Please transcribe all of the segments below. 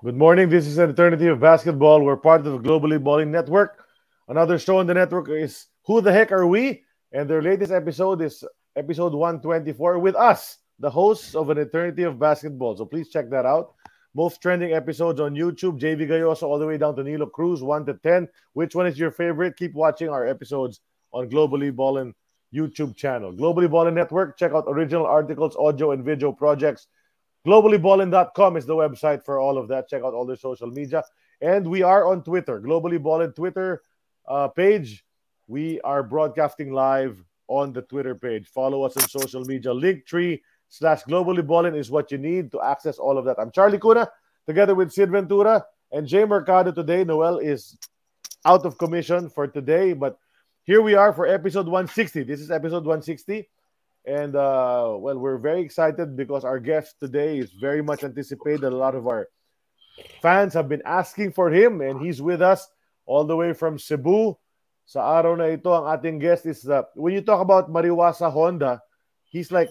Good morning. This is an eternity of basketball. We're part of the Globally Balling Network. Another show on the network is Who the Heck Are We? And their latest episode is episode 124 with us, the hosts of an eternity of basketball. So please check that out. Both trending episodes on YouTube, JV Gayoso all the way down to Nilo Cruz, 1 to 10. Which one is your favorite? Keep watching our episodes on Globally Ballin YouTube channel. Globally Ballin Network, check out original articles, audio, and video projects globallyballin.com is the website for all of that. Check out all their social media. And we are on Twitter, Globally Ballin Twitter uh, page. We are broadcasting live on the Twitter page. Follow us on social media. Linktree slash Globally Ballin is what you need to access all of that. I'm Charlie Cuna, together with Sid Ventura and Jay Mercado today. Noel is out of commission for today, but here we are for episode 160. This is episode 160. And uh, well, we're very excited because our guest today is very much anticipated. A lot of our fans have been asking for him, and he's with us all the way from Cebu. Sa araw na ito, ang ating guest is uh, when you talk about Mariwasa Honda, he's like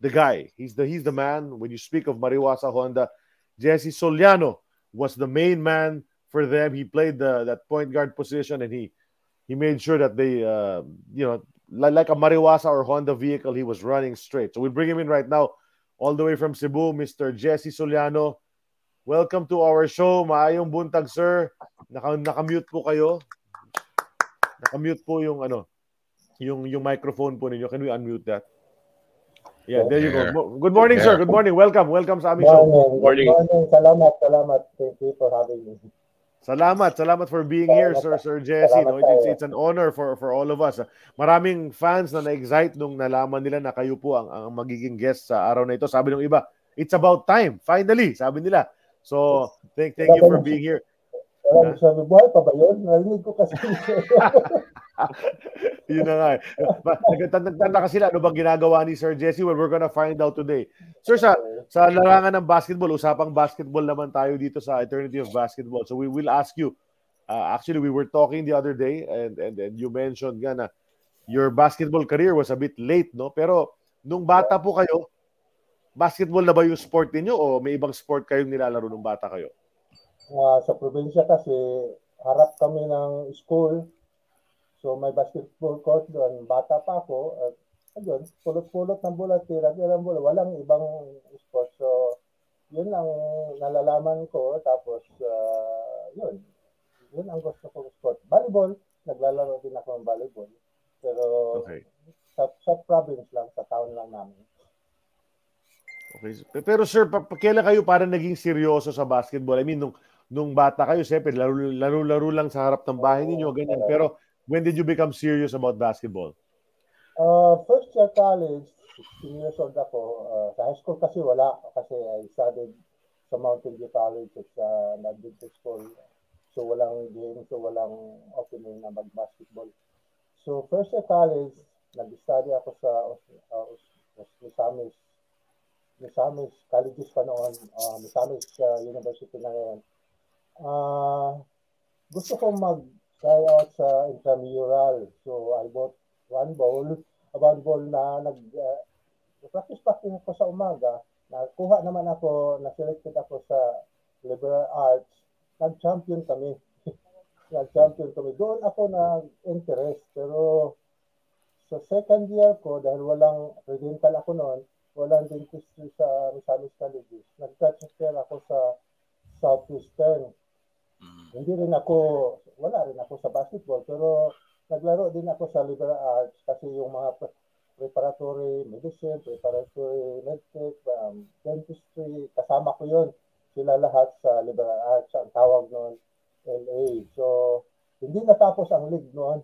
the guy. He's the he's the man. When you speak of Mariwasa Honda, Jesse Soliano was the main man for them. He played the that point guard position, and he he made sure that they uh, you know like a Mariwasa or Honda vehicle, he was running straight. So we bring him in right now, all the way from Cebu, Mr. Jesse Soliano. Welcome to our show. Maayong buntag, sir. Naka, naka-mute po kayo. Naka-mute po yung ano, yung yung microphone po ninyo. Can we unmute that? Yeah, there you go. Good morning, sir. Good morning. Welcome. Welcome sa aming show. Good morning. Salamat, salamat. Thank you for having me. Salamat, salamat for being here, Sir Sir Jesse. No, it's, it's an honor for for all of us. Maraming fans na na-excite nung nalaman nila na kayo po ang, ang magiging guest sa araw na ito. Sabi ng iba, it's about time. Finally, sabi nila. So, thank thank you for being here. Sabi, buhay pa ba yun? Narinig ko kasi. Yun na nga. Eh. Nagtataka sila ano bang ginagawa ni Sir Jesse? Well, we're gonna find out today. Sir, sa, sa larangan ng basketball, usapang basketball naman tayo dito sa Eternity of Basketball. So we will ask you, uh, actually we were talking the other day and, and, and you mentioned nga na your basketball career was a bit late, no? Pero nung bata po kayo, basketball na ba yung sport niyo o may ibang sport kayong nilalaro nung bata kayo? Uh, sa probinsya kasi, harap kami ng school, So may basketball court doon. Bata pa ako. At ayun, pulot-pulot ng bola, tira-tira ng bola. Walang ibang sport. So yun ang nalalaman ko. Tapos uh, yun. Yun ang gusto kong sport. Volleyball. Naglalaro din ako ng volleyball. Pero okay. sa, sa province lang, sa town lang namin. Okay. Pero sir, pa, kailan kayo parang naging seryoso sa basketball? I mean, nung, nung bata kayo, siyempre, laro-laro lang sa harap ng bahay ninyo, ganyan. Pero when did you become serious about basketball? Uh, first year college, 16 years old ako. Uh, sa high school kasi wala kasi I studied sa Mountain View College at sa uh, Adventist School. So walang game, so walang opening na mag-basketball. So first year college, nag-study ako sa uh, Misamis Misamis colleges pa noon, uh, Misamis uh, University na ngayon. Uh, gusto ko mag try out sa intramural. So I bought one bowl, one bowl na nag uh, practice practice ako sa umaga. Nakuha naman ako, na-selected ako sa liberal arts. Nag-champion kami. Nag-champion kami. Doon ako na-interest. Pero sa second year ko, dahil walang credential ako noon, walang dentistry sa Misamis Colleges. Nag-transfer ako sa Southwestern. Mm-hmm. Hindi rin ako wala rin ako sa basketball pero naglaro din ako sa liberal arts kasi yung mga preparatory medicine, preparatory medtech, um, dentistry, kasama ko yun. Sila lahat sa liberal arts, ang tawag noon LA. So, hindi natapos ang league noon.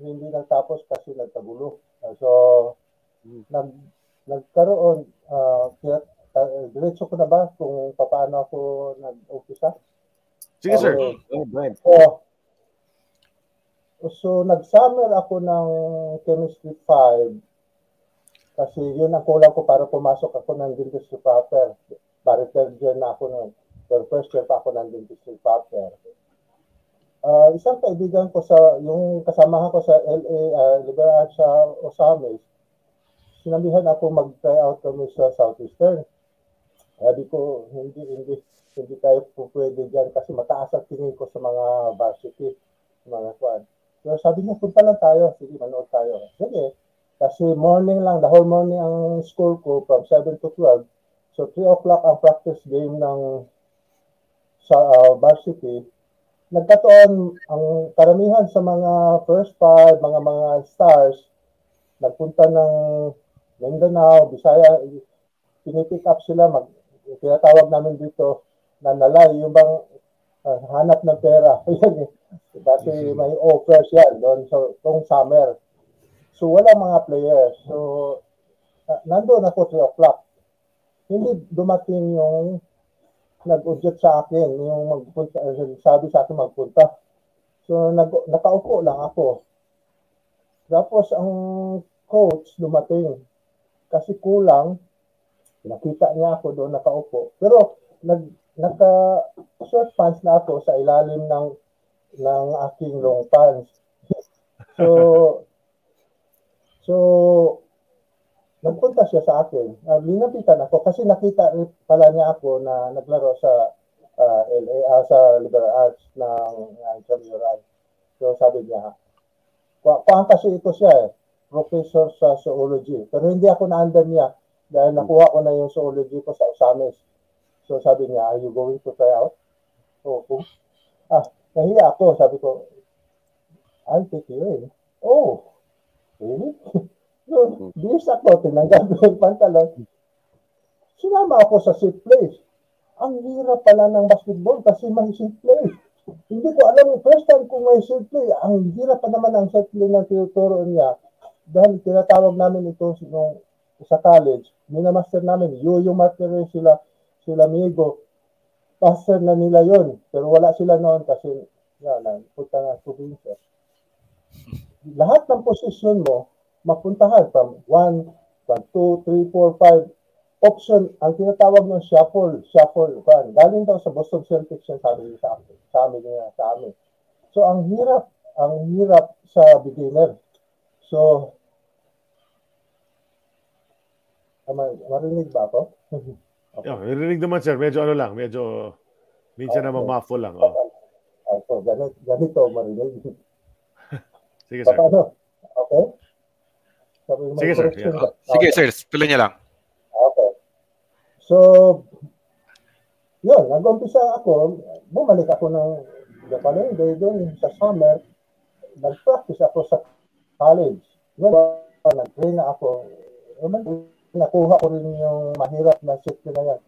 Hindi natapos kasi nagkagulo. Uh, so, nag, nagkaroon, uh, uh, diretso ko na ba kung paano ako nag-umpisa? Sige, sir. Oh, so, so, nag-summer ako ng chemistry 5 kasi yun ang kulang ko para pumasok ako ng dentistry proper. Para third year na ako nun. Pero first year pa ako ng dentistry proper. Uh, isang kaibigan ko sa, yung kasamahan ko sa LA, uh, Liberal sa Osamis, sinabihan ako mag-try out kami sa Southeastern. Sabi ko, hindi, hindi, hindi tayo po pwede dyan kasi mataas ang tingin ko sa mga varsity, mga squad. So sabi niya, punta lang tayo. Sige, manood tayo. Sige. Kasi morning lang, the whole morning ang school ko from 7 to 12. So 3 o'clock ang practice game ng sa uh, varsity. Nagkataon ang karamihan sa mga first five, mga mga stars, nagpunta ng Mindanao, Bisaya, pinipick up sila, mag, tinatawag namin dito na nalay, yung bang uh, hanap ng pera. Yan eh. Kasi may offers yan doon so, tong summer. So wala mga players. So uh, nandoon ako 3 o'clock. Hindi dumating yung nag-udyot sa akin, yung magpunta, sabi sa akin magpunta. So nag, nakaupo lang ako. Tapos ang coach dumating kasi kulang nakita niya ako doon nakaupo. Pero nag naka short pants na ako sa ilalim ng ng aking long pants. So so nagpunta siya sa akin. Uh, linapitan ako kasi nakita pala niya ako na naglaro sa uh, LA uh, sa liberal arts ng uh, intramural. So sabi niya, kuhaan kasi ito siya eh, professor sa zoology. Pero hindi ako naandan niya dahil nakuha ko na yung zoology ko sa Osamis. So sabi niya, are you going to try out? Oh, ah, nahiya ako. Sabi ko, I'll take you in. Oh, really? so, bis ako, tinanggap ko yung pantalon. Sinama ako sa seat place. Ang hirap pala ng basketball kasi may seat place. Hindi ko alam, first time kung may seat play, ang hirap pa naman ang seat play ng tinuturo niya. Dahil tinatawag namin ito nung sa college, minamaster namin, yung material sila, sila Migo, master na nila yon Pero wala sila noon kasi, yan, punta na probinsya. Lahat ng posisyon mo, mapuntahan from 1, from 2, 3, 4, 5, option, ang tinatawag ng shuffle, shuffle, kan. Galing daw sa Boston Celtics yung sabi sa amin, sa amin niya, sa amin. So, ang hirap, ang hirap sa beginner. So, Marinig ba ako? okay. Yeah, marinig naman sir. Medyo ano lang, medyo minsan okay. na muffle lang. Oh. Okay. So, ganito, ganito marinig. Sige sir. Paano? Okay? Sabi, Sige sir. Yeah. Okay. Sige sir, tuloy niya lang. Okay. So, yun, nag-umpisa ako, bumalik ako ng Japan day doon sa summer, nag-practice ako sa college. Yun, nag-train na ako nakuha ko rin yung mahirap na safety na yan.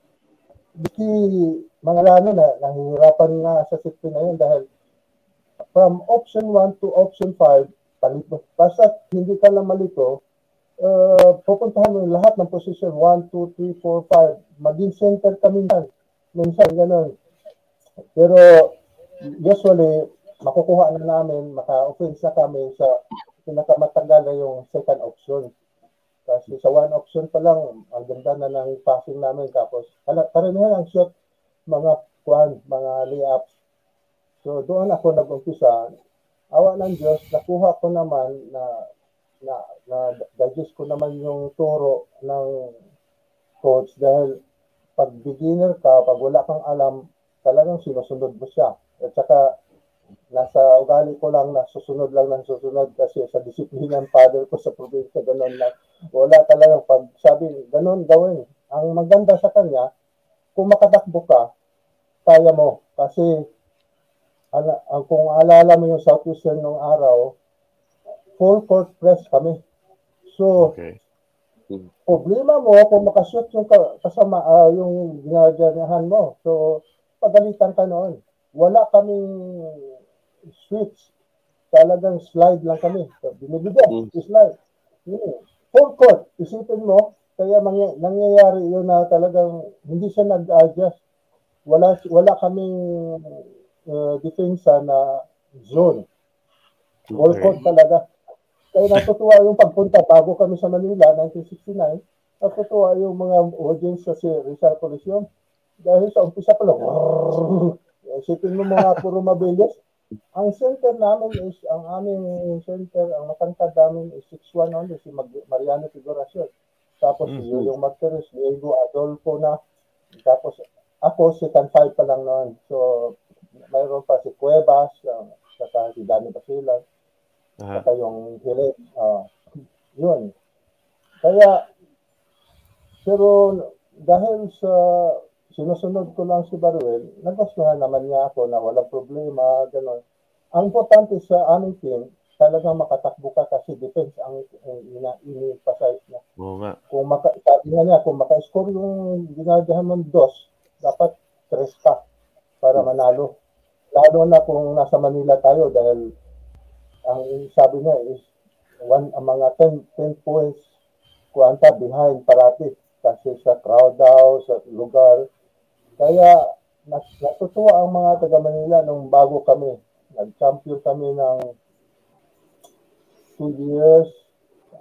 Di mga lano na, nahihirapan nga sa safety na yan dahil from option 1 to option 5, palito. Basta hindi ka lang malito, uh, pupuntahan mo lahat ng position 1, 2, 3, 4, 5. Maging center ka minsan. Minsan, ganun. Pero usually, makukuha na namin, maka-offense na kami sa pinakamatagal na yung second option. Kasi sa one option pa lang, ang ganda na ng passing namin. Tapos, karamihan ang shot, mga kwan, mga layups. So, doon ako nag-umpisa. Awa ng Diyos, nakuha ko naman na na, na digest ko naman yung turo ng coach dahil pag beginner ka, pag wala kang alam, talagang sinusunod mo siya. At saka nasa ugali ko lang na susunod lang ng susunod kasi sa disiplina ng father ko sa probinsya, ganun lang. Wala talaga pag sabi, ganun gawin. Ang maganda sa kanya, kung makatakbo ka, kaya mo. Kasi ala, kung alala mo yung Southwestern nung araw, full court press kami. So, okay. problema mo kung makashoot yung kasama, uh, yung ginaganahan mo. So, pagalitan ka noon. Wala kaming switch. Talagang slide lang kami. So, binibigyan, mm. slide. Yun full court. Isipin mo, kaya mangy- nangyayari yun na talagang hindi siya nag-adjust. Wala, wala kaming uh, depensa na zone. Full court talaga. Kaya natutuwa yung pagpunta bago kami sa Manila, 1969, natutuwa yung mga audience sa si Rizal Coliseum. Dahil sa umpisa pa lang, isipin mo mga puro mabilis, ang center namin is, ang aming center, ang matangkad namin is 6'1 only, si Mariano Figuracion. Tapos mm-hmm. yung Martires, Diego Adolfo na, Tapos ako, second five pa lang noon. So, mayroon pa si Cuevas, uh, saka si Danny Basilan, Aha. saka yung Hilet. Uh, yun. Kaya, pero dahil sa sinusunod ko lang si Baruel, nagustuhan naman niya ako na walang problema, gano'n. Ang importante sa aming team, talagang makatakbo ka kasi defense ang ini-emphasize niya. Oo nga. Kung maka, sabi nga niya, kung maka-score yung ginagahan mong dos, dapat tres ka para manalo. Lalo na kung nasa Manila tayo dahil ang sabi niya is one, ang mga 10, 10 points kuanta behind parati kasi sa crowd daw, sa lugar. Kaya natutuwa ang mga taga Manila nung bago kami. Nag-champion kami ng two years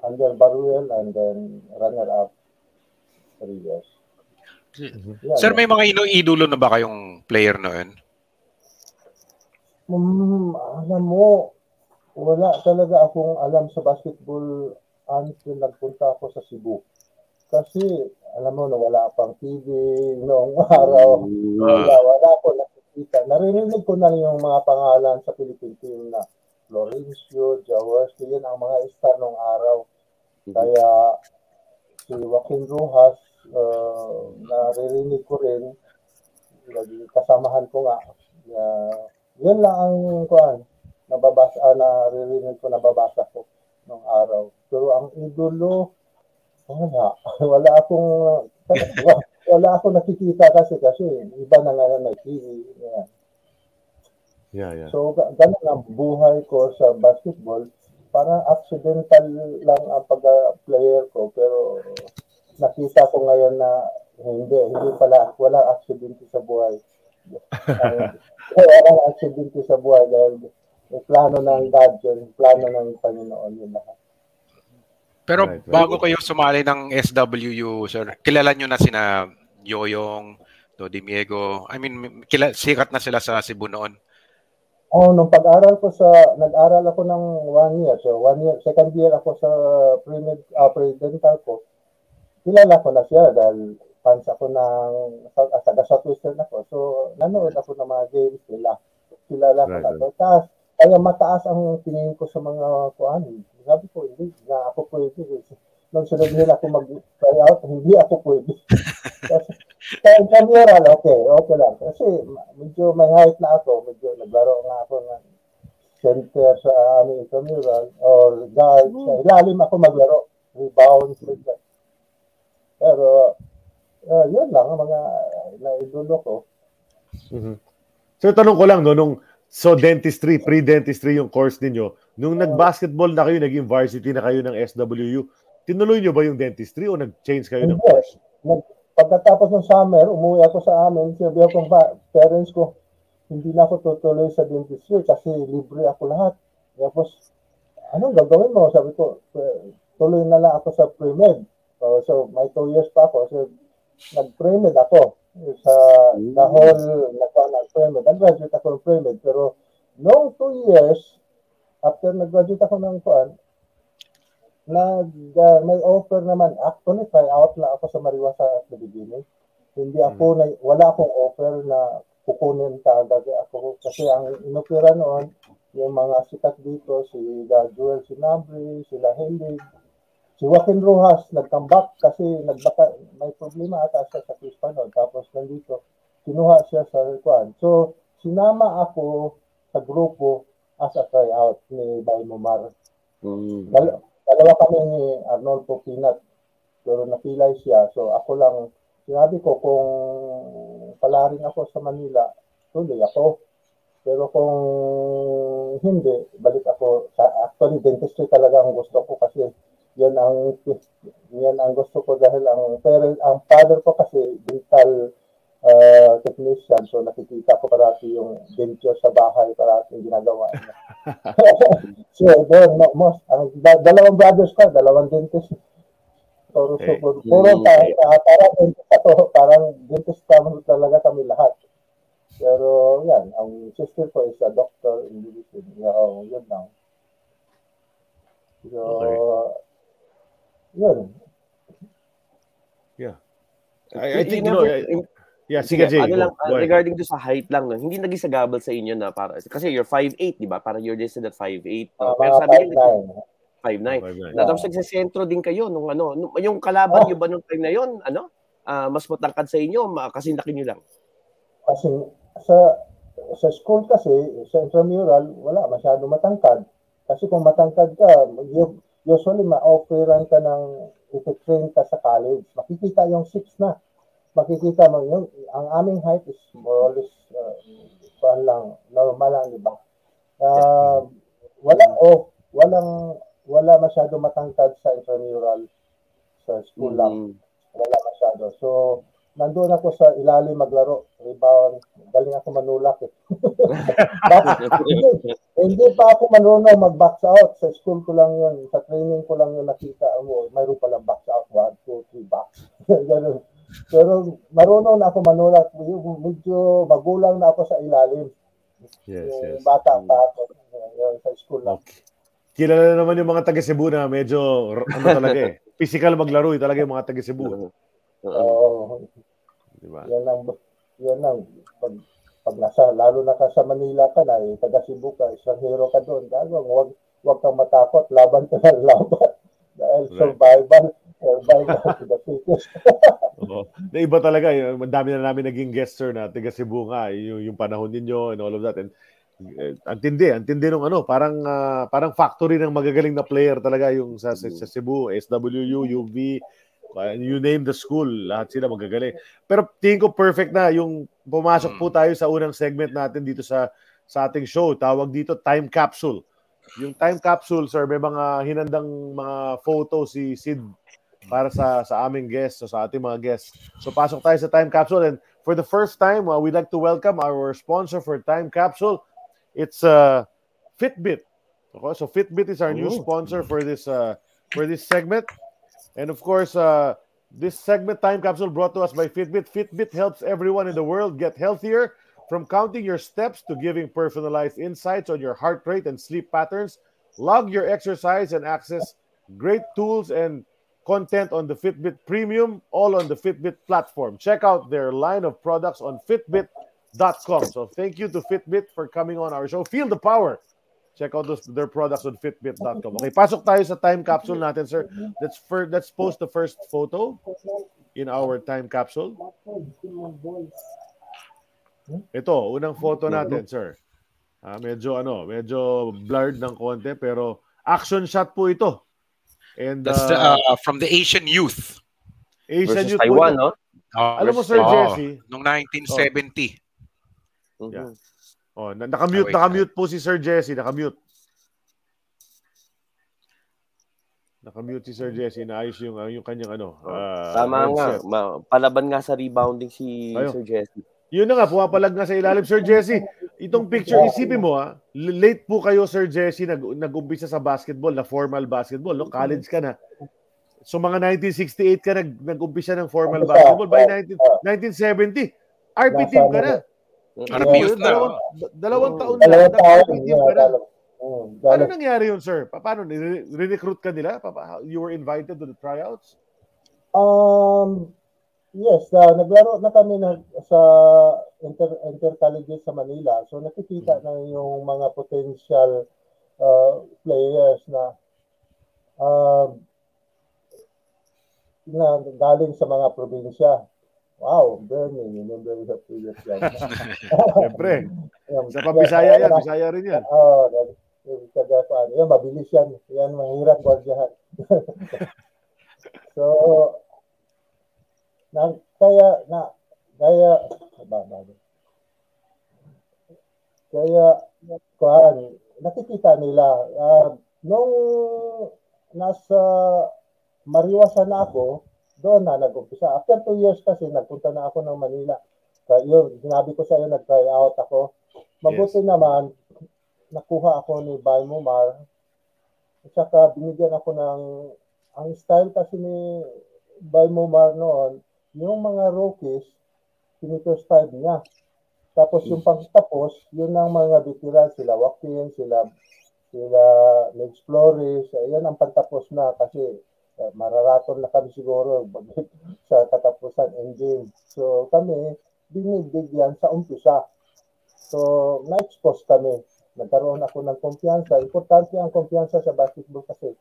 under Baruel and then runner-up three years. Yan. Sir, may mga ino idolo na ba kayong player noon? Mm, alam mo, wala talaga akong alam sa basketball until nagpunta ako sa Cebu. Kasi, alam mo, wala pang TV noong araw. Wala, wala ako nakikita. Naririnig ko na yung mga pangalan sa Philippine team na Florencio, Jaworski, yun ang mga star noong araw. Kaya, si Joaquin Rojas, uh, naririnig ko rin, kasamahan ko nga. Uh, yun lang ang kuan nababasa ah, naririnig ko nababasa ko nung araw. Pero ang idolo wala. Wala akong wala akong nakikita kasi kasi iba na nga may TV. Yan. Yeah, yeah. So ga- ganun ang buhay ko sa basketball. Parang accidental lang ang pag-player ko pero nakita ko ngayon na hindi, hindi pala, wala accident sa buhay. Walang accident sa buhay dahil plano ng God yun, plano ng Panginoon yun lahat. Pero Right, right. bago kayo sumali ng SWU, sir, kilala nyo na sina Yoyong, Dodi Miego. I mean, kila, sikat na sila sa Cebu noon. Oh, nung pag-aral ko sa, nag-aral ako ng one year. So, one year, second year ako sa pre-med, uh, pre-dental ko. Kilala ko na siya dahil fans ako ng, sa, taga Southwestern ako. So, nanood ako ng mga games nila. Kilala ko Right, na. right. So, taas, kaya mataas ang tingin ko sa mga kuan. Sabi ko, hindi, na ako pwede. Nung sunod nila ako mag-try out, hindi ako pwede. Kasi, kaya intramural, okay, okay lang. Kasi medyo may height na ako, medyo naglaro nga ako ng center sa aming intramural or guard. Sa ilalim ako maglaro, rebound, like that. Pero, uh, yun lang ang mga naidulo ko. Mhm. So tanong ko lang no nung so dentistry, pre-dentistry yung course ninyo, nung nag-basketball na kayo, naging varsity na kayo ng SWU, tinuloy nyo ba yung dentistry o nag-change kayo ng Hindi. course? Nag, pagkatapos ng summer, umuwi ako sa amin, sinabi ako pa- parents ko, hindi na ako tutuloy sa dentistry kasi libre ako lahat. Tapos, anong gagawin mo? Sabi ko, "Eh, tuloy na lang ako sa pre-med. So, so may two years pa ako. So, nag-pre-med ako. Sa dahil nagpa nag-pre-med. Nag-graduate ako ng pre-med. Pero, noong two years, after nag-graduate ako ng kuan, nag uh, may offer naman actually try out na ako sa Mariwasa at the beginning hindi ako na, wala akong offer na kukunin kaagad ako kasi ang inopera noon yung mga sikat dito si Joel Sinabri sila Henry si Joaquin Rojas nag-comeback kasi nagbaka may problema ata siya sa Crispano tapos nandito kinuha siya sa Kwan. So sinama ako sa grupo as a tryout ni Baymomar Dal- dalawa kami ni Arnoldo Pinat pero napilay siya. So ako lang sinabi ko kung palaring ako sa Manila tuloy ako. Pero kung hindi balik ako sa actually dentistry talaga ang gusto ko kasi yan ang yan ang gusto ko dahil ang parent ang father ko kasi dental uh, technician so nakikita ko parati yung denture sa bahay parati yung ginagawa niya so, doon, mo, most, ang, da, dalawang brothers ko, dalawang dentist. Puro, Okay. so, puro, puro pa, pa, parang dentist ako, parang dentist kami talaga kami lahat. Pero yan, ang sister ko is a doctor in medicine. Yung, yun lang. So, Okay. Yun. I, I think you know I- Yeah, sige, Jay. Ano go. lang, Go uh, regarding to sa height lang, no, hindi naging sagabal sa inyo na para, kasi you're 5'8", di ba? Parang you're listed at 5'8". Uh, No? Pero sabi niyo, 5'9". 5'9". Five nine. Na tapos nagsasentro din kayo nung ano, nung, yung kalaban Oh. niyo ba nung time na yon, ano? ah, mas matangkad sa inyo, ma- kasi laki niyo lang. Kasi sa sa school kasi, sa intramural, wala masyado matangkad. Kasi kung matangkad ka, you- usually ma-offeran ka ng iti-train ka sa college. Makikita yung 6 na. Makikita mo yung, ang aming height is more or less, uh, kuwan lang, normal lang, di ba? Uh, wala, oh, walang, wala masyado matangkad sa intramural sa school lang Mm. wala masyado. So, nandun ako sa ilalim maglaro, rebound, galing ako manulak eh. Back- hindi, pa ako marunong mag-box out. Sa school ko lang yun, sa training ko lang yun nakita mo, mayroon palang box out, one, two, three box. Ganun. Pero marunong na ako manulak. Yung Medyo magulang na ako sa ilalim. Yes, yung yes. bata pa ako. Yun, sa school lang. Okay. Kilala naman yung mga taga Cebu na medyo ano talaga eh. Physical maglaro eh, talaga yung mga taga Cebu. Oo. Oo. Di ba? yan ang yan ang pag, pag nasa lalo na ka sa Manila ka na eh, taga Cebu ka isang hero ka doon dahil wag wag kang matakot laban ka ng laban dahil Right. survival survival to the fittest Oo. Na iba talaga, yung madami na namin naging guest sir na taga Cebu nga, yung, yung panahon ninyo and all of that. And eh, antindi, antindi nung ano, parang ah, parang factory ng magagaling na player talaga yung sa, sa, sa Cebu, SWU, UV, uh, you name the school, lahat sila magagaling. Pero tingin ko perfect na yung pumasok po tayo sa unang segment natin dito sa sa ating show. Tawag dito Time Capsule. Yung Time Capsule, sir, may mga hinandang mga photo si Sid para sa sa aming guests, so sa ating mga guests. So pasok tayo sa Time Capsule and for the first time, uh, we'd like to welcome our sponsor for Time Capsule. It's uh, Fitbit. Okay, so Fitbit is our new Oh. sponsor for this uh, for this segment. And of course, uh, this segment Time Capsule brought to us by Fitbit. Fitbit helps everyone in the world get healthier from counting your steps to giving personalized insights on your heart rate and sleep patterns. Log your exercise and access great tools and content on the Fitbit Premium, all on the Fitbit platform. Check out their line of products on Fitbit.com. So thank you to Fitbit for coming on our show. Feel the power. Check out those, their products on Fitbit.com. Okay, pasok tayo sa time capsule natin, sir. Let's fir- let's post the first photo in our time capsule. Ito, unang photo natin, sir. Ah, medyo ano, medyo blurred ng konti pero action shot po ito. And That's the, uh, uh, from the Asian youth. Asian youth po Taiwan, ito. no? Uh, Alam mo, Sir oh, Jesse, Noong 1970. Mhm. Yeah. Oh, na- nakamute, Ah, nakamute po si Sir Jesse, nakamute. Nakamute si Sir Jesse, naayos yung ah, yung kanyang ano. ah, Tama nga. Ma- palaban nga sa rebounding si Ayun. Sir Jesse. Yun na nga, pumapalag nga sa ilalim. Sir Jesse, itong picture, isipin mo ha, late po kayo, Sir Jesse, nag, nag-umpisa sa basketball, na formal basketball, no? college ka na. So mga 1968 ka nag, nag-umpisa ng formal basketball. By oh, 19, oh. 1970, RP team ka na. Youth na. Dalawang, oh. dalawang taon na, dalawang taon ka na. Mm, Ano nangyari yun, sir? Pa- Paano? Ni- Re-recruit ka nila? Pa- pa- You were invited to the tryouts? Um, yes, uh, naglaro na kami na, sa inter, inter-colleges sa Manila. So nakikita na yung mga potential uh, players na um, na galing sa mga probinsya. Wow, Bernie, remember the previous guy. Siyempre. Sa Pabisaya yan. Bisaya rin yan. Oo, oh, taga saan. Yan, mabilis yan. Yan, mahirap gwardiyahan. so, na, kaya, na, kaya, ba, ba, ba. kaya, kuhan, nakikita nila, ah, nung nasa Mariwasan na ako, doon na nag-umpisa. After two years kasi, nagpunta na ako ng Manila. Kaya yun, sinabi ko sa iyo, nag-try out ako. Mabuti naman, nakuha ako ni Balmumar. At saka binigyan ako ng, ang style kasi ni Balmumar noon, yung mga rookies, tinito style niya. Tapos yung pagtapos, yun ang mga veteran, sila Joaquin, sila sila Lex Flores, ayan ang pagtapos na kasi mararaton na kami siguro sa katapusan end game. So kami, binibigyan sa umpisa. So, na-expose kami. Nagkaroon ako ng kumpiyansa. Importante ang kumpiyansa sa basketball kasi.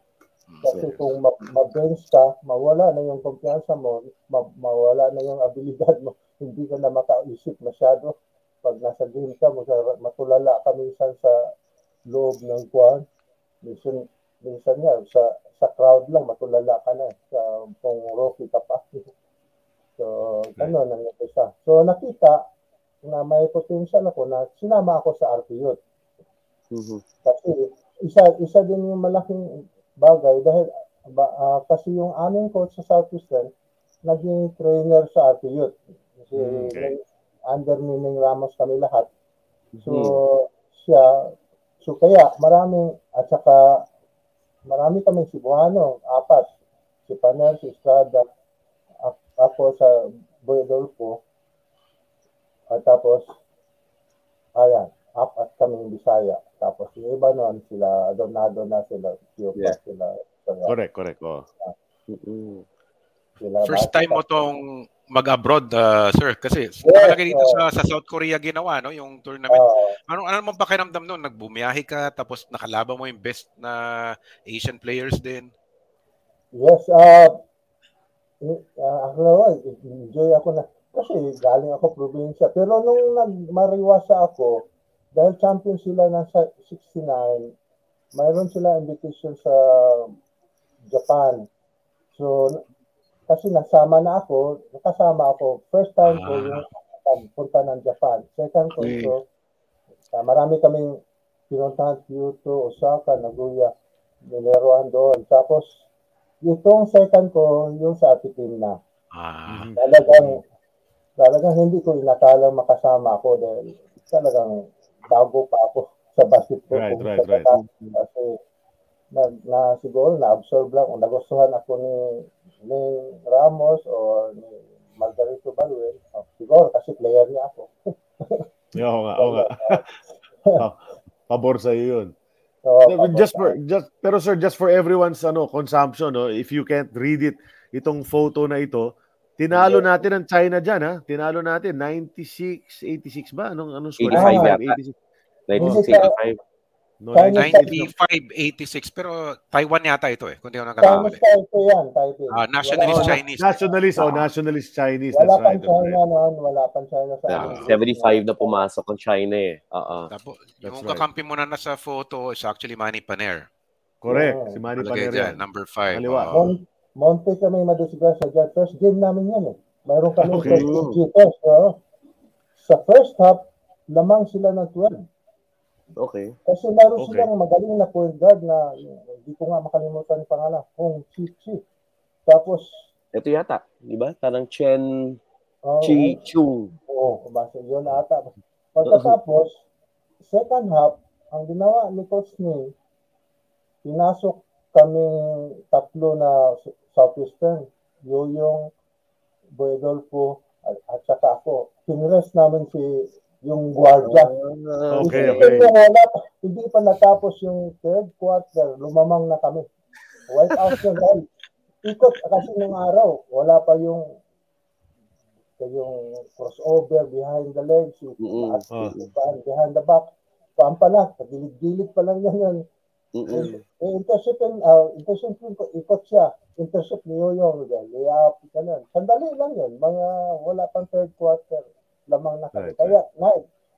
Kasi kung ma- ma-bench ka, mawala na yung kumpiyansa mo, ma- mawala na yung abilidad mo, hindi ka na makaisip masyado. Pag nasa game ka, matulala ka minsan sa loob ng kwan. Minsan, minsan nga, sa, sa crowd lang, matulala ka na. Sa, kung rookie ka pa. so, gano'n ang isa. So, nakita na may potential ako na sinama ako sa RPU. Mhm. Kasi isa isa din yung malaking bagay dahil ba, ah, kasi yung aming coach sa Southeastern naging trainer sa RPU. Kasi Mm, okay. under Mining Ramos kami lahat. So Mhm. siya so kaya maraming at saka marami kaming Cebuano, apat. Si Panel, si Estrada, ako sa Boy Adolfo, at tapos ayan, apat kaming Bisaya. Tapos yung iba nun, sila Donado na sila, Pio Yeah. sila, sila, Correct, correct. Oh. Mhm. sila First time mo tong mag-abroad, uh, sir, kasi Yes, nakalagay dito sa, sa South Korea ginawa, no, yung tournament. Oo. Ano ano mong pakiramdam noon? Nagbumiyahe ka tapos nakalaban mo yung best na Asian players din. Yes, uh, uh, ako naman, enjoy ako na. Kasi galing ako probinsya. Pero nung nagmariwasa ako, dahil champion sila ng sa- 69, mayroon sila invitation sa Japan. So, kasi nasama na ako, nakasama ako. First time ko Ah. yung pagpunta ng Japan. Second ko Okay. ito, uh, marami kaming pinuntahan Kyoto, Osaka, Nagoya, nileroan doon. Tapos, itong second ko, yung sa team na. Ah. Talagang, talagang hindi ko inakalang makasama ako dahil talagang bago pa ako sa basketball. Right, Kung right, right. Kasi, na, na siguro na-absorb lang kung nagustuhan ako ni, ni Ramos o ni Margarito Baluel. Oh, siguro kasi player niya ako. Yeah, Oo nga, oo nga. Pa- Pabor sa iyo yun. So, just for just pero sir just for everyone's ano consumption no if you can't read it itong photo na ito tinalo Yeah. natin ang China diyan ha tinalo natin 96 86 ba anong anong score 85 yata. 86 1985. No, China 96 95, 86. Pero Taiwan yata ito eh, kung di ako Chinese nagkakamali. Taipei yan, Taipei. Ah, nationalist Oh, wala, Chinese. nationalist oh nationalist Chinese Wala that's pang right, China right. noon, wala pang China sa Yeah, amin. 75 na pumasok ang China eh. Oo. Tapos, yung right. kakampi mo na nasa photo is actually Manny Paner. correct Yeah. si Manny Palagay Paner dyan, yan number 5. Kaliwa. Mon Monte kami madisgrasya dyan. First game namin yan eh. Mayroon kami Okay. first cheaters. No? Sa first half, lamang sila ng 12. Okay. Kasi meron Okay. silang magaling na point guard na hindi ko nga makalimutan yung pangalan. Kung Chi Chi. Tapos, Ito yata, di ba? Parang Chen oh, Chi Chung. Oo, basta yun ata. Pagkatapos, second half, ang ginawa ni Coach Ning, pinasok kami tatlo na Southeastern. Yoyong, Boydolfo, at, at saka ako. Pinrest namin si yung guardia. Ah, Okay, Hindi okay. pa wala hindi pa natapos yung third quarter, lumamang na kami. White out yun. dahil Ikot kasi nung araw, wala pa yung yung crossover behind the legs, yung Mm-mm. at Ah. behind, behind the back. Paan pa lang, gilid-gilid pa lang yan yan. Mm-mm. Eh, intercept yun, uh, intercept yun, ikot siya. Intercept ni Yoyong, layup, ganun. Sandali lang yun, mga wala pang third quarter, lamang na kami. Right, Kaya, na,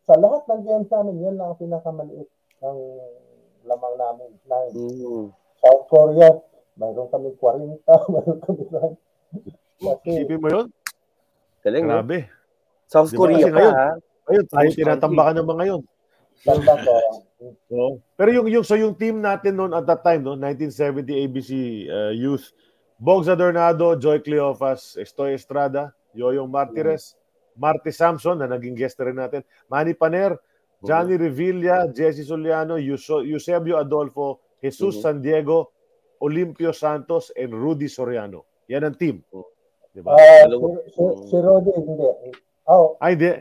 sa lahat ng games namin, yan lang ang pinakamaliit ng lamang namin. Nine. Mm. South Korea, mayroon kami 40, mayroon kami 9. Kasi, isipin mo yun Galing, no? grabe South Di ba Korea pa, ngayon- ha? ayun tayo tinatambakan ng mga yun tanda ko, Oo. Pero yung yung so yung team natin noon at that time no 1970 ABC uh, Youth Bogs Adornado, Joy Cleofas, Estoy Estrada, Yoyong Martires, Marty Samson na naging guest rin natin, Manny Paner, Johnny Revilla, Jesse Soliano, Eusebio Adolfo, Jesus Mhm. San Diego, Olimpio Santos, and Rudy Soriano. Yan ang team. Di ba? Ah, Dalawa. si, si, Rodi, hindi. Oh, Ay, hindi.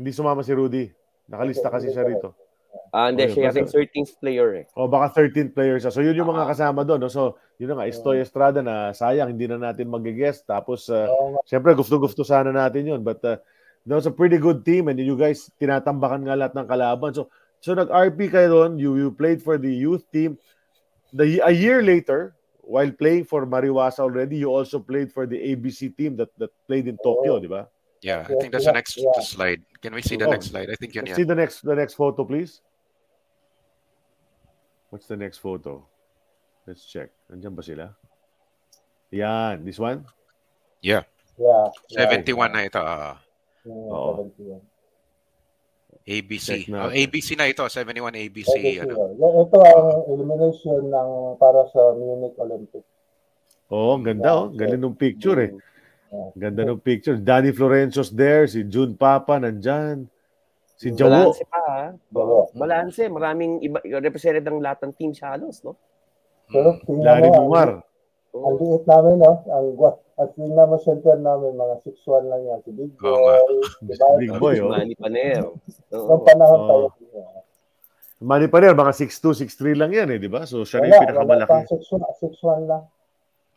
Hindi sumama si Rudy. Nakalista kasi siya rito. Ah, hindi. Okay, Siya yung 13th player eh. O baka 13 players siya. So yun yung mga Ah. kasama doon. No? So yun na nga, Estoy Estrada na sayang hindi na natin mag-guest. Tapos uh, nga. syempre gusto-gusto sana natin yun. But uh, that was a pretty good team and you guys tinatambakan nga lahat ng kalaban. So so nag-RP kayo doon, you you played for the youth team. The a year later, while playing for Mariwasa already, you also played for the ABC team that that played in Tokyo, Oo. di ba? Yeah, I think that's the next yeah. slide. Can we see the Oh. next slide? I think Let's see the next the next photo, please. What's the next photo? Let's check. Nandiyan ba sila? Yan, this one? Yeah, Yeah. yeah. 71 na ito. Mm, Oo. ABC. Natin. Oh, ABC na ito, 71 ABC. ABC, ano. oh. Yeah, ito ang elimination ng para sa Munich Olympics. Oo, ang ganda oh. Galing ng picture eh. Yeah. Ganda ng picture. Danny Florenzo's there, si June Papa nandyan. Si Jawo. Balanse pa, ha? Jawo. Balanse. Maraming iba, represented ng lahat ng team sa halos, no? Pero Mm. tingnan Larry Bumar. ang liit namin, no? Ang gwa- at tingnan mo center namin, mga 6'1 lang yan. Si Big. Boy, diba? Big Boy, oh. Manny Paner. Oo. Noong panahon Oo. tayo. Manny Paner, mga 6'2", 6'3 lang yan eh, di ba? So siya rin yung pinakamalaki. pa, 6'1 6'1 lang.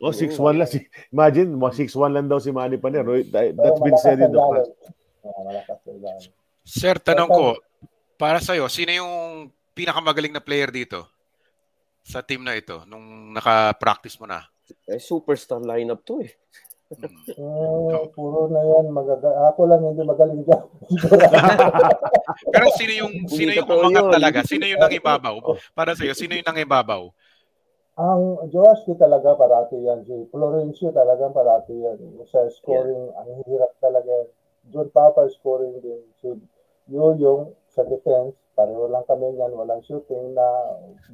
Oh, 6'1 lang. Si, imagine, mga 6'1 lang daw si Manny Paner. Oh, that- Pero That's been said in the past. Sir, tanong ko, para sa'yo, sino yung pinakamagaling na player dito? Sa team na ito, nung naka-practice mo na? Eh, superstar lineup to eh. Mm. Mm, puro na yan. Magaga ako lang hindi magaling dyan. Pero sino yung sino yung umangat talaga? Sino yung nangibabaw? Para sa'yo, sino yung nangibabaw? Ang Joaski talaga parati yan. Si Florencio talaga parati yan. Sa scoring, ang hirap talaga. yan. John Papa scoring din. Si Yoyong sa defense, pareho lang kami yan. Walang shooting na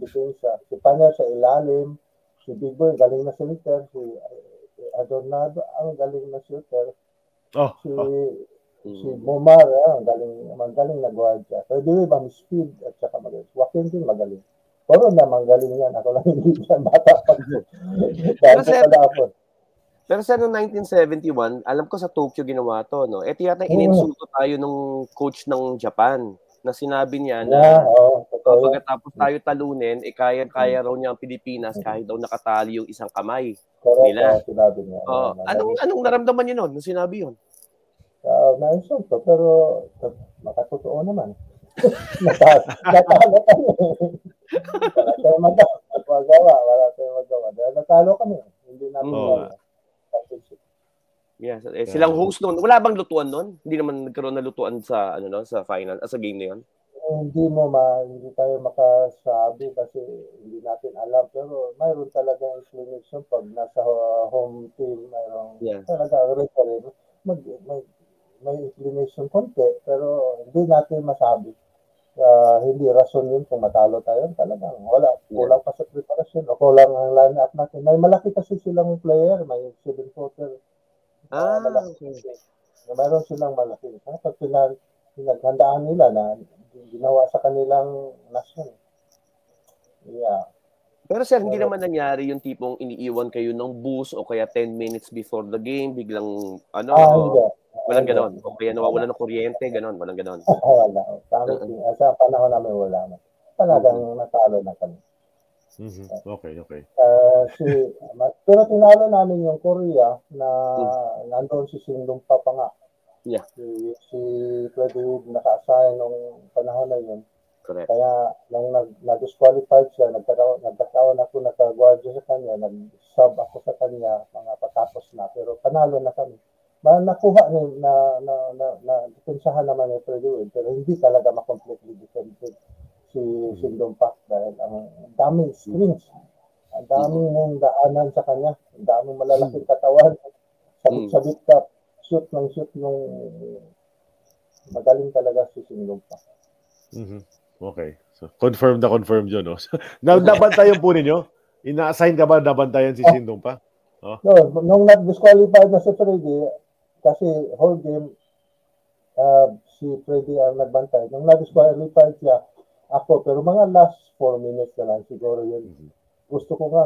depensa. Si Paner sa ilalim. Si Big Boy, galing na center. Si eh, Adornado, ang galing na shooter. Oh, Si oh. si. Momar, ah, ang galing, ang galing na guardia. Pero di ba, speed at saka magaling. Joaquin din magaling. Pero na magaling yan. Ako lang hindi yan. Bata pa. Dahil Pero sa sir- pala ako. Pero sa noong 1971, alam ko sa Tokyo ginawa to, no? Ito yata Oo. ininsulto tayo nung coach ng Japan na sinabi niya na Yeah, uh, yan. pagkatapos tayo talunin, eh kaya-kaya raw niya ang Pilipinas kahit daw nakatali yung isang kamay. Correct, nila. ah, sinabi niya. Oh, Oo, anong anong naramdaman niyo noon nung sinabi yun? Uh, na-insulto, pero t- makatotoo naman. Nata- Natalo kami. wala tayong magawa. Wala tayong magawa. Dahil natalo kami. Hindi namin. Championship. Yeah, eh, silang host noon. Wala bang lutuan noon? Hindi naman nagkaroon ng lutuan sa ano no, sa final, ah, sa game na 'yon. hindi mo ma hindi tayo makasabi kasi hindi natin alam pero mayroon talaga explanation pag nasa home team mayroon Yeah. talaga referee mag may may explanation konti pero hindi natin masabi Ah, hindi rason yun kung matalo tayo. Talagang wala kulang pa sa preparasyon. O kulang ang line up natin. May malaki kasi silang player. May seven footer Ah, malaki. okay. mayroon silang malaki. Pag pinag pinaghandaan nila na ginawa sa kanilang nasyon. Yeah. Pero sir, hindi naman nangyari yung tipong iniiwan kayo ng bus o kaya 10 minutes before the game, biglang ano, Ah, hindi. Walang ganon. O kaya nawawala ng kuryente, ganon, walang ganon. Ah, wala. Kami, uh sa panahon namin wala na. Talagang natalo na kami. Mhm. Okay, okay. Ah, si, pero tinalo namin yung Korea na nandoon si Sindong pa pa nga. Yeah. Si, si Freddy Wood naka-assign nung panahon na yun. Correct. Kaya nung nag, nag-disqualified siya, nagkataon, nagkataon ako nagka-guardia sa kanya, nag-sub ako sa kanya, mga patapos na. Pero panalo na kami. Ma, nakuha ni, na, na, na, na, depensahan naman ni Freddy Wood, pero hindi talaga ma-completely defended si Sindong Park dahil ang daming screens, ang daming nang daanan sa kanya, ang daming malalaking katawan, sabit-sabit ka, shoot ng shoot nung magaling talaga si Sindong Park. Mhm. Okay. So, confirmed na confirmed yun, no? na, nabantayan po ninyo? Ina-assign ka ba nabantayan si Sindong pa? No, nung nag-disqualified na si Freddy, kasi whole game, uh, si Freddy ang nagbantay. Nung nag-disqualified siya, ako, pero mga last 4 minutes na lang siguro yun. Gusto ko nga,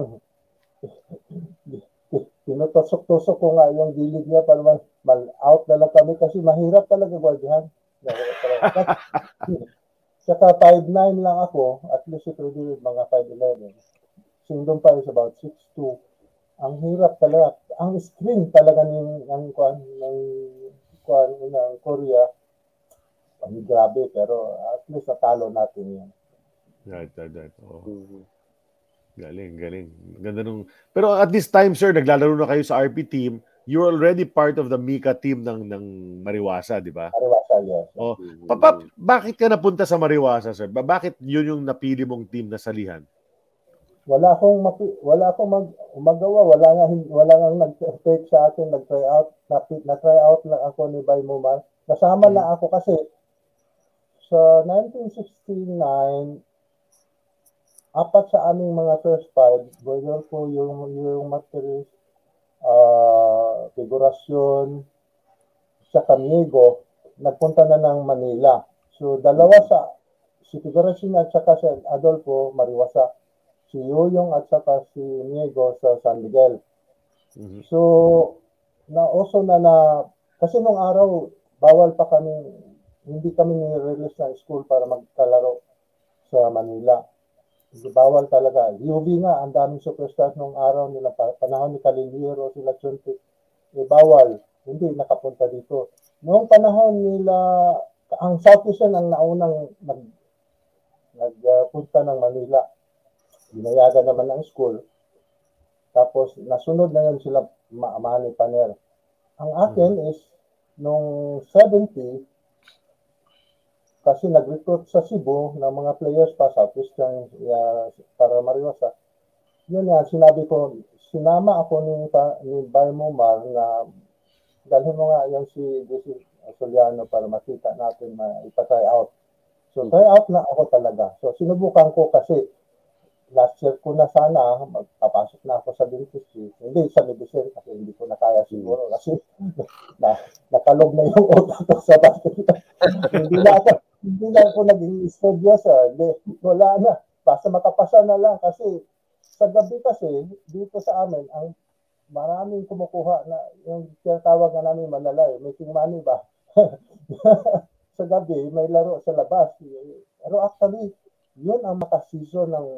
tinutusok-tusok ko nga yung gilid niya para mal, mal- out na lang kami kasi mahirap talaga talaga. Saka 5'9 lang ako, at least si Freddy mga 5'11. Sindong pa is about 6'2 ang hirap talaga. Ang screen talaga ng ng kuan ng kuan ng Korea. Ang grabe pero at least natalo natin yan. Right, right, right. Oo. Mhm. Galing, galing. Ganda nung... Pero at this time, sir, naglalaro na kayo sa RP team. You're already part of the Mika team ng ng Mariwasa, di ba? Mariwasa, yes. Oh. Papa, bakit ka napunta sa Mariwasa, sir? Ba- Bakit yun yung napili mong team na salihan? Wala akong mapi- wala akong mag magawa, wala nga wala nga nag-take sa akin, nag-try out, na, na try out lang ako ni Bay Mumar. Nasama Hmm. lang ako kasi sa 1969 apat sa aming mga first five, whether po yung yung materials, uh, figurasyon, sa Camiego, nagpunta na ng Manila. So dalawa sa si Figurasyon at saka si Adolfo Mariwasa si Yoyong at saka si Niego sa San Miguel. Mhm. So, na also na na, kasi nung araw, bawal pa kami, hindi kami ni-release ng school para magkalaro sa Manila. Bawal talaga. UV nga, ang daming superstars nung araw nila, pa- panahon ni Caliliro, sila Chunti, eh, bawal. Hindi nakapunta dito. Noong panahon nila, ang Southeastern ang naunang nag, nagpunta ng Manila binayagan naman ng school. Tapos, nasunod na yun sila Ma- Manny Paner. Ang akin is, nung 70, kasi nag-recruit sa Cebu ng mga players pa, Southeastern, uh, para Mariwasa. Yun yan, sinabi ko, sinama ako ni, pa, ni Bay Momar na dalhin mo nga yung si DC Soliano para makita natin na ipa-try out. So, try out na ako talaga. So, sinubukan ko kasi last year ko na sana magpapasok na ako sa dentistry. Hindi sa medicine kasi hindi ko na kaya siguro kasi na, nakalog na yung utak ko sa basketball. hindi na ako hindi na ako naging studyosa. Hindi, wala na. Basta makapasa na lang kasi sa gabi kasi dito sa amin ang maraming kumukuha na yung tinatawag na namin malalay, making money ba? sa gabi may laro sa labas. Pero actually, yun ang makasison ng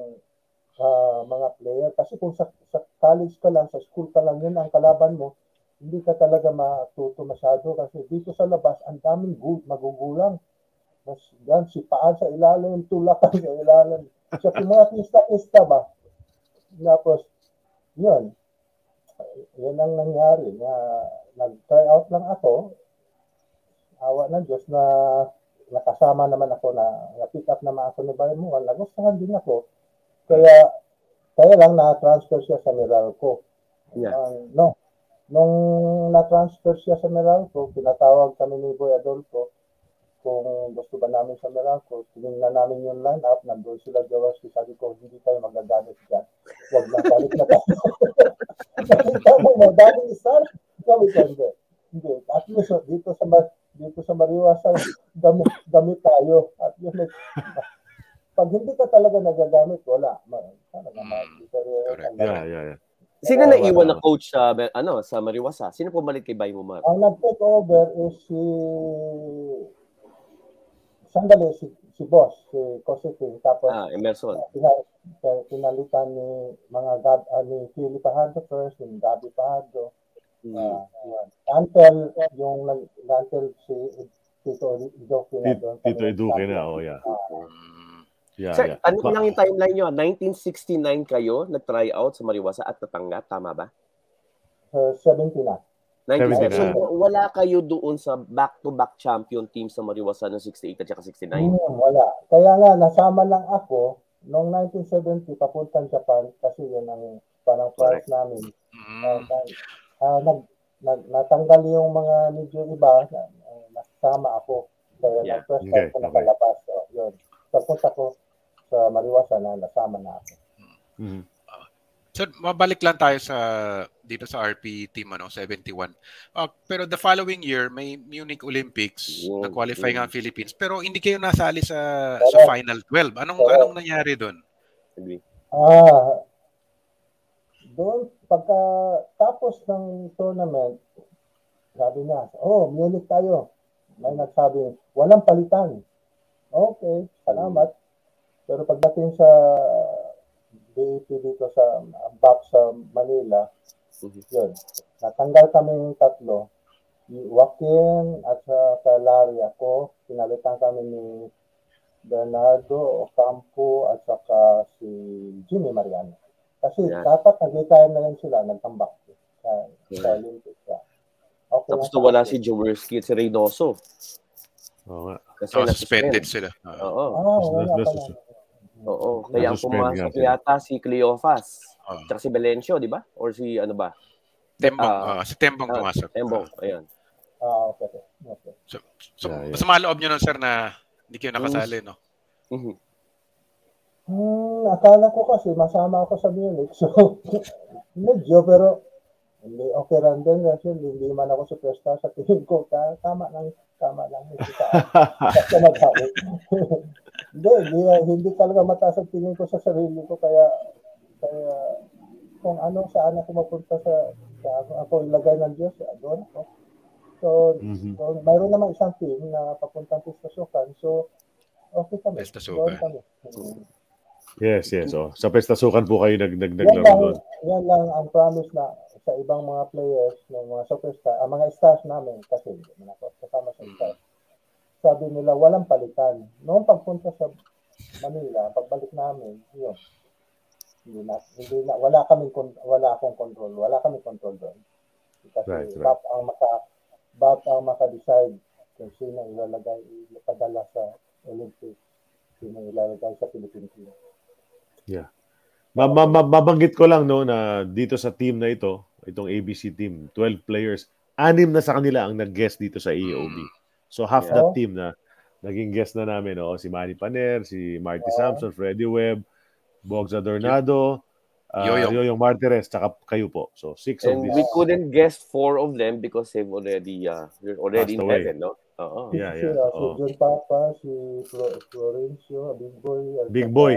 uh, mga player. Kasi kung sa, sa college ka lang, sa school ka lang, yun ang kalaban mo, hindi ka talaga matuto masyado kasi dito sa labas, ang daming gu- magugulang. Mas yan, si paan sa ilalim, tulakan sa ilalim. Sa mga pista-pista ba? Tapos, yun. Yan ang nangyari na nag-try out lang ako. Awa ng Diyos na nakasama naman ako na na-pick up naman ako ni Baymuan. Nagustuhan din ako. Kaya kaya lang na-transfer siya sa Meralco. Yeah. Uh, no. Nung na-transfer siya sa Meralco, pinatawag kami ni Boy Adolfo kung gusto ba namin sa Meralco. Tinignan namin yung line-up, nandun sila Jaworski. Sabi ko, hindi tayo magagamit dyan. Huwag na, balik na tayo. Nakita mo, madaling isar. Sabi ko, hindi. Hindi. At least, dito sa dito sa Mariwasa, gamit, gamit tayo. At least, pag hindi ka talaga nagagamit, wala. Talaga, Correct. Yeah, yeah, yeah. Sino na iwan na coach sa ano sa Mariwasa? Sino pumalit kay Bay Mumar? Ang nag-take over is si sandali si, si boss, si Cositing. Tapos Ah, Emerson. pina- pinalitan ni mga Gab, uh, ni Philip Pahado first, ni Gabi Pahado. Mm. Uh, yun. until yung until si Tito Idoki na doon. Tito Eduque na, oh yeah. Mm. Yeah, Sir, yeah. ano lang yung timeline nyo? 1969 kayo nag-try out sa Mariwasa at natanggap, tama ba? Uh, 70 na. 1969. 70 So, wala kayo doon sa back-to-back champion team sa Mariwasa noong 68 at saka 69. Hmm, wala. Kaya nga, nasama lang ako noong 1970 papuntang Japan kasi yun ang parang prize namin. Uh, Mm. uh, nag, nag, natanggal yung mga medyo iba, na, uh, nasama ako. Kaya Yeah. nag-first Okay, time ko okay. nakalabas. So, yun. Pagpunta ko sa Mariwasa na nasama na ako. Mhm. So, mabalik lang tayo sa dito sa RP team ano 71. Ah, pero the following year may Munich Olympics, Yun, na-qualify nga ang Philippines, pero hindi kayo nasali sa Correct. sa final 12. Anong Correct. anong nangyari doon? Ah, doon, pagka tapos ng tournament, sabi niya, oh, Munich tayo. May nagsabi, walang palitan. Okay, salamat. Pero pagdating sa BAP dito sa BAP sa Manila, Mhm. yun, natanggal kami tatlo. Joaquin at sa Larry ako, pinalitan kami ni Bernardo Ocampo at saka si Jimmy Mariano. Kasi Yan. dapat nag-retire na rin sila, nagtambak sa, sa Yeah. Olympics. Yeah. Okay Tapos lang sa nawala si Jaworski at si Reynoso. Oo nga. Kasi Oh, suspended sila. Oo. Ah, Nas- wala nas- pala. Oo. Kaya ang pumasok yata si Cleofas. Ah. Tsaka si Valencio, di ba? Or si ano ba? Tembong, Ah. ah, si Tembong Ah, pumasok. Tembong. Ayun. Ah, okay. okay. okay. So, so Yeah, yeah. masama loob nyo nun, sir, na hindi kayo nakasali, no? Mhm. Hmm, akala ko kasi masama ako sa Munich. So, medyo pero hindi okay lang din kasi hindi man ako superstar sa tingin ko. Ta- Tama lang, tama lang. Hindi ka basta magsabi. hindi, hindi, hindi talaga mataas ang tingin ko sa sarili ko kaya kaya kung ano saan ako mapunta sa sa ako, ako ilagay ng Diyos, doon ako. So, Mhm. so mayroon namang isang team na papuntang Pistasukan. So, okay kami. Pistasukan. Kami. Yes, yes. Oh. Sa pestasukan po kayo nag, nag, yan naglaro lang, doon. yan lang ang promise na sa ibang mga players, ng mga superstar, ang mga stars namin, kasi hindi naman ako kasama sa stars, sabi nila walang palitan. Noong pagpunta sa Manila, pagbalik namin, yun, hindi na, hindi na, wala kon- wala akong control, wala kaming control doon. Kasi Right, right. BAP ang maka, BAP ang maka-decide kung sino ilalagay, ipadala sa Olympics, sino ilalagay sa Philippine team. Ma- ma- ma- mabanggit ko lang no na dito sa team na ito, itong ABC team, 12 players, anim na sa kanila ang nag-guest dito sa AOB. So half Yeah. that team na naging guest na namin, no? si Manny Paner, si Marty Yeah. Sampson, Freddie Webb, Bogza Dornado, uh, Yoyong. Yoyong Martirez, tsaka kayo po. So six of And these. we couldn't guess four of them because they've already uh, they're already Passed in away. heaven, no? Oo. Yeah, si, yeah. uh, si Oo. John Papa, si Flo- Florencio, Big Boy. Big boy.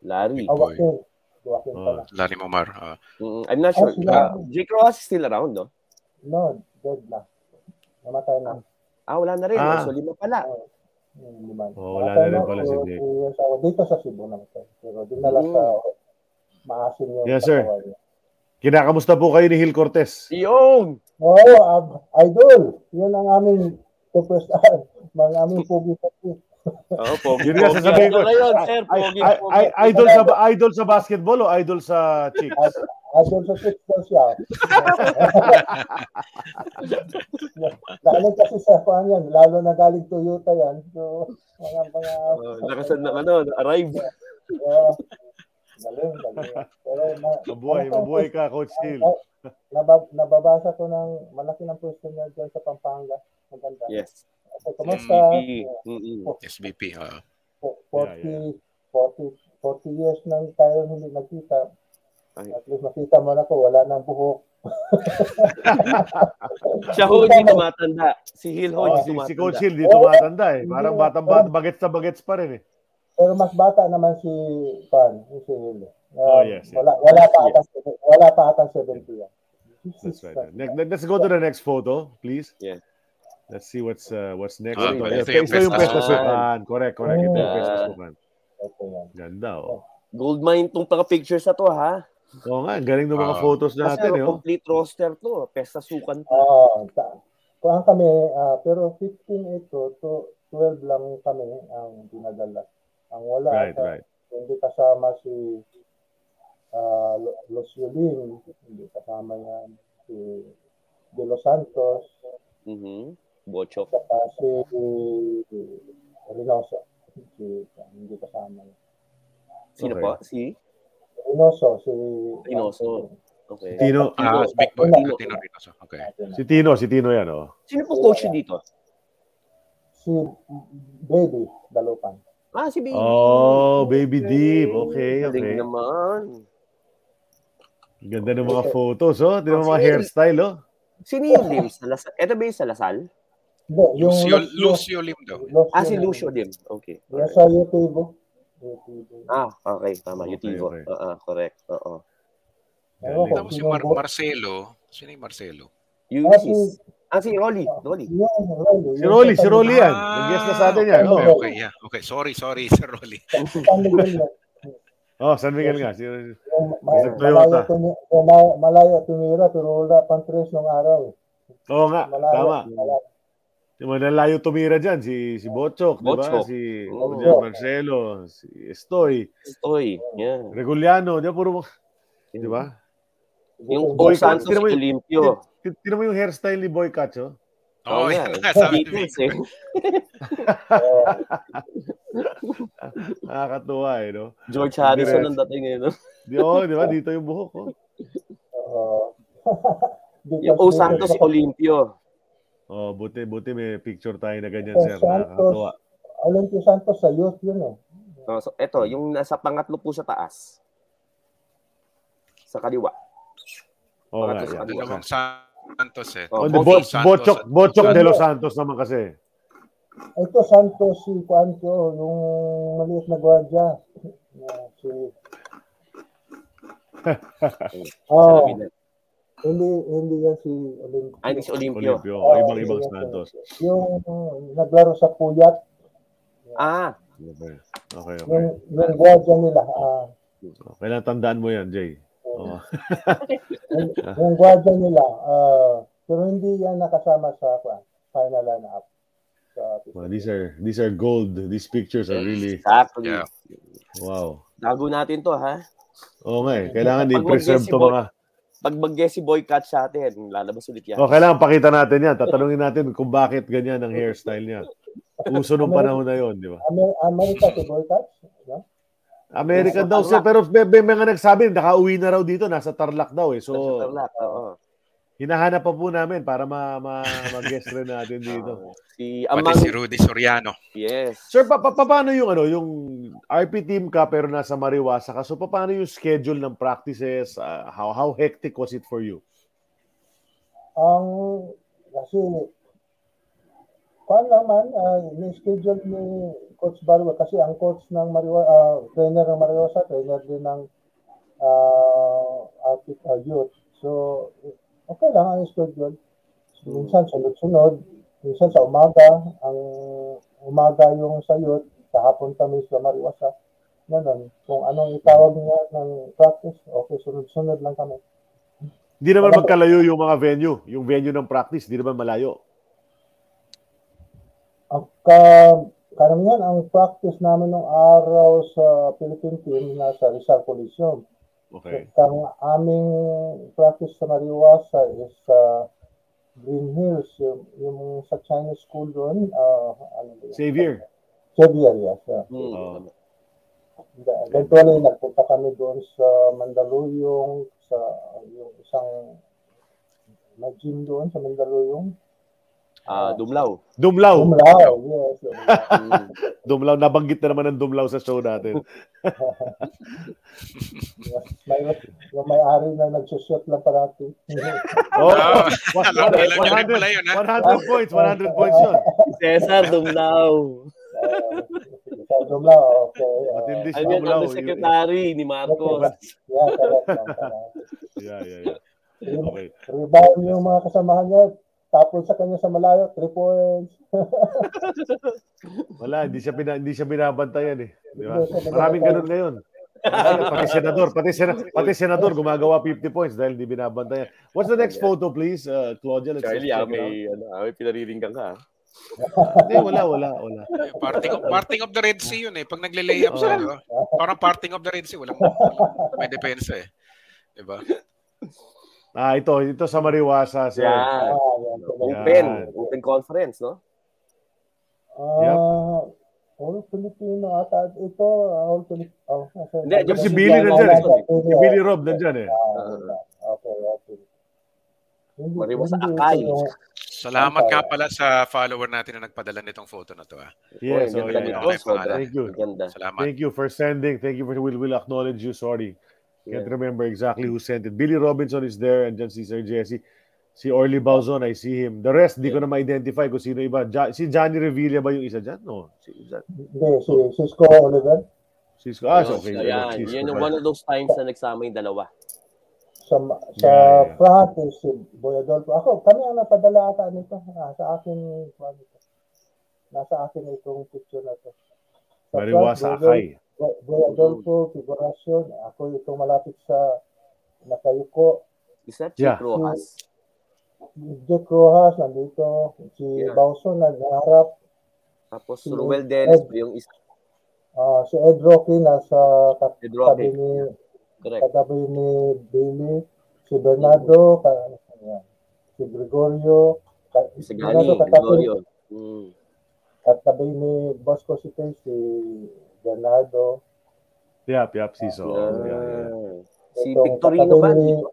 Larry. Ah, Joaquin. Joaquin Oh. Larry Momar. ah. Mm, I'm not sure. Oh. Uh, Jake Rojas is still around, no? No, dead na. Namatay na. Ah, wala na rin. Ah. So, lima pala. Hmm, liman. Oh, wala na rin pala si Jake. Dito sa Cebu namatay. Pero dinala Mm. sa maasin yung Yes, sir. niya. Kinakamusta po kayo ni Hil Cortez? Yung! Oo, ab- idol. Yun ang aming superstar. Mga aming team. Oo, pogi. Yun nga pogi. sasabihin ko. Ano ngayon, sir? Pogi, pogi. idol sa idol sa basketball o idol sa chicks? Idol sa six daw siya. galing kasi sa fan yan. Lalo na galing Toyota yan. So, mga mga... Oh, nakasad na ano, arrive. Uh, galing, galing. Pero na, Mabuhay, mabuhay ka, Coach Hill. nabab, nababasa ko ng malaki ng pwesto niya dyan sa Pampanga. Maganda. Yes. So, kumusta? MVP. Mm-mm. SVP. ah. Po- 40, 40, 40 years nang tayo hindi nagkita. Ay. At least makita mo na ko, wala nang buhok. Siya ho, hindi tumatanda. Si Hill ho, Oh, hindi si, tumatanda. si Coach Hill di tumatanda eh. Parang batang bata, bagets na bagets pa rin eh. Pero mas bata naman si Pan, si Hill. Uh, Oh, yes, yes. Wala, wala pa atang, wala pa atang 70 yan. That's right. Let's go to the next photo, please. Yeah. Let's see what's uh, what's next. Ah, ito, ito ito, yung ito yung Pesta Pesta Sukan. Correct, correct. Ito yung. Pesta Sukan. Ganda, oh. Gold mine tong mga pictures na to, ha? Oo nga, galing ng mga Ah. photos Kasi natin, eh. oh. complete roster to. Pesta sukan to. Oo. ta- kuhaan kami, ah, pero 15 ito, to 12 lang kami ang dinadala. Ang wala, Right, sa- right. hindi kasama si uh, Los Yulin, hindi kasama yan si De Los Santos, Mhm. Bochok. saka si Reynoso. Si, hindi kasama. Sino Okay. po? Si Reynoso, si Reynoso. Okay. Tino, Ah, Tino. Big Boy. Tino. Tino Reynoso. Okay. si Tino, si Tino yan, oh. Sino po coach dito? Si Baby Dalupan. Ah, si Baby. Oh, Baby Deep. Okay, Galing okay. naman. Ganda ng mga photos, oh. Tingnan mo mga hairstyle, oh. Sino yung Lasal? Ito ba yung sa Lasal? Hindi, yung Lucio, Los- Lucio Lim daw. Ah, si Lucio Lim. Okay. Yung sa YouTube. YouTube. Ah, okay. Tama. Okay, Utivo. okay. Ah, ah, correct. Oo. Ko, Tapos si Mar- Marcelo. Sino yung Marcelo? Ulysses. Ah, si Rolly. Rolly. Si Rolly, si Rolly yan. Nag-guest na sa atin yan, okay, oh. okay, yeah. Okay, sorry, sorry, Sir Rolly. Oh, San Miguel nga. Si, malayo, ma- malayo tumira pero wala pang tres nung araw. Oo nga, Malayo. tama. Malayo. Mga nalayo tumira dyan, si, si Botchok, di ba? Botchok. Si Oo. dyan, Marcelo, si Estoy, Oy, yeah. Reguliano, di ba? Puro, mga- di ba? Yung Boy Boy Santos Cat, sino mo yun? Olimpio. Tin- Tinan mo yung hairstyle ni Boy Cacho. Oo, yan nga. nga, sabi Vic. eh. Oo. Nakakatuwa eh, no? George Harrison ang dating eh. No? Di, oh, di ba? Dito yung buhok, oh. Oo. Di Yung O Santos Olimpio. Oh, buti, buti may picture tayo na ganyan, Oh, sir. Santos. Nakakatuwa. Olympio Santos sa youth yun eh. Oh, so, eto, yung nasa pangatlo po sa taas. Sa kaliwa. Nga, Pangatlo sa yan. kaliwa. Dalawang Santos eh. Oh, Oh, Bo- Santos Botchok, at- Botchok de los Santos. Naman kasi. Ito Santos si Cuanto, yung maliit na gwardiya. Yeah, si Oh, na- hindi hindi yan si Olympio. Ay, hindi si Olimpio. Olimpio. Oo, ibang-ibang Santos. Yung naglaro sa Puyat, Ah, Okay, okay. okay. yung, yung gwardiya nila. ah, Kailangan tandaan mo yan, Jay. Oh. yung, gwardiya nila, ah, pero hindi yan nakasama sa final lineup. Sa, Well, these are these are gold. These pictures are really exactly. Yeah. wow. Tago natin to, ha? Oo nga eh. Kailangan mag-guess si to mga... Pag mag-guess si Boy Cat sa atin, lalabas ulit yan. Oh, kailangan pakita natin yan. Tatanungin natin kung bakit ganyan ang hairstyle niya. Uso nung panahon na yon, di ba? Amer- America si Boycott. No? American Nasa daw siya, pero may, may mga nagsabi, nakauwi na raw dito, nasa Tarlac daw eh. So, Tarlac, oo. Hinahanap pa po namin para ma, ma, mag-guest rin natin dito. Oo. Si Pati Amang, si Rudy Soriano. yes. Sir, pa, pa, paano yung ano, yung RP team ka pero nasa Mariwasa ka? So, paano yung schedule ng practices? Uh, how how hectic was it for you? Ang kasi kwan lang man, uh, ni-schedule ni Coach Barwa kasi ang coach ng Mariwa, ah, trainer ng Mariwasa, trainer din ng uh, Arctic uh, Youth. So, okay lang ang schedule. Minsan sunod-sunod, minsan sa umaga, ang umaga yung sa youth, sa hapon kami sa Mariwasa. Ganun. Kung anong itawag niya ng practice, okay, sunod-sunod lang kami. Hindi naman magkalayo yung mga venue. Yung venue ng practice, hindi naman malayo. Ang ka, karamihan ang practice namin nung araw sa Philippine team nasa Rizal Coliseum. Okay. Ang aming practice sa Mariwasa is sa Green Hills, yung, yung sa Chinese school doon. ah, ano ba yun? Xavier. Xavier, yes. Uh, Hmm. Oo. eventually, nagpunta kami doon sa Mandaluyong, sa yung isang na gym doon sa Mandaluyong. Ah, Dumlaw. Dumlaw. Umlao, yes. Dumlaw. Nabanggit na naman ng Dumlaw sa show natin. may, yung may-ari na nagsushoot lang parati. Oh, wa- alam alam niyo rin pala yun, ha? 100 points. 100 points yun. Cesar Dumlaw. sa Dumlao, okay. Uh, Matindi si Ano yan, Dumlaw. undersecretary ni Marcos. yeah, correct. Yeah, yeah, yeah. Okay. Rebound yung mga kasamahan niya. Tapos sa kanya sa malayo, 3 points. Wala, hindi siya, bina, hindi siya binabantayan eh. Di ba? Maraming ganun ngayon. pati senador, pati, sena, pati senador gumagawa 50 points dahil hindi binabantayan. What's the next photo please, uh, Claudia? Let's Charlie, ah, it out. may, ano, ah, may pinariringgan ka. ah. Hindi, wala, wala, wala. Parting of, parting of the Red Sea yun eh. Pag nagle-layup sila, di ba? Parang parting of the Red Sea. Walang may depensa eh. Di ba? Ah, ito, ito sa Mariwasa, sir. Yan. Ah, yan. Open. Yan. Open conference, no? Ah, all Filipino ata ito, all Filipino. Oh, kasi- Hindi, Pero si Billy nandyan eh. Si Billy Rob nandyan eh. Ah, okay, okay. Hindi, Mariwas hindi Akay. Salamat nga pala sa follower natin na nagpadala nitong photo na to. Ah. Yes, oh, ganda yeah, nito, yeah. Thank you. Ganda. Salamat. Thank you for sending. Thank you for, we'll, we'll acknowledge you. Sorry. Can't Yeah. remember exactly who sent it. Billy Robinson is there and then si Sir Jesse. Si Orly Balzon, I see him. The rest, di ko na ma-identify kung sino iba. Ja- si Johnny Revilla ba yung isa dyan? No. Si, Hindi, si Cisco Oliver. Cisco. Ah, Ayun, okay. Ayan, Cisco, yun yung right. one of those times na nagsama yung dalawa. Sa, sa Yeah, yeah. is si Boy Adolfo. Ako, kami ang napadala ata nito. Nasa akin, kwan ito. nasa akin itong picture na to. Sa Mariwasa front, Boy- Adolfo, figurasyon. Ako itong malapit sa nakayuko. Is that Yeah. Chick Rojas? Jack Rojas nandito, si Yeah. Bauson nagharap, Tapos Si Ruel Dennis, Ed- yung isa. ah, si Ed Rocky nasa kat- Ed Rocky. katabi ni Correct. katabi ni Billy, si Bernardo, ka, ayan, si Gregorio, ka, Si Bernardo Gani, katabi, Gregorio. Mm. katabi ni Boss ko si Tay, si Bernardo. Yap, yap, Siso. Ah. Yeah, yeah. Si Itong Victorino ba? ni-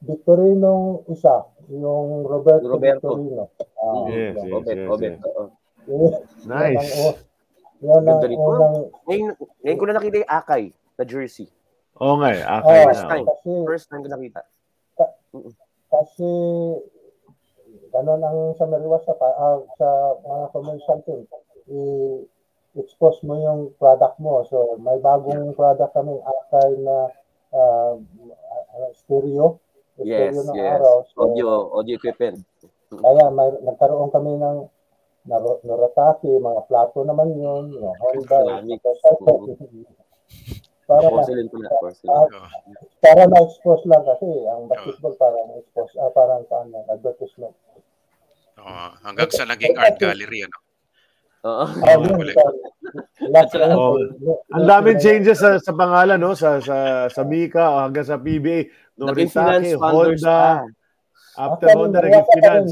Victorino isa, yung Roberto, Roberto. Victorino. Ah, Yes, yan. yes. Obet, Obet. oo. Yan Nice. ang, u- yan ang unang, Ngayon, ngayon ko na nakita yung Akay na jersey. Oo nga eh. ah, Okay First na. time. kasi, First time ko nakita. kasi, ganun ang sa Meriwas sa, ah, sa mga commercial team, i- expose mo yung product mo. So, may bagong product kami, Akay na ah, stereo. Yes, stereo ng yes. araw. So, Audio, audio equipment. Kaya may, nagkaroon kami ng Norataki, mga plato naman yun, yung Honda, motorcycle. para ma, Porcelain pala. Ah, Porcelain. para ma-expose lang kasi ang basketball parang expose, ah, parang paano, advertisement. Oo, hanggang sa naging art gallery ano. Oo. Ah, Oh, Ang daming changes sa, sa pangalan, no? Sa, sa, sa Mika hanggang sa PBA. Finance Noritake, funders Honda, after Honda, naging finance.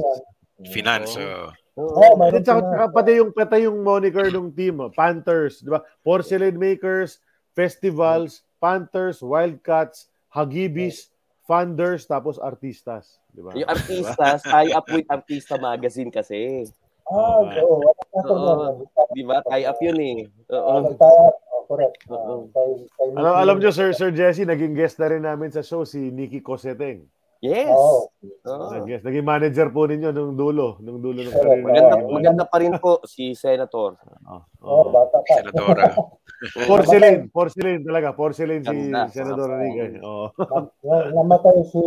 Finance. Oo. oo. Oo. Oo, mayroon At saka, pa saka nga. pati yung, pati yung moniker ng team, oh, Panthers, di ba? Porcelain Makers, Festivals, Panthers, Wildcats, Hagibis, Funders, tapos Artistas. Di ba? Yung artista, tie up with Artista Magazine kasi. Ah, oo, na ito Oo. yan. Di ba? Tie up yun eh. Ah, Oo. oh, correct. Ah, Oo. kay- kay Alam, alam nyo, Sir, Sir Jesse, naging guest na rin namin sa show si Nikki Coseteng. Yes. Oo. Oo. Nag-guest. Naging manager po ninyo nung dulo. Nung dulo ng Correct. career. Maganda, maganda pa rin po si Senator. Oh, Oo, oh. bata pa. Senadora. Porcelain, porcelain talaga. Porcelain si. Senador Enrique. Oh. Nam- namatay si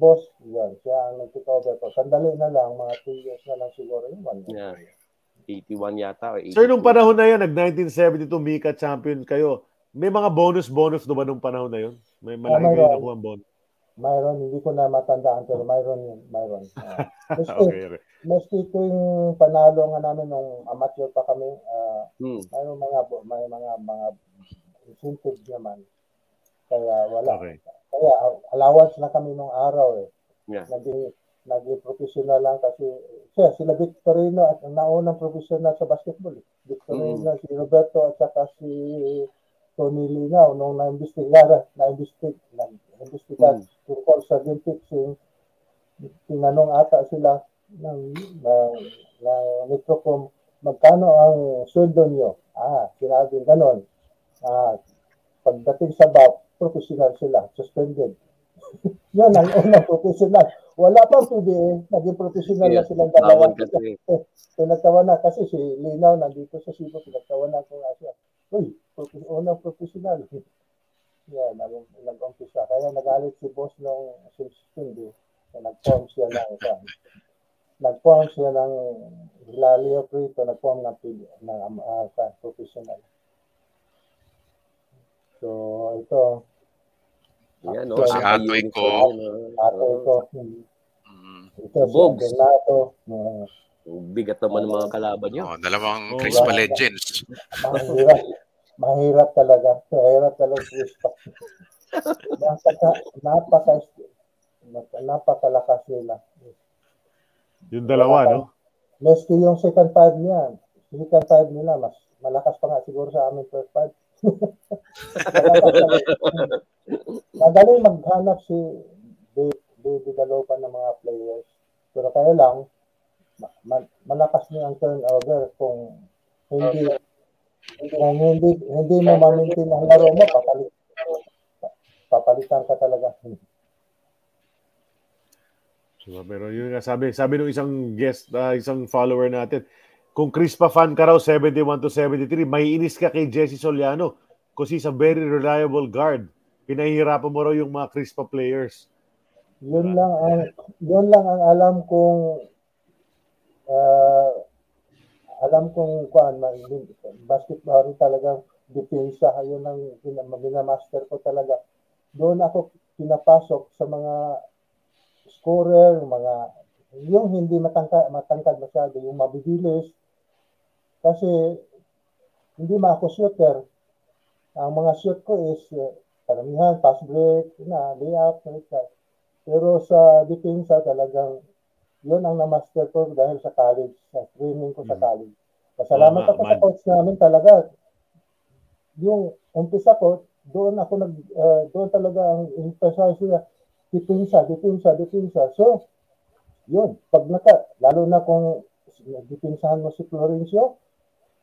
boss, yan, siya ang nag-cover ko. Sandali na lang, mga 2 years na lang siguro yun. Yeah. 81 yata. Or 82. Sir, nung panahon na yan, nag-1972 Mika champion kayo. May mga bonus-bonus na ba nung panahon na yun? May malaki Ah, kayo nakuha ang bonus. Mayroon, hindi ko na matandaan, pero mayroon yun, mayroon. Ah, maski, Okay. Okay. maski tuwing panalo nga namin nung amateur pa kami, ah, Hmm. mga, may mga, mga incentives naman. Kaya wala. Okay. Kaya allowance na kami nung araw eh. Yeah. Naging, naging professional lang kasi siya, sila Victorino at ang naunang professional sa basketball. eh. Victorino, si Roberto at saka si Tony Linaw nung na-imbestigar, na-imbestig, na-imbestigar Mm. tungkol sa Olympics, yung tinanong ata sila ng, ng, ng Metrocom, magkano ang sweldo nyo? Ah, sinabi ganon. Ah, pagdating sa BAP, professional sila, suspended. Yan ang unang professional. Wala pang PBA, naging professional na Yeah, silang dalawa. Pinagtawa na kasi si Linaw nandito sa Cebu, pinagtawa na ko nga siya. Uy, unang professional. Yan, nag- nag-umpisa. Kaya nagalit si boss nung since hindi. Nag-form siya ng nag-form siya ng Hilario Prito, nag-form ng, ng uh, professional. So, ito, Yan, no? So, si Atoy ko. yun, no? ato ito, Mm. ito si Bogs. Abenato, uh, Bigat naman ng mga kalaban nyo. Oh, dalawang Oh, Crispa wow. Legends. mahirap. mahirap talaga. Mahirap talaga. napaka, napaka, napakalakas nila. Yung dalawa, no? Meski yung second five niya, second five nila, mas malakas pa nga siguro sa amin first five. Magaling maghanap si Baby Galopan ng mga players. Pero kaya lang, ma- ma- malakas niya ang turnover kung hindi kung hindi hindi mo ma-maintain ang laro mo, papalit, papalitan ka talaga. Diba? Pero yun nga, sabi, sabi nung isang guest, ah, isang follower natin, kung Crispa fan ka raw 71 to 73, may inis ka kay Jesse Soliano kasi he's a very reliable guard. Pinahihirapan mo raw yung mga Crispa players. Yun lang ang yun lang ang alam kong ah, alam kong kuan basketball rin talagang depensa yun ang pinamaster ko talaga. Doon ako pinapasok sa mga scorer, mga yung hindi matangkad, matangkad masyado, yung mabibilis. Kasi hindi ako shooter. Ang mga shoot ko is uh, karamihan, pass break, na, layup, that. Pero sa depensa talagang yun ang na-master ko dahil sa college, sa training ko sa Mm. college. Pasalamat ako sa coach namin talaga. Yung umpisa ko, doon ako nag, uh, doon talaga ang emphasize niya, depensa, depensa, depensa. So, yun, pag naka, lalo na kung depensahan mo si Florencio,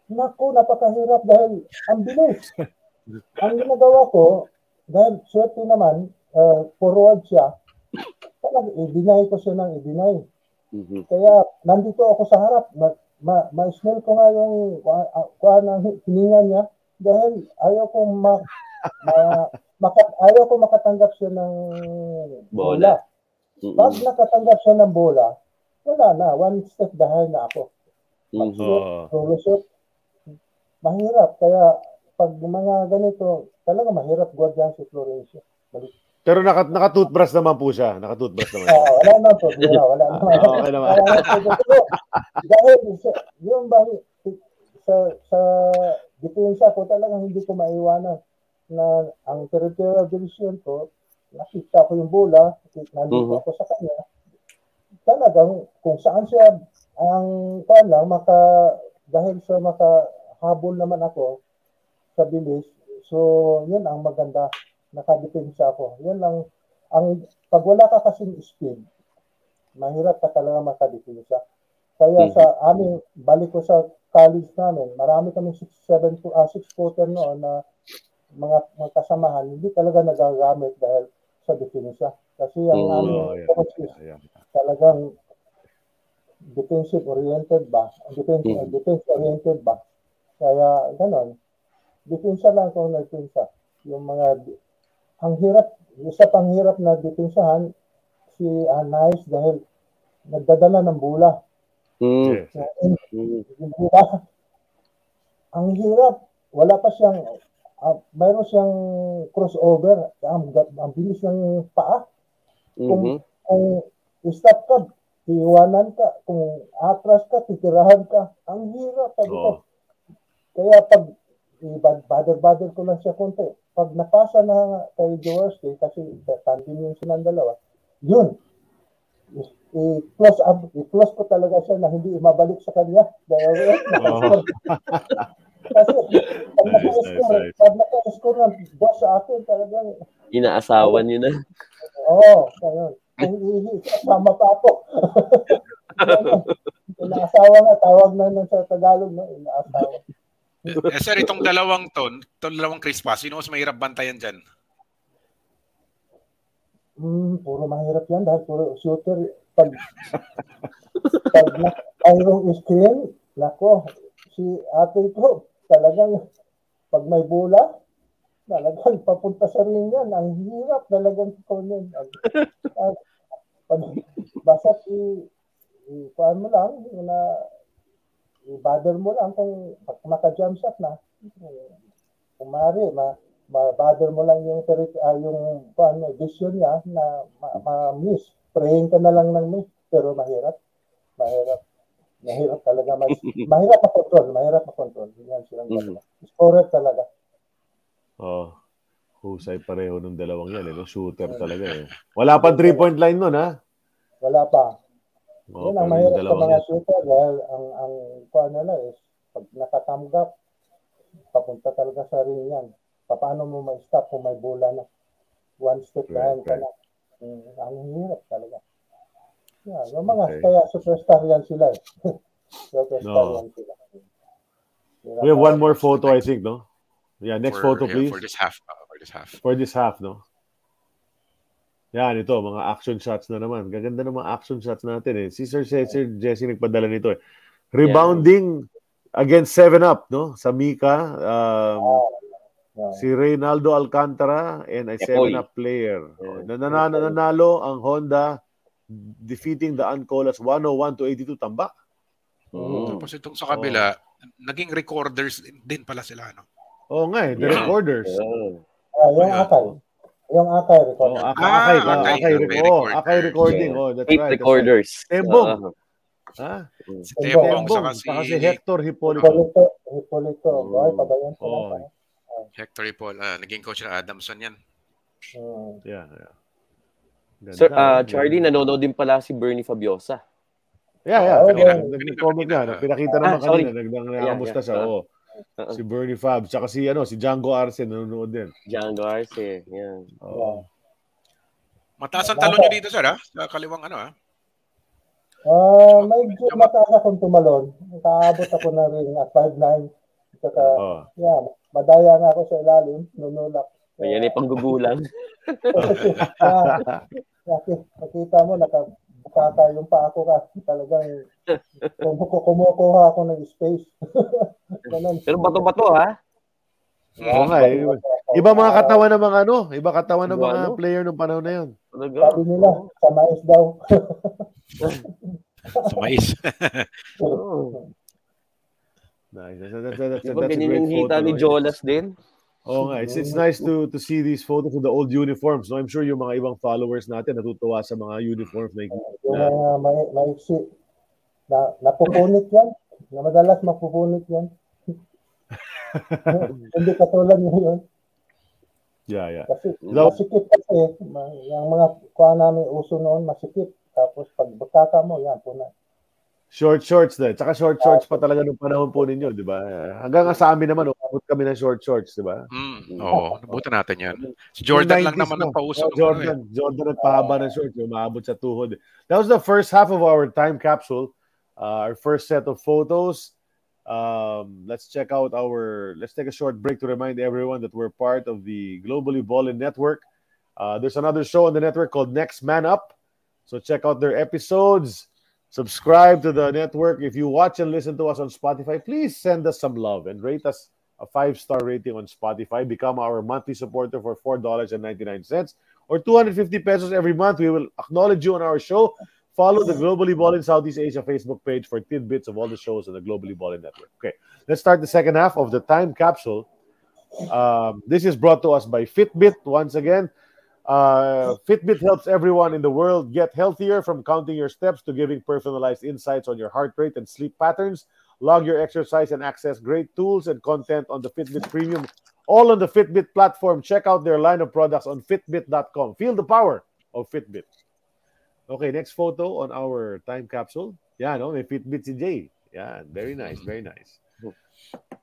naku, napakahirap dahil ang bilis. ang ginagawa ko, dahil swerte naman, uh, forward siya, talaga, i-deny ko siya ng i-deny. Mhm. Kaya nandito ako sa harap, ma, ma, ma-smell ko nga yung kuha- kuha ng hininga niya dahil ayaw kong ma, ma, maka, ayaw ko makatanggap siya ng bola. Bola. Pag nakatanggap siya ng bola, wala na, one step behind na ako. Mhm. Oo. Solo shoot, mahirap. Kaya pag mga ganito, talaga mahirap gwardiyan si Florencio. Balik. Pero naka, naka-toothbrush naman po siya. Naka-toothbrush naman. Ah, wala na problema, wala na. Ah, okay naman. Wala na problema. Dahil sa, yung ba, sa, sa depensa ko talagang hindi ko maiwanan na ang territorial division ko, nakita ko yung bola, nandito Mhm. ako sa kanya, talagang kung saan siya ang lang, maka, dahil sa makahabol naman ako sa bilis, so yun ang maganda, nakadepensa ako. Yun lang, ang, pag wala ka kasing speed, mahirap ka talaga makadepensa. Kaya Mhm. sa aming, balik ko sa college namin, marami kami 6-7 uh, six footer noon na mga, mga kasamahan, hindi talaga nagagamit dahil sa depensa. Kasi ang Mhm. aming Oh, yeah. coach is Ayan. talagang defensive oriented ba? Defensive, Mhm. defense oriented ba? Kaya ganon. Depensa lang kung nagpensa. Yung mga ang hirap, isa pang hirap na depensahan si Anais dahil nagdadala ng. Yes. Mhm. Yung bola, ang hirap. Wala pa siyang, ah, mayroon siyang crossover. Ang, ang bilis ng paa. Mhm. kung stop ka, iiwanan ka. Kung atras ka, titirahan ka. Ang hirap. Oo. Kaya pag i-bother-bother ko lang siya konti. Pag napasa na kay Jaworski, kasi tandem yung silang dalawa, yun. I-close up, i-close ko talaga siya na hindi mabalik sa kanya. Dahil Oo. kasi pag Nice, naka-score, nice, pag naka-score ng boss sa akin, talagang Inaasawan niyo na. Oo, oh, kasama pa ako. Inaasawa nga, tawag na nun sa Tagalog, no? Inaasawa. Eh, sir, itong dalawang ton, itong dalawang Chris Pass, sino mas mahirap bantayan dyan? Hmm, puro mahirap yan dahil puro shooter. Pag, pag na, mayroong screen, nako, si ate ko, talagang, pag may bola, talagang papunta sa ring yan. Ang hirap talagang. Ang- ang- Pag, basta i, i, kuhaan mo lang, na, i-bother mo lang kung pag maka-jump shot na. Kung maaari, ma, ma-bother mo lang yung, ah, yung kuhaan mo, vision niya na ma- ma-miss. Praying ka na lang ng miss. Pero mahirap. Mahirap. Mahirap talaga. Mas, mahirap makontrol. Mahirap makontrol. Yan silang Mhm. dalawa. Scorer talaga. Oh. Husay pareho ng dalawang yan. Eh, no? Shooter talaga eh. Wala pa three-point line nun, ha? Wala pa. Oh, Yun ang mahirap sa mga yan. shooter dahil ang ang kuan nila is pag nakatanggap papunta talaga sa ring yan. Paano mo ma-stop kung may bola na? One step Right, behind ka na. Mm, ang hirap talaga. Yeah, yung mga Okay. kaya superstar yan sila eh. superstar No. yan sila. Hirap We have one more photo, I think, no? Yeah, next For- photo, yeah, please. for this half. uh, for this half. For this half, no? Yan, ito, mga action shots na naman. Gaganda ng mga action shots natin eh. Si Sir, Sir, Sir Jesse nagpadala nito eh. Rebounding against 7-Up, no? Sa Mika, um, Yeah. si Reynaldo Alcantara and a Epoy. 7-Up player. Yeah. Nananalo nanalo ang Honda defeating the Uncolas 101 to 82 tambak. Mhm. Tapos itong sa kabila, naging recorders din pala sila. No? Oo nga eh, the Yeah. recorders. Ah, yung Yeah. akay. Yung Akay Oh, recording. Akay, Ah, Akay, Akay, Akay, oh, recorder. Akay recording. Yeah. Oh, that's Eight right. that's recorders. right. Tembong. Uh, Ha? Si Tembong, Tembong, saka si saka si Hector Hipolito. Hipolito, Hipolito. Mm. Boy, pabayan ko Oh. Hector Paul. ah, naging coach ng Adamson yan. Hmm. Yeah, yeah. Ganda, Sir, ah, ganda. Charlie, nanonood din pala si Bernie Fabiosa. Yeah, yeah. Oh, Kanina, yeah. nag-comment nga. kanina. Pinakita Ah, naman sorry. kanina. Nagdang Yeah, yeah. siya. Ah. Oo. Uh-uh. Si Bernie Fab. Tsaka si, ano, si Django Arce nanonood din. Django Arce. Yan. Oo. Mataas ang talon nyo dito, sir, ha? Sa kaliwang ano, ha? Ah, may medyo mataas akong tumalon. Nakaabot ako na rin at 5'9". Saka, Oo. yan, madaya nga ako sa ilalim. Nunulak. Ayan ay panggugulang. Kasi nakita mo, nakabukata yung pa ako ka. Talagang kumuku- kumukuha ako ng space. Pero bato-bato ha. Oo nga, eh. Iba mga katawan ng mga ano, iba katawan ng mga ano? player nung panahon na yun. Talaga. Sabi nila, sa mais daw. Sa mais. Oo. Nice. That's, that's, that's, ba that's a ganyan great yung hita photo. ni Jolas din? Oo nga, it's, it's nice to to see these photos of the old uniforms. No, I'm sure yung mga ibang followers natin natutuwa sa mga uniforms na Yung mga may, maiksi. Na, napupunit yan. Na madalas mapupunit yan. Hindi katulad ngayon. Yeah, yeah. Kasi Daw- masikip kasi. Yung mga kuha namin uso noon, masikip. Tapos pag butaka mo, yan, puna. Short shorts din. Tsaka short shorts pa talaga nung panahon po ninyo, di ba? Hanggang sa amin naman, umabot kami ng short shorts, di ba? Mm, oo, nabutan natin yan. Si Jordan lang 90s naman ang na. pauso. Oh, nung ano, Jordan. Jordan nagpahaba ng shorts, umabot sa tuhod. That was the first half of our time capsule. Uh, our first set of photos. Um, let's check out our. Let's take a short break to remind everyone that we're part of the Globally Ballin Network. Uh, there's another show on the network called Next Man Up. So check out their episodes. Subscribe to the network. If you watch and listen to us on Spotify, please send us some love and rate us a five star rating on Spotify. Become our monthly supporter for $4.99 or 250 pesos every month. We will acknowledge you on our show. Follow the Globally Ballin Southeast Asia Facebook page for tidbits of all the shows on the Globally Ballin Network. Okay, let's start the second half of the time capsule. Um, this is brought to us by Fitbit once again. Uh, Fitbit helps everyone in the world get healthier from counting your steps to giving personalized insights on your heart rate and sleep patterns. Log your exercise and access great tools and content on the Fitbit Premium, all on the Fitbit platform. Check out their line of products on Fitbit.com. Feel the power of Fitbit. Okay, next photo on our time capsule. Yeah, no, may Fitbit si Jay. Yeah, very nice, very nice.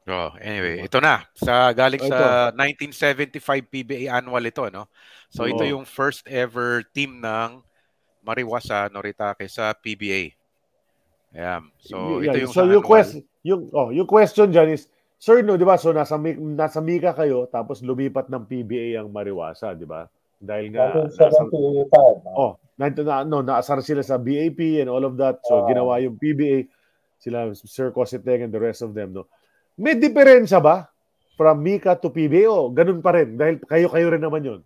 Oh, anyway, ito na. Sa galing Oh, sa 1975 PBA annual ito, no? So ito Oo. yung first ever team ng Mariwasa Noritake sa PBA. Ayan. So Yeah, ito yung so yung question, yung oh, yung question diyan is Sir, no, 'di ba? So nasa nasa Mika kayo tapos lumipat ng PBA ang Mariwasa, 'di ba? Dahil nga nasa, 1975. oh, na no, naasar sila sa BAP and all of that. So Ah. ginawa yung PBA sila Sir Cositeng and the rest of them, no. May diferensya ba from Mika to PBA o ganun pa rin dahil kayo-kayo rin naman 'yon.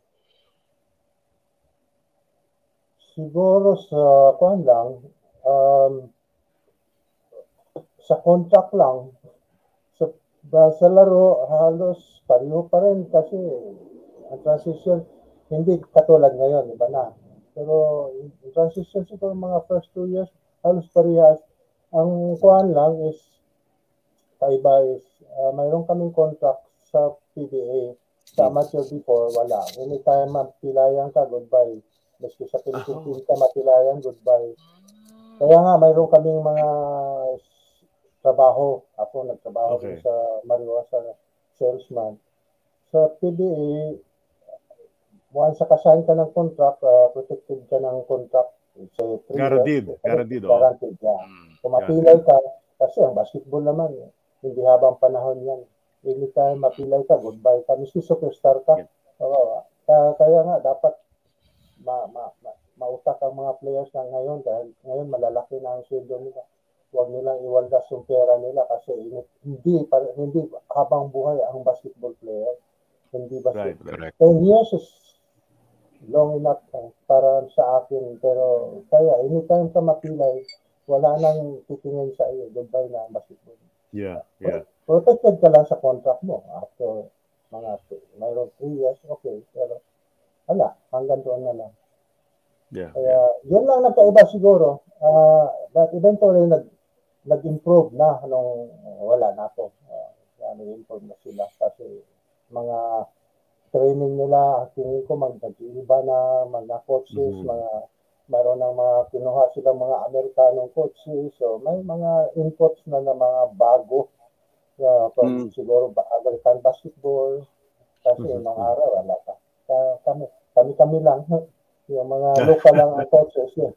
Siguro sa kwan lang, um, sa contract lang, sa, sa laro, halos pareho pa rin kasi ang transition, hindi katulad ngayon, iba na. Pero yung transition siguro mga first two years, halos parehas. Ang kuhan lang is, kaiba is, uh, mayroon kaming contract sa PBA. Sa amateur before, wala. Anytime mapilayan ka, goodbye. Maski sa Philippines ka mapilayan, goodbye. Kaya nga, mayroon kaming mga trabaho. Ako nagtrabaho Okay. sa Mariwasa salesman. Sa PBA, once nakasign ka ng contract, uh, protected ka ng contract. Three Guaranteed, years. guaranteed. Guaranteed, yeah. Mm. Kung mapilay ka, kasi ang basketball naman, eh, hindi habang panahon yan. Anytime mapilay ka, goodbye ka. Miski superstar ka. Oo. Kaya, kaya nga, dapat ma, ma, ma, mautak ang mga players na ngayon dahil ngayon malalaki na ang sweldo nila. Huwag nilang iwaldas yung pera nila kasi hindi, pa- hindi habang buhay ang basketball player. Hindi Right, basketball. Correct. 10 years is long enough eh, para sa akin. Pero kaya anytime ka mapilay, wala nang titingin sa iyo. Goodbye na ang basketball. Yeah, yeah. Protected ka lang sa contract mo. After mga mayroon 3 years, okay. Pero wala, hanggang doon na lang. Yeah. Kaya yun lang nagkaiba siguro. Uh, but eventually nag nag-improve na nung wala na ako. Uh, nag-improve na sila kasi mga training nila, tingin ko mag-iba na mga coaches, mm-hmm. mga mayroon ng mga kinuha silang mga Amerikanong coaches. So may mga inputs na na mga bago. Uh, mm. siguro ba, American basketball. Kasi mm-hmm. nung araw wala pa. Kami, kami kami lang. Yung mga local lang ang coaches. Yun.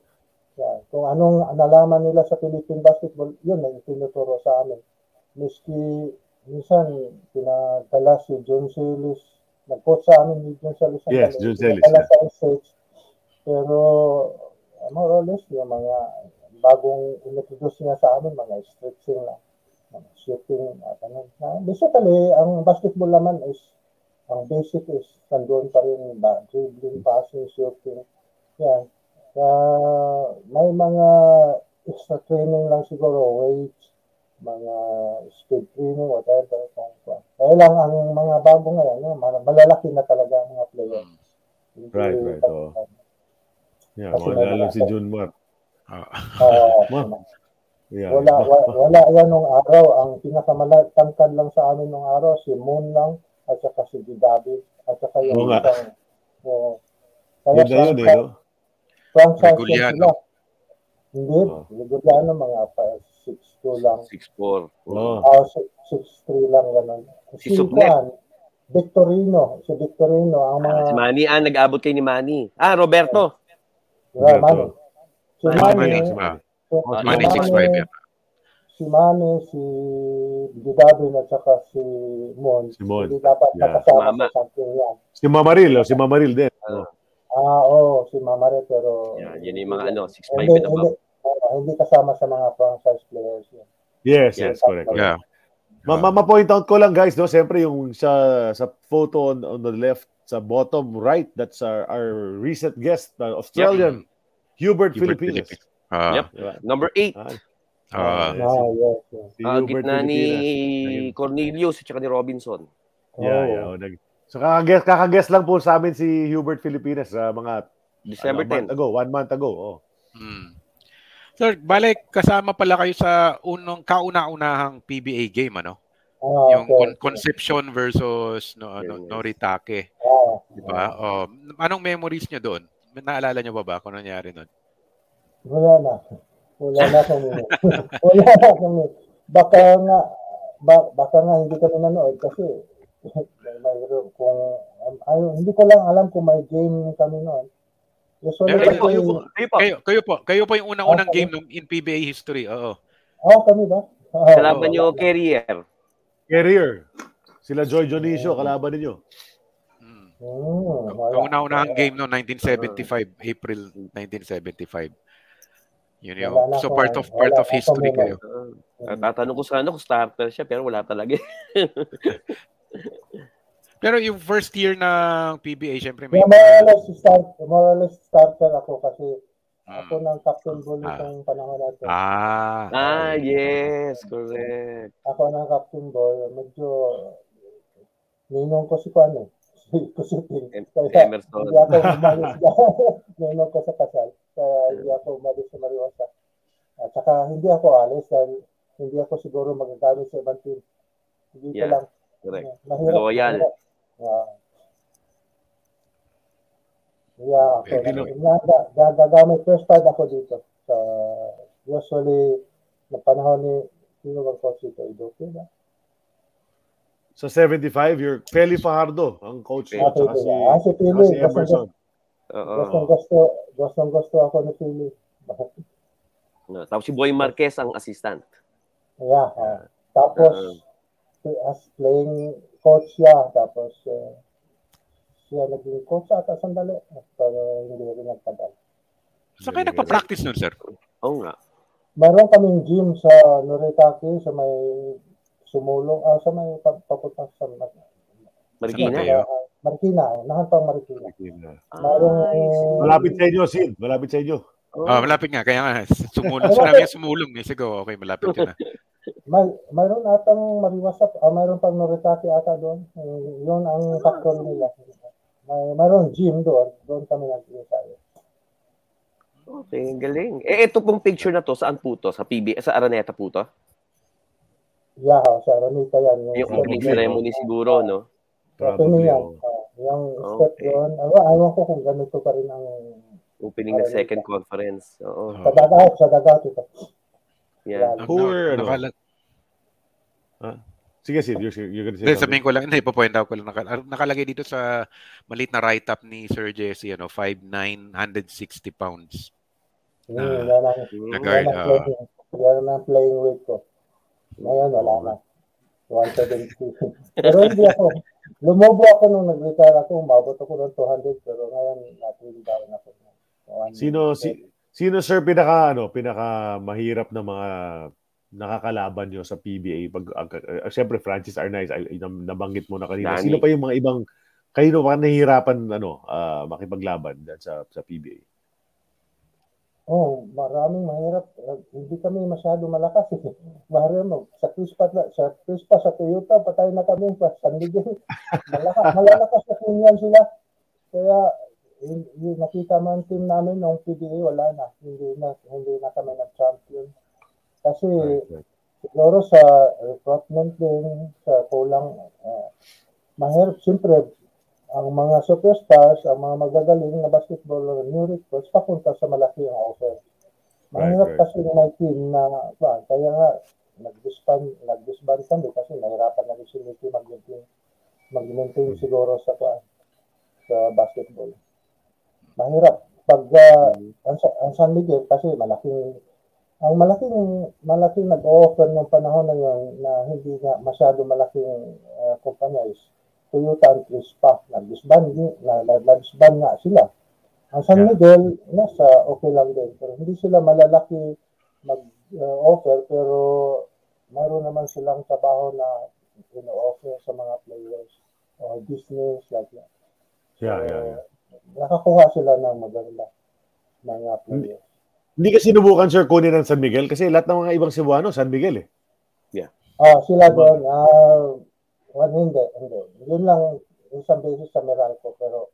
Yeah. Kung anong nalaman nila sa Philippine basketball, yun ang tinuturo sa amin. Miski minsan pinadala si John Celis, nag-coach sa amin ni John Celis. Yes, John Celis. Yeah. sa stage. Pero more or less, yung mga bagong introduce niya sa amin, mga stretching lang, mga shooting, at ano. Basically, ang basketball naman is ang basic is nandoon pa rin ba, dribbling, passing, shooting. Yan. Uh, may mga extra training lang siguro, weights, mga speed training, whatever. Kaya lang ang mga bago ngayon, malalaki na talaga ang mga players. Hindi right, right. Oh. Yeah, wala lang si June Mark. Uh, uh, yeah. Wala, wala, wala yan nung araw. Ang pinakamalagtangkad lang sa amin nung araw, si Moon lang at saka si David at saka yung Oo isang uh, kaya yun na yun eh, no? franchise sila. Hindi, oh. Liguriano mga 6'2 lang. 6'4. Oh. Uh, 6'3 lang ganun. Si Subnet. Victorino, si Victorino ang mga ah, si Manny ah nag-abot kay ni Manny. Ah, Roberto. Yeah, Manny. Si si Manny. Manny 6'5 yan si Mane, si Gidabin at saka si Mon. Si Mon. Hindi dapat yeah. nakasama Mama. sa something yan. Si Mamaril, si Mamaril din. Oh. Ah, oo, oh, si Mamaril pero... Yeah, yun yung mga ano, 6'5 hindi, and hindi, uh, hindi kasama sa mga franchise players. Yan. Yes, yes, correct. Yeah. Ma, ma, ma-point out ko lang guys, no, siyempre yung sa sa photo on, on the left sa bottom right, that's our, our recent guest, uh, Australian, yep. Hubert, Hubert Philippines. Philippines. Uh, yep. Number 8. Ah, Uh, ah, yes, yes. si Ah, Hubert gitna ni Pilipinas. Cornelius at saka ni Robinson. Yeah, Oh. yeah. Oh, nag, so kakaguess, kakaguess lang po sa amin si Hubert Filipinas sa mga December ano, month 10. ago, one month ago. Oh. Hmm. Sir, balik kasama pala kayo sa unong kauna-unahang PBA game ano? Ah, yung okay. con- Concepcion versus no, ano, Yes. Noritake, Ah, di ba? Oh, anong memories niyo doon? Naalala niyo ba ba kung ano nangyari noon? wala na. Wala na kami. wala na kami. Baka nga, ba, baka nga hindi kami nanood kasi mayroon kung um, ay, hindi ko lang alam kung may game kami noon. Usually kasi, kayo, Kayo po. Kayo, kayo po, kayo po yung unang-unang Okay. game nung in PBA history. Oo. oh, kami ba? Oh, Kalaban nyo, carrier. Career. Sila Joy Dionisio, kalaban ninyo. Hmm. Hmm, wala. Kauna-unahang game no 1975, April 1975. Yun yun. So part of part of history kayo. Uh, tatanong ko sana kung starter siya pero wala talaga. Pero yung first year ng PBA, syempre may Yeah, more or less start, more or less starter ako kasi Hmm. Ako ng captain bully Ah. panahon natin. Ah. ah, yes, correct. Ako ng captain boy, medyo ninong ko si eh. Kusitin. Em- Kaya Emerson. hindi ako umalis. ninong ko sa kasal. Kaya hindi ako umalis sa Mariwasa. At saka hindi ako alis dahil hindi ako siguro magagamit sa ibang team. Hindi ko Yeah, lang. Correct. Mahirap. Loyal. Yeah. Yeah, ako. Eh, Pino- Ga- ga- gagamit first time ako dito. Sa usually na panahon ni sino bang coach dito? Idoke ba? Sa 75, you're Feli Fajardo, ang coach Ah, mo. Tsaka Pili. si, Ah, si Pili. si Emerson. Gustong gusto, gustong gusto ako ni Pili. No, Tapos si Boy Marquez ang assistant. Yeah. ah. Tapos, as playing coach siya. Tapos, uh, siya naging coach ata sandali. Pero hindi rin nagtagal. Saan kayo nagpa-practice nun, sir? Oo nga. Mayroon kaming gym sa Noritake, sa may sumulong, ah, sa may pa- papunta sa Mar- Marikina. Ah, Marikina, nahan pang Marikina. Ah, Mayroong, Malapit sa inyo, Sid. Malapit sa inyo. Oh. Ah, malapit nga. Kaya nga, sumulong. Sinabi niya sumulong. Eh. Sige, okay, malapit yun. ah. may, mayroon atang mariwasap, ah, mayroon pang Noritake ata doon. Eh, Yun ang factory nila. May mayroong gym doon. Doon kami nag-ensayo. Okay, galing. Eh, ito pong picture na to, saan po to? Sa PB, sa Araneta po to? Yeah, sa Ramita yan. Yung Sa opening ceremony siguro, no? Probably, yan. oh. Ah, yung step Okay. doon. Ewan, ewan ko kung ganito pa rin ang Opening ng second conference. Oo. sa dagat, sa dagat ito. Yeah. Who were, ano? nakala- Sige, Sid, you're, you're gonna say Hindi, something. sabihin ko lang, hindi, po-point out ko lang. Naka- Nakalagay dito sa maliit na write-up ni Sir Jesse, ano, 5,960 pounds. Hmm, Ah. yan ang, Na yan guard, ah. playing, yan ang playing weight ko. Ngayon, wala na. 170. pero hindi ako. Lumobo ako nung nag-retire ako. Umabot ako ng 200. Pero ngayon, na-trim down ako. Sino si sino sir pinaka ano, pinaka mahirap na mga nakakalaban nyo sa PBA pag uh, syempre Francis Arnaiz ay, nabanggit mo na kanina. Dani. Sino pa yung mga ibang kayo pa nahihirapan ano ah, makipaglaban sa sa PBA? Oh, maraming mahirap. Uh, hindi kami masyado malakas. Eh. Mahirap mo. Sa Crispa, sa Crispa, sa Toyota, patay na kami sa San Miguel. Malakas, malalakas na yan sila. Kaya, yung, yung nakita man team namin nung PBA, wala na. Hindi na, hindi na kami nag-champion. Kasi, siguro sa recruitment din, sa kulang, uh, mahirap. Siyempre, ang mga superstars, ang mga magagaling na basketballer, new recruits, papunta sa malaki ang offer. Right, Mahirap right. kasi may team na, ba, kaya nga, nag-disband, nag-disband kami kasi nahirapan na rin si Nicky mag-maintain, mag-maintain siguro sa, sa basketball. Mahirap. Pag uh, ang, ang San Miguel kasi malaking ang malaking malaking nag-offer ng panahon na yun na hindi nga masyado malaking uh, kumpanya is Toyota and Crispa. Nag-disband, na, na, nag-disband nga sila. Ang San. Miguel, nasa okay lang din. Pero hindi sila malalaki mag-offer pero mayroon naman silang trabaho na ino-offer sa mga players or business like that. Yeah, yeah, yeah. Nakakuha sila ng maganda mga players. Hindi kasi sinubukan sir kunin ng San Miguel kasi lahat ng mga ibang Cebuano San Miguel eh. Ah, sila doon, ah, well, hindi, hindi. Yun lang, isang beses sa Meralco, pero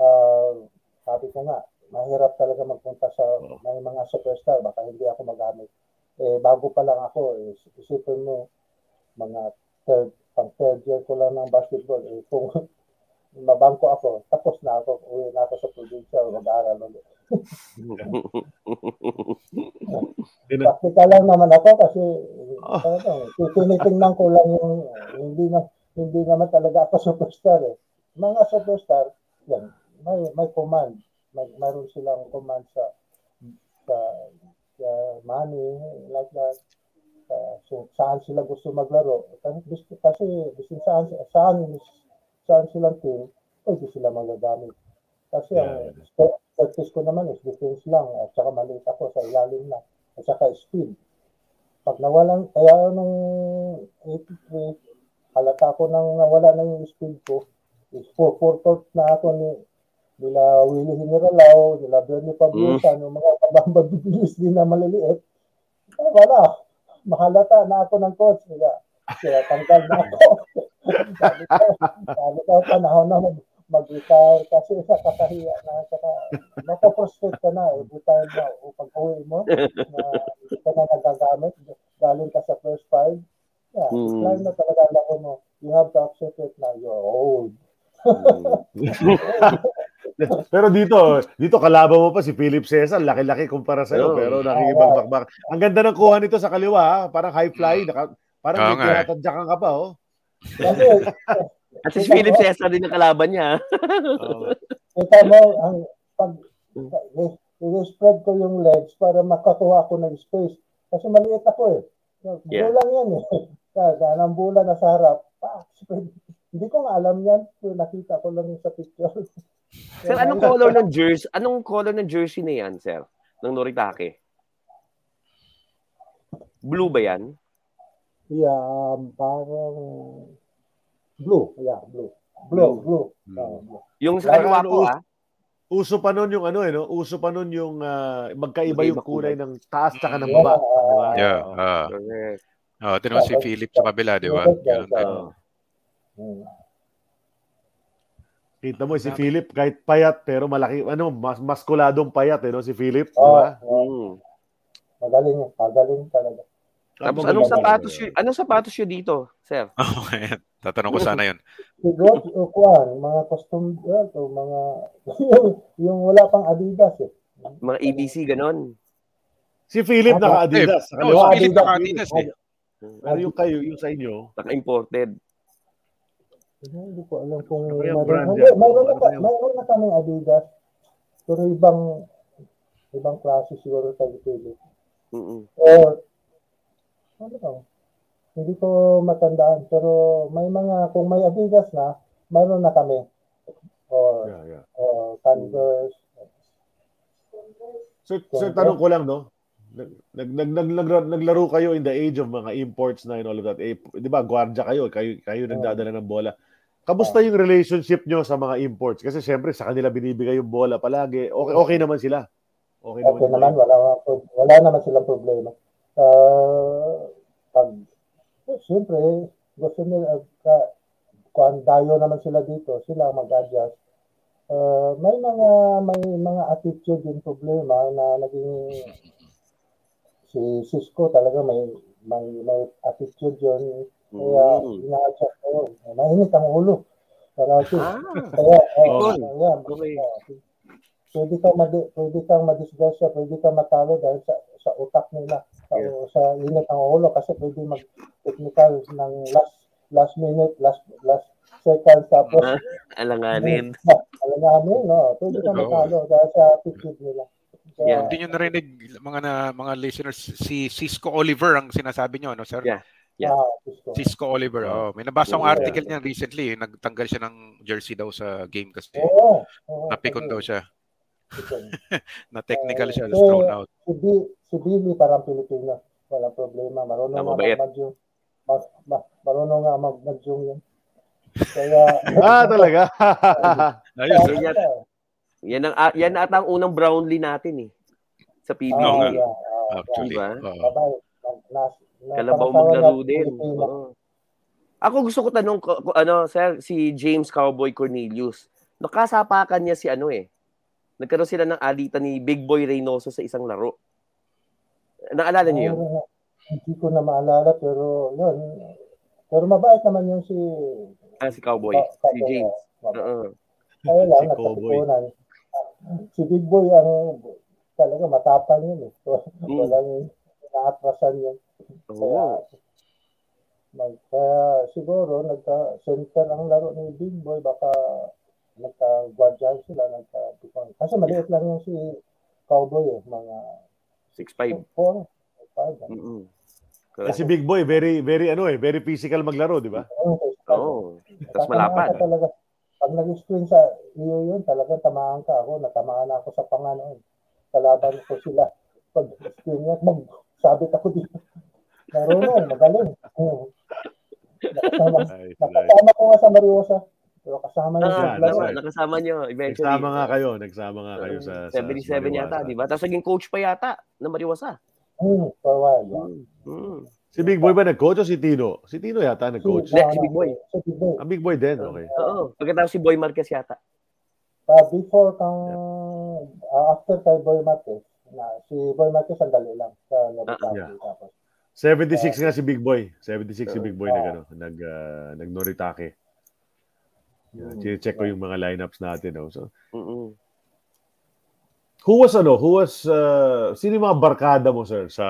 ah, sabi ko nga, mahirap talaga magpunta sa may mga superstar, baka hindi ako magamit. Eh, bago pa lang ako, eh, isipin mo, mga third, pang third year ko lang ng basketball, eh, kung mabangko ako, tapos na ako, uwi na ako sa probinsya, mag-aaral ulit. Practical lang naman ako kasi Oh. talagang tinitingnan ko lang yung hindi na hindi naman talaga ako superstar eh. Mga superstar, yan, may may command, may mayroon silang command sa sa, sa money like that. Uh, so, saan sila gusto maglaro. Kasi, kasi saan, saan, saan silang team, pwede sila magagamit. Kasi ang practice ko naman is defense lang at saka maliit ako sa ilalim na at saka speed. Pag nawalan, kaya nung 83, halata ko nang nawala na yung speed ko, is 4-4 na ako ni nila Willie Generalao, nila Bernie Pablosa, mm. mga kabamba bibilis din na maliliit. Eh, wala. Mahalata na ako ng coach nila. Kaya tanggal na ako. sabi ko, sabi ko, panahon na mag-retire kasi sa kakahiya na saka mapaprostrate ka na every time na o pag uwi mo na hindi ka na nagagamit galing ka sa first five yeah, Hmm. decline na talaga laki mo you have to accept it na you're old Pero dito, dito kalaban mo pa si Philip Cesar, laki-laki kumpara sa Oo. pero nakikipagbakbak. Ang ganda ng kuha nito sa kaliwa, ha? parang high fly, naka, parang Oo may nga eh. tinatadyakan ka pa, oh. kasi At si Philip Cesar din ang kalaban niya. Oo. kita mo ang pag i-spread ko yung legs para makakuha ko ng space kasi maliit ako eh Yeah. bulan yan eh kaya ng bulan na sa harap pa, spread. hindi ko nga alam yan pero nakita ko lang yung sa picture Sir, anong color ng jersey? Anong color ng jersey na yan, sir? Ng Noritake? Blue ba yan? Yeah, um, parang blue. Yeah, blue. Blue, blue. Hmm. Ah, blue. Yung sa kaliwa ano, ko, ah. Uso pa noon yung ano eh, no? Uso pa noon yung ah, magkaiba yung kulay ng taas tsaka ng Yeah, baba. di ba? Yeah. Oo. ah Correct. oh, tinawag si Philip sa kabila, di ba? Yeah. Ganun din. Hmm. Kita mo si Philip kahit payat pero malaki ano mas maskuladong payat eh no si Philip, di Oo, ba? Mm. magaling, magaling talaga. Tapos anong sapatos yun? Anong sapatos yun dito, sir? Okay. Tatanong ko sana yun. Siguro, o kuwan, mga custom, to, mga, yung, yung wala pang Adidas eh. Mga ABC, ganon. Si Philip naka-Adidas sa Oh, kaliwa. si Philip Adidas. naka-Adidas eh. Pero yung kayo, yung sa inyo, Naka-imported. Hindi ko alam kung Ano yung brand Hindi, yan? mayroon na, mayroon na kaming Adidas. Pero ibang, ibang klase siguro tayo pili. Mm-mm. Or, ano ba? Hindi ko matandaan. Pero may mga, kung may Adidas na, mayroon na kami. Or, yeah, yeah. or Converse. So, so tanong ko lang no. Nag, nag, nag, nag, nag- naglaro kayo in the age of mga imports na and all of that. Eh, 'di ba, gwardiya kayo, kayo kayo nagdadala ng bola. Kamusta yung relationship nyo sa mga imports? Kasi syempre sa kanila binibigay yung bola palagi. Okay, okay naman sila. Okay, Okay naman. naman, wala, wala naman silang problema. Uh, pag, eh, siyempre, gusto nila, uh, kung dayo naman sila dito, sila mag-adjust. Uh, may mga may mga attitude yung problema na naging si Cisco talaga may may, may attitude yun kaya Mm. ina-adjust ko mainit ang ulo para Ah, kaya oh, Icon. kaya Okay. Pwede kang madi, pwede kang madisgrasya, pwede kang matalo dahil sa sa utak nila, sa, Yeah. sa init ng ulo kasi pwede mag technical ng last last minute, last last second tapos Ah, alanganin. alam namin, no, pwede kang matalo dahil sa attitude nila. Kaya, Yeah. Hindi nyo narinig mga na, mga listeners si Cisco Oliver ang sinasabi nyo, no, sir? Yeah. Yeah. ah. Cisco Oliver. Oh, may nabasa akong Yeah. article niya recently, nagtanggal siya ng jersey daw sa game kasi Oo. oo, napikon kasi- daw siya. Na technical siya, Eh, thrown out. Si, Bi- si Billy parang Pilipino. Walang problema. Marunong nga mabait. mag-zoom. Ma- ma- marunong nga mag- mag-zoom yun. Kaya, Ah, talaga. Ayos, sir. Yan, yan, ang, ah, yan ata ang unang Brownlee natin eh. Sa PBA. Nga. yeah, ah, Actually. Diba? Na- na- na- Kalabaw maglaro din. Ako gusto ko tanong, ko- ko- ano, sir, si James Cowboy Cornelius. Nakasapakan niya si ano eh. Nagkaroon sila ng alitan ni Big Boy Reynoso sa isang laro. Naalala niyo yun? Ah, Hindi ko na maalala pero yun. Pero mabait naman yung si Ah, si Cowboy. Ka- Si James. Oo. Kaya lang, Si Cowboy. nagkatipunan. Si Big Boy ang talaga matapang yun eh. So, Mm. walang naatrasan yun. Kaya, Oo. mag, kaya siguro nagka-center ang laro ni Big Boy, baka nagka-guardian sila, nagka Kasi maliit lang yung si Cowboy eh, mga 6'5". 4, 5. Mm-mm. Eh, si Big Boy, very very ano eh, very physical maglaro, di ba? Oo. Tapos malapad. Ka talaga. Pag nag-screen sa iyo yun, talagang tamaan ka ako. Natamaan na ako sa panganoon. Kalaban ko sila. Pag screen niya, mag, sabit ako dito. Marunong, magaling. Hmm. Nakasama, nakasama ko nga sa Mariosa. Pero kasama niya sa Ah, Yeah, right. nakasama niyo eventually. Nagsama nga kayo, nagsama nga kayo sa, sa 77 yata, di ba? Tapos naging coach pa yata na Mariwasa. Hmm, for a while. Yeah. Mm. Si Big Boy ba nag-coach o si Tino? Si Tino yata nag-coach. Hindi, si Big Boy. Si Big Boy. Ang Big Boy din, okay. Oo. Pagkatapos si Boy Marquez yata. Uh, before kang, uh, after kay Boy Marquez, na, si Boy Marquez ang dali lang sa Nobitaki. yeah. Tapos, 76 nga si Big Boy. 76 si Big Boy Ah. nag ano, nag uh, nag-Noritake. Yeah, Mm. check ko yung mga lineups natin. Oh. So, Mm-mm. who was ano, who was uh, sino yung mga barkada mo sir sa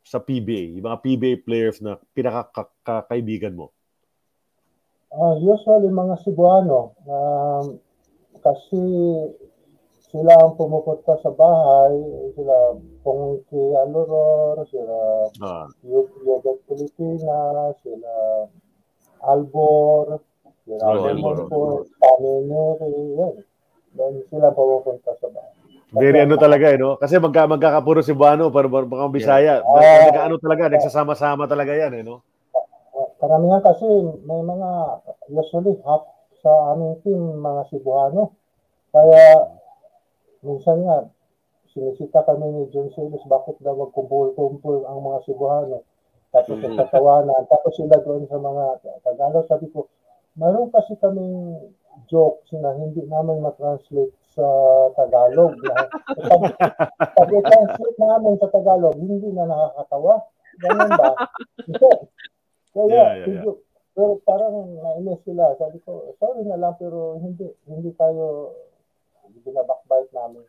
sa PBA, yung mga PBA players na pinakakaibigan mo? Ah, usually mga Cebuano, um, kasi sila ang pumupunta sa bahay, sila Pongki Aluror, sila Ah, Yobet Pilipinas, sila Albor, Doon sila pumupunta sa bahay. very ano talaga eh, no? Kasi magka, magkakapuro si Buano, para mga Bisaya. Ah. Nag-ano talaga, nagsasama-sama talaga yan eh, no? Ah, Karamihan kasi may mga, usually half sa aming team, mga Cebuano. Kaya, minsan nga, sinisita kami ni John Silos, bakit daw magkumpul-kumpul ang mga Cebuano. Tapos Mhm. nagtatawanan, tapos sila doon sa mga Tagalog, sabi ko, Meron kasi kaming jokes na hindi namin ma-translate sa Tagalog. Na, pag, pag i-translate namin sa Tagalog, hindi na nakakatawa. Ganun ba? Kaya, Yeah, yeah, medyo- pero parang nainis sila. Sabi ko, sorry na lang, pero hindi hindi tayo binabakbite namin.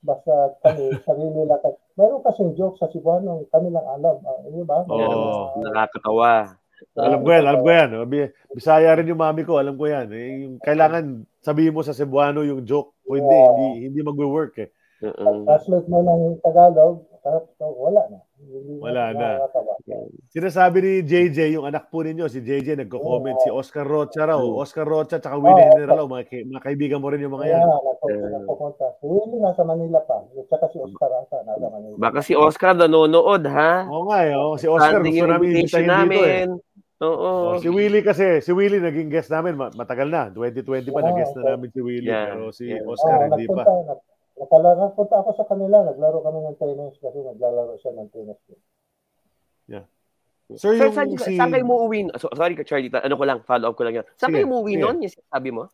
Basta kami, sarili lang. Meron kasing joke sa Cebuano, kami lang alam. ah, di ba? Oo. Ah, Nakakatawa. Alam ko yan, alam ko yan. Bi- Bisaya rin yung mami ko, alam ko yan. Eh, yung kailangan sabihin mo sa Cebuano yung joke. O hindi, Yeah. hindi, hindi magwe-work eh. Oo. translate mo ng Tagalog, tapos wala na. Wala na. Sinasabi ni JJ, yung anak po ninyo, si JJ, nagko-comment, si Oscar Rocha raw. Oo. Oscar Rocha, tsaka Willie Oo. General, raw, mga, mga kaibigan mo rin yung mga yan. Si Willie nasa Manila pa. At saka si Oscar ata nasa Manila. Baka si Oscar nanonood, ha? Oo nga eh, oh. si Oscar Standing gusto namin invitation imbitahin dito eh. namin. Oo. Oh, si Willie kasi, si Willie naging guest namin ma- matagal na. 2020 pa, Ah, nag-guest na okay. namin si Willie. Yeah, Pero si yeah. Oscar hindi pa. Nagpunta, nag, nakala- nagpunta ako sa kanila. Naglaro kami ng tennis kasi naglalaro siya ng tennis. Sir, Sir, yung saan, si... saan kayo muuwi? So, sorry ka, Charlie. ta- Ano ko lang, follow up ko lang yan. Saan Sige, kayo muuwi sige. noon? Yung sabi mo?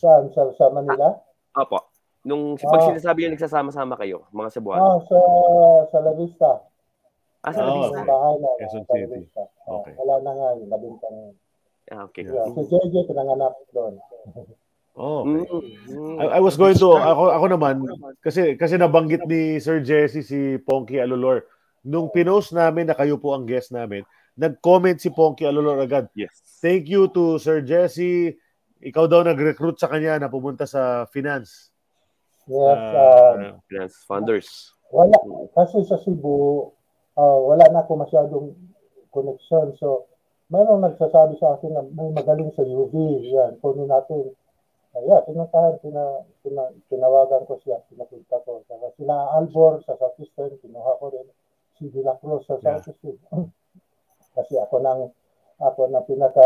Saan? Sa, sa Manila? Opo. Nung pag Ah. sinasabi yung nagsasama-sama kayo, mga Cebuano. Ah, sa, sa La Vista. Ah, sa Oo. Labista. Yung bahay na. Quezon sa La City. Vista. Ah, Okay. Wala na nga yun. Nabinta na yun. Ah, okay. Yeah. Si JJ, pinanganak doon. Oh, okay. mm. I, I was going to, ako, ako naman, kasi, kasi nabanggit ni Sir Jesse si Ponky Alolor. Nung pinost namin na kayo po ang guest namin, nag-comment si Ponky Alolor agad. Yes. Thank you to Sir Jesse. Ikaw daw nag-recruit sa kanya na pumunta sa finance. Yes. Ah, ah, Finance funders. Wala. Kasi sa Cebu, ah, wala na ako masyadong connection. So, mayroong nagsasabi sa akin na may magaling sa UV. Yan, kunin natin. Kaya, pinuntahan, pina, pina, tinawagan ko siya, pinapunta ko. Saka sila Albor sa Southeastern, kinuha ko rin. Si De La Cruz sa Yeah. Southeastern. Kasi ako nang, ako na pinaka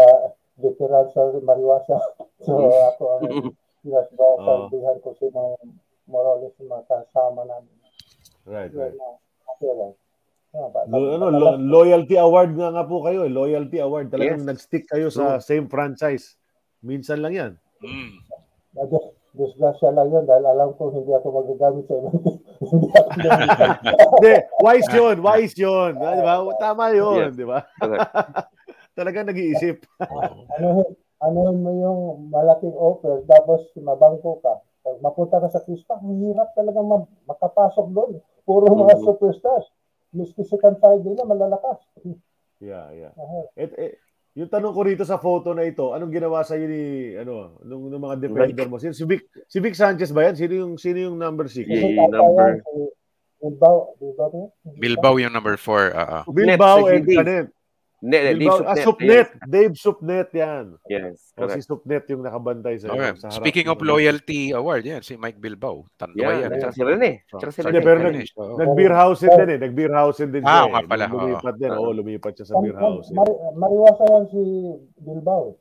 veteran sa Mariwasa. So, ako ang pinasbasabihan ko si mga Morales, yung mga kasama namin. Right, right. na, okay lang. Ah, ba- Lo- ano, lo- loyalty award nga nga po kayo. eh. Loyalty award. Talagang Yes. nag-stick kayo sa same franchise. Minsan lang yan. Mm. na- dis- Disgrasya lang yun dahil alam ko hindi ako magagamit sa ibang. Hindi ako. Hindi, wise yun. Wise yun. Di ba? Tama yun. Di ba? Talagang nag-iisip. ano, ano mo yung malaking offer tapos mabangko ka. Pag mapunta ka sa ang hirap talaga ma- makapasok doon. Puro mga Mhm. superstars. Miski si Kansay na malalakas. Yeah, yeah. Ah, Et, eh, yung tanong ko rito sa photo na ito, anong ginawa sa ni ano, nung, nung mga defender mo? Sino si Vic, si Vic Sanchez ba yan? Sino yung sino yung number 6? Yeah. number. Bilbao. Bilbao? Bilbao yung number 4. Uh, Bilbao Supnet, and. Canet. Hindi, Bilbao, Dave ah, Supnet. Supnet. Dave Supnet yan. Yes, correct. Supnet yung nakabantay sa, okay. sa harap. Speaking of loyalty award, yan, si Mike Bilbao. Tanduay Yeah, yan. tsaka si Rene. Tsaka si Rene. pero nag-. Nag-beer housing din eh. Nag-beer housing din siya. Ah, eh. nga pala, oo. Lumipat din. Oo, lumipat siya sa beer. Mari- mariwasa yan si Bilbao.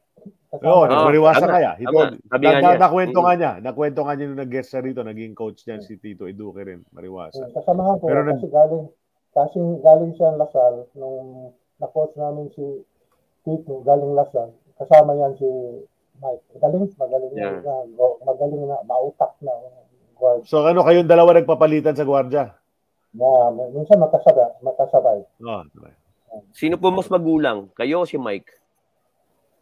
Oo, niya. nagmariwasa tama, kaya. Ito. Sabi nga niya. nakwento Mm. nga niya. Nakwento nga niya nung nag-guest siya rito. Naging coach niyan si Tito Eduque rin. Mariwasa. Kasamahan ko Pero kasi galing kasi galing siya Lasal nung na-coach namin si Tito galing Lasal. Kasama yan si Mike. Magaling, magaling Yeah. na, go- magaling na, mautak na guard. So ano kayong dalawa nagpapalitan sa gwardya? Na minsan makasabay, makasabay. Oh, Sino po mas magulang? Kayo o si Mike?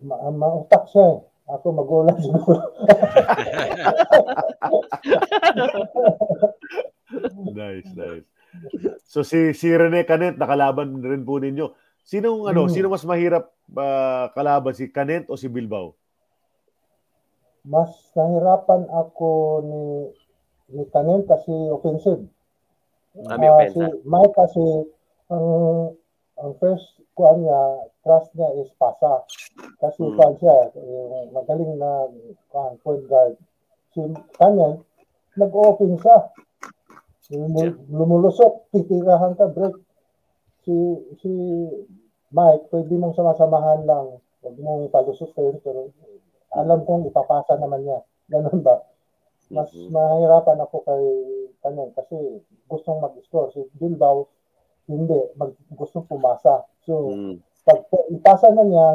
Ma, mautak siya eh. Ako magulang siguro. nice, nice. So si si Rene Canet nakalaban rin po ninyo. Sinong ano, Mm. sino mas mahirap ah, kalaban si Canet o si Bilbao? Mas nahirapan ako ni ni Tanen kasi offensive. Ah, may Ah, si. Mike kasi ang ang first kuan niya, trust niya is pasa. Kasi Hmm. kuan siya, yung magaling na kuan, point guard. Si Tanen, nag-open siya. Lumu- Lumulusot, titirahan ka, break. Si si Mike, pwede mong samasamahan lang. Huwag mong palusutin, pero alam kong ipapasa naman niya. Ganun ba? Mas Mhm. mahirapan ako kay Tanen kasi gustong mag-score. Si Bilbao, hindi. Mag, gustong pumasa. So, Mm. pag ipasa na niya,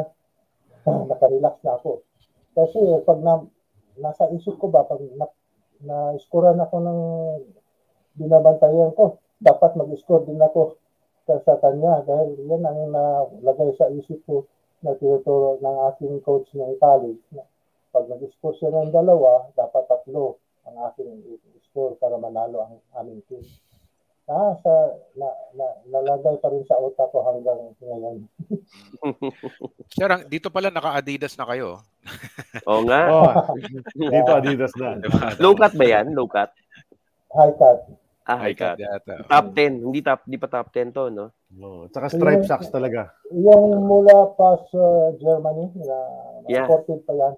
ah, nakarelax na ako. Kasi pag na, nasa isip ko ba, pag na, na-scorean ako ng binabantayan ko, dapat mag-score din ako sa, sa kanya dahil yan ang nalagay sa isip ko na tinuturo ng aking coach ng college. Na pag nag-score siya ng dalawa, dapat tatlo ang aking score para manalo ang aming team. Ah, sa, na, na, nalagay pa rin sa utak ko hanggang ngayon. Sir, dito pala naka-Adidas na kayo. Oo nga. Oh, dito Adidas na. Low cut ba yan? Low cut? High cut. Ah, high cut. Yata. Top 10. Hindi top, di pa top 10 to, no? Oh, tsaka stripe socks talaga. Yung mula pa sa Germany, na Yeah. imported pa yan,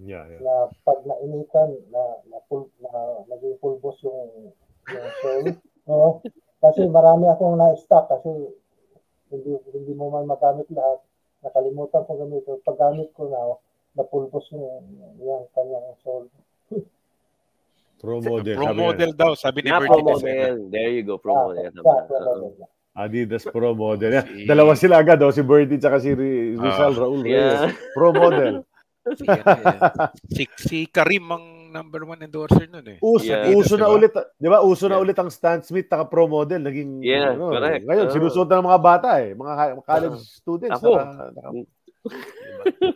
Yeah, yeah. na pag nainitan, na, na, pul, na naging pulbos yung, yung sole. Oo. Kasi marami akong na-stock kasi hindi, hindi mo man magamit lahat. Nakalimutan ko gamitin. Pag gamit ko na, napulbos yung, yung kanyang sole. Pro model. Pro sabi model daw, sabi ni Na Bertie. pro model. There you go, pro Ah, model. model. Adidas Pro model. Yan. Si- Dalawa sila agad, oh, si Birdie tsaka si Ri- Rizal Ah. Raul Reyes. Yeah. Pro model. Si, ano si, si Karim ang number one endorser nun eh. Uso, Yeah. uso na Diba? ulit, 'di ba? Uso na Yeah. ulit ang Stan Smith taka pro model naging Yeah, ano, correct. Ngayon Oo. sinusuot na ng mga bata eh, mga college students Ako.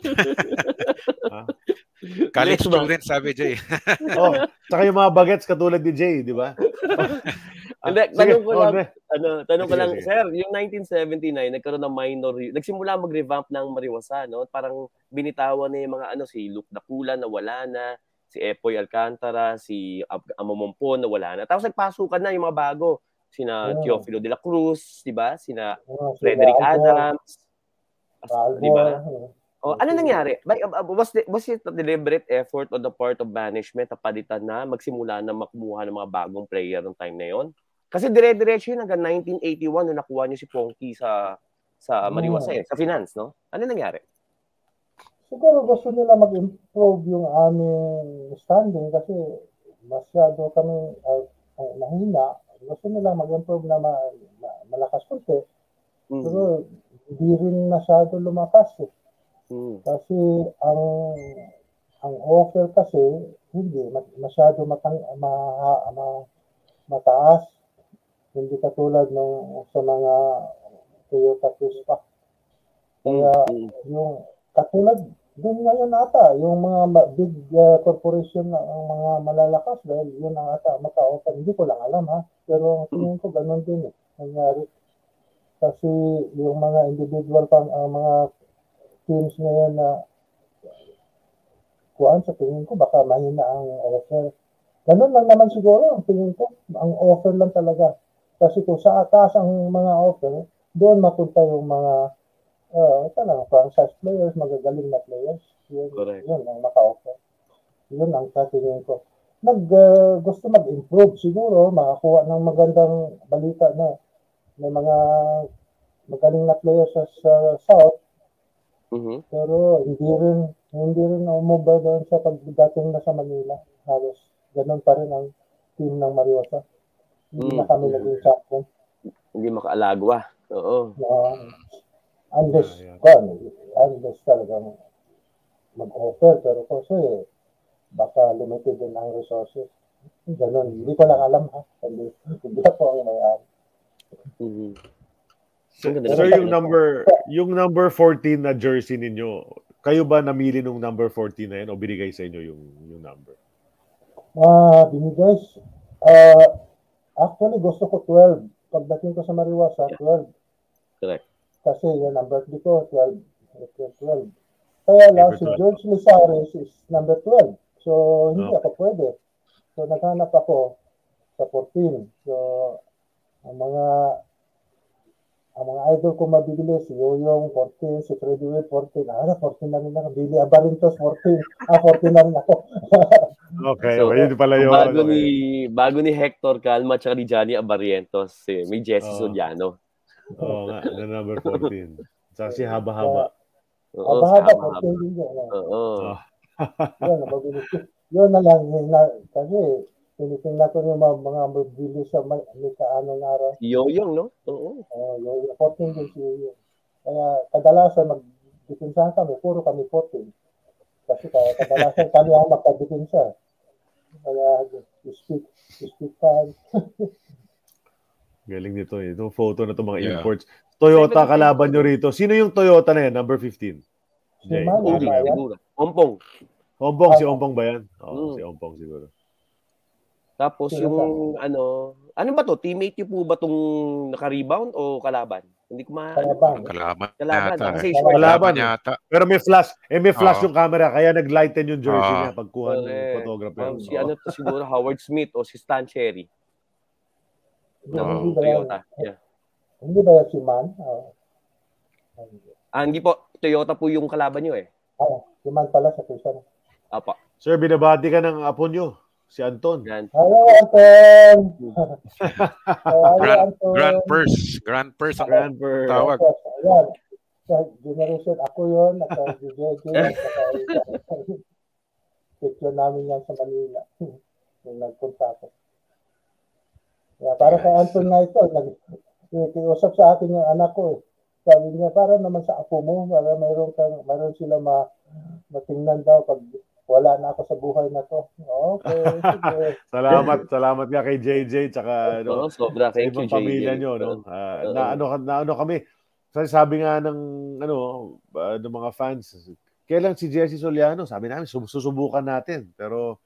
naka- naka- College Yes, student, sabi Jay. oh, saka yung mga bagets katulad ni Jay, 'di ba? Ah, Hindi, sige, tanong ko oh, lang, ne. ano, tanong ko lang, sige. sir, yung 1979, nagkaroon ng minor, nagsimula mag-revamp ng Mariwasa, no? Parang binitawan na yung mga, ano, si Luke Dakula na wala na, si Epoy Alcantara, si Amamompon na wala na. Tapos nagpasukan na yung mga bago, sina Oh. Teofilo de la Cruz, di ba? Sina sila Frederick Adams, di ba? Oh, ano nangyari? Uh, uh, was, the, was it a deliberate effort on the part of management na palitan na magsimula na makumuha ng mga bagong player ng time na yon? Kasi dire-diretso yun hanggang 1981 nung nakuha niyo si Ponky sa sa Mariwasa eh, sa finance, no? Ano nangyari? Siguro gusto nila mag-improve yung aming standing kasi masyado kami uh, nahina. Gusto nila mag-improve na ma, ma- malakas konti. Mm. Pero hindi rin masyado lumakas eh. Mm. Kasi ang ang offer kasi hindi ma- masyado matang ma, ma, mataas. Hindi katulad ng sa mga Toyota Crispa. Kaya Mm. yung katulad din ngayon ata, yung mga big uh, corporation na ang mga malalakas dahil yun ang ata maka-offer. Hindi ko lang alam ha. Pero ang tingin ko ganun din eh. Nangyari. Kasi yung mga individual pang ang mga teams ngayon na kuan sa tingin ko baka mahina ang offer. Ganun lang naman siguro ang tingin ko. Ang offer lang talaga. Kasi kung sa atas ang mga offer, doon mapunta yung mga uh, talaga franchise players, magagaling na players. Yun, Correct. yun ang maka-offer. Yun ang katingin ko. Nag, uh, gusto mag-improve siguro, makakuha ng magandang balita na may mga magaling na players sa, sa South, Mhm. pero hindi rin hindi rin umubay doon sa pagdating na sa Manila. Halos ganun pa rin ang team ng Mariwasa. Hindi na Mm. kami naging champion. Hindi makaalagwa. Oo. Na, unless, Yeah, yeah. kuwan, unless talagang mag-offer. Pero kasi baka limited din ang resources. Ganun. Hindi ko lang alam ha. Hindi, hindi ako ang may-ari. Mhm. Ang ganda sir, yung number yung number 14 na jersey ninyo, kayo ba namili nung number 14 na yan o binigay sa inyo yung yung number? Ah, binigay. Ah, actually, gusto ko 12. Pagdating ko sa Mariwasa, 12. Correct. Kasi yung number ko, 12. April 12. Kaya lang, si 12. George Lizares is number 12. So, hindi Oh. ako pwede. So, naghanap ako sa 14. So, ang mga ang mga idol ko mabibili, si Yoyong 14, si Freddy Will 14. Ah, na, 14 na rin ako. Billy Abarintos 14. Ah, 14 na rin ako. Okay, So, okay, yun pala yun. bago okay. ni bago ni Hector Calma at ni Johnny Abarientos, eh, may Jesse Oo. Soriano. Oo nga, na number 14. Sa si haba-haba. Oo, Abahaba, sama. 14 din yun. Oo. Yun, nababili ko. Yun na lang. Yun na, kasi, tinitingnan ko yung mga, mga mabili sa may, may kaano na araw. Yoyong, no? Oo. Uh, yung 14 din si Yoyo. Kaya kadalasan mag-depensahan kami, puro kami 14. Sa Kasi kaya kadalasan kami ang magkadepensa. Kaya you speak, you speak fast. Galing nito eh. Itong photo na itong mga Yeah. imports. Toyota kalaban nyo rito. Sino yung Toyota na yan? Number 15. Si Jay. Man, Uli, ba yan? siguro. Ompong. Ompong, si Ompong ba yan? Oo, Mm. si Ompong siguro. Tapos Sino yung ano, ano ba to? Teammate niyo po ba tong naka-rebound o kalaban? Hindi ko ma... Kalaban. Kalaban Kalaban, yata. kasi eh. short Kalaban, Kalaban yata. Pero may flash. Eh, may flash Oo. yung camera. Kaya nag-lighten yung jersey Oo. niya pagkuha ng photographer. Um, si Oo. ano to siguro, Howard Smith o si Stan Cherry Hindi, ng hindi ba? Toyota. Yeah. Hindi ba si Man? Ah, Ah, hindi po, Toyota po yung kalaban niyo eh. ah, si Man pala sa Quezon. Apa. Sir, binabati ka ng apo nyo. Si Anton. Yan. Hello, Anton! Hello, Grand, Anton! grand purse. Grand purse ang Grandper. tawag. Ayan. Sa generation, ako yun, at sa sa section namin yan sa Manila. Yung nagpunta ako. Yeah, para kay Anton nga ito, nag, kiusap sa akin yung anak ko eh. Sabi niya, para naman sa apo mo, para mayroon, kang, mayroon sila ma, matingnan daw pag wala na ako sa buhay na to. Okay. Salamat, salamat nga kay JJ tsaka ano, Oo, sobra. sa Thank you, pamilya JJ. nyo, no? Ah, Oo. na ano na ano kami. Kasi sabi nga ng ano ah, ng mga fans, kailan si Jesse Soliano? Sabi namin sub- susubukan natin. Pero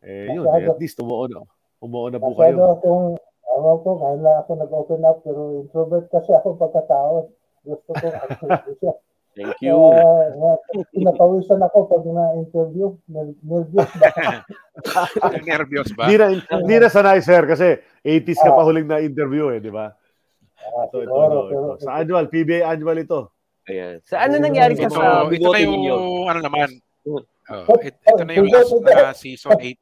eh yun, eh, at least umuo na. Umuo na po Masyado kayo. akong, awan ko, ngayon na ako nag-open up, pero introvert kasi ako pagkatao. Gusto ko, siya. Thank you. Uh, pinapawisan ako pag na-interview. Ner- Nervous ba? Nervyos ba? Hindi na hindi na sanay sir kasi 80s ka pa huling na interview eh, di ba? Ah, Ito, ito, ito, ito. Sa annual, PBA annual ito. Ayan. Sa ano nangyari Ito, ka sa ito bigote na yung ninyo? ano naman. Oh, it- ito na yung last na season 8.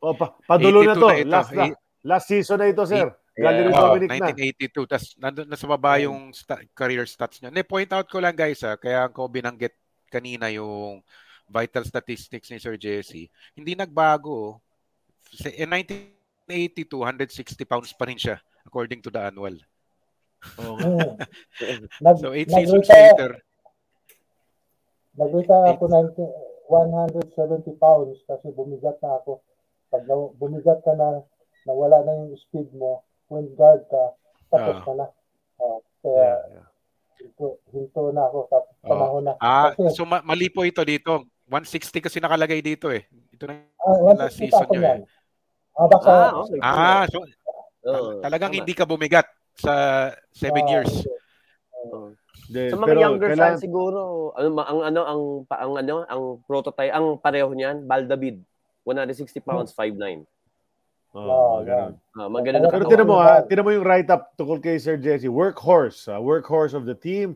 O, pa, padulo na 82 to. na ito. Last, last, last season na ito, sir. Galing ni Yeah. Oh, Dominic na. 1982. Tapos nandun na sa baba yung sta- career stats niya. Ne, point out ko lang guys ha, kaya ko binanggit kanina yung vital statistics ni Sir Jesse. Hindi nagbago. oh. Sa- In 1982, 160 pounds pa rin siya according to the annual. Hmm. Nag, So 8 seasons later, Nag-retire ako 90, 170 pounds kasi bumigat na ako. Pag na, bumigat ka na, nawala na yung speed mo, point guard ka, tapos Ah. ka na. Ah, kaya Yeah, yeah. hinto, hinto na ako, tapos panahon na. ah, Kasi, so ma- mali po ito dito. 160 kasi nakalagay dito eh. Ito na ah, last 160 season nyo eh. Ah, baka, Ah, okay. Ah, so Oo, talagang tama. hindi ka bumigat sa 7 ah, years. Oo. Hindi, Sa mga pero younger kailangan- fans siguro, ano ang ano ang pa- ang ano ang prototype, ang pareho niyan, Baldavid. 160 pounds, 5'9". Ah, mga ganun. Ah, Pero tinan mo ha, tinan mo yung write-up tungkol kay Sir Jesse. Workhorse, ah, workhorse of the team,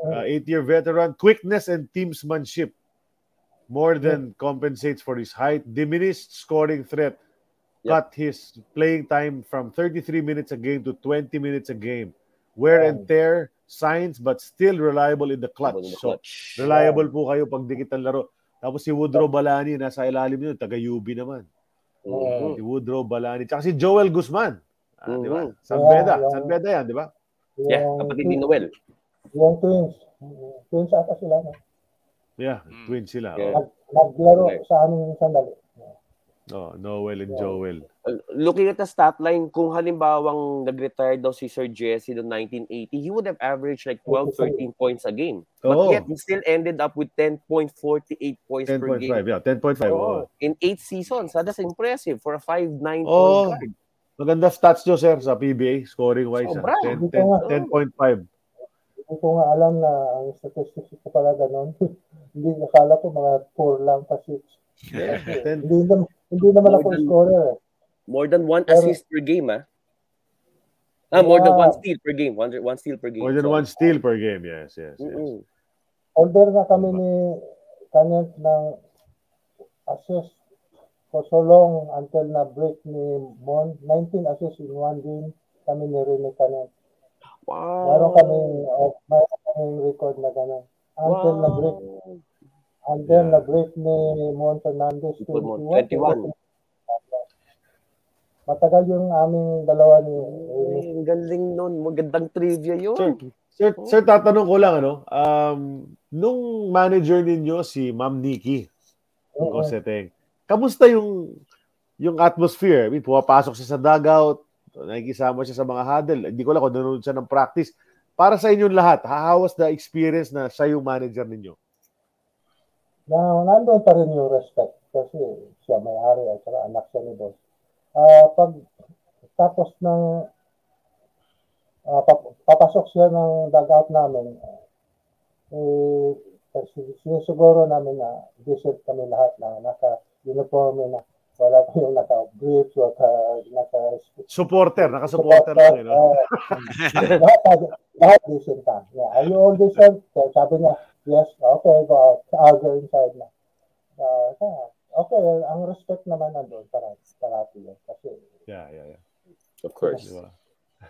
uh, eight-year veteran, quickness and teamsmanship more than compensates for his height, diminished scoring threat, Yep. cut his playing time from 33 minutes a game to 20 minutes a game. Wear and tear signs but still reliable in the clutch. So, reliable po kayo pag dikit ang laro. Tapos si Woodrow Balani, nasa ilalim yun, taga-UB naman. Mhm. Si Woodrow Balani. Tsaka si Joel Guzman. Ah, Di ba? Mhm. San Beda. Yeah. San Beda yan, di ba? Yeah, kapatid ni Noel. yung twins. Twins ata sila. No? Yeah, Mm. twins sila. Yeah. Nag, naglaro Correct. sa amin sandali. Oh, Noel and Yeah. Joel. Uh, Looking at the stat line, kung halimbawang nag-retire daw si Sir Jesse noong 1980, he would have averaged like 12, 13 points a game. But Oo. yet, he still ended up with 10.48 points per 10.5. game. Yeah, 10.5. Oo. Oh. In 8 seasons. That's impressive for a 5'9 Oo. point guard. Maganda stats nyo, sir, sa PBA, scoring-wise. Sobra. ah. 10, 10, nga. 10.5. Hindi ko nga alam na ang statistics ko pala ganun. Hindi, akala ko mga 4 lang pa 6. Ten- Hindi, naman, hindi naman ako scorer. More than one Pero- assist per game, ah. Ah, more than one steal per game. One, one steal per game. More than Sorry. one steal per game. Yes, yes, yes. Mm-mm. Holder na kami ni Kanyang ng assist for so long until na break ni Mon. 19 assists in one game kami ni Rene Kanyang. Wow. Meron kami, uh, mayroon kaming record na gano'n. Until na break, until Yeah. na break ni Mon Fernandez. Ipon mo, 21. Matagal yung aming dalawa ni ang galing nun. Magandang trivia Sir, yun. sir, sir, tatanong ko lang, ano, um, nung manager ninyo, si Ma'am Nikki, Oo. Goseteng. Kamusta yung yung atmosphere? I mean, pumapasok siya sa dugout, nakikisama siya sa mga huddle. Hindi ko lang kung nanonood siya ng practice. Para sa inyong lahat, how was the experience na siya yung manager ninyo? na nandun pa rin yung respect kasi siya may-ari at saka anak siya ni boss. Ah, pag tapos ng ah, pap- papasok siya ng dugout namin, eh, kasi sinusiguro namin na decent kami lahat na naka-uniform na wala tayong naka-briefs o naka, naka Supporter, naka-supporter lang, eh, no? Ah, lahat, lahat decent ka. Yeah. Are you all decent? So, sabi niya, yes, okay, go out. I'll go inside na. Uh, okay, ang respect naman nandun para parati yun. Kasi Yeah, yeah, yeah. Of course. Di ba?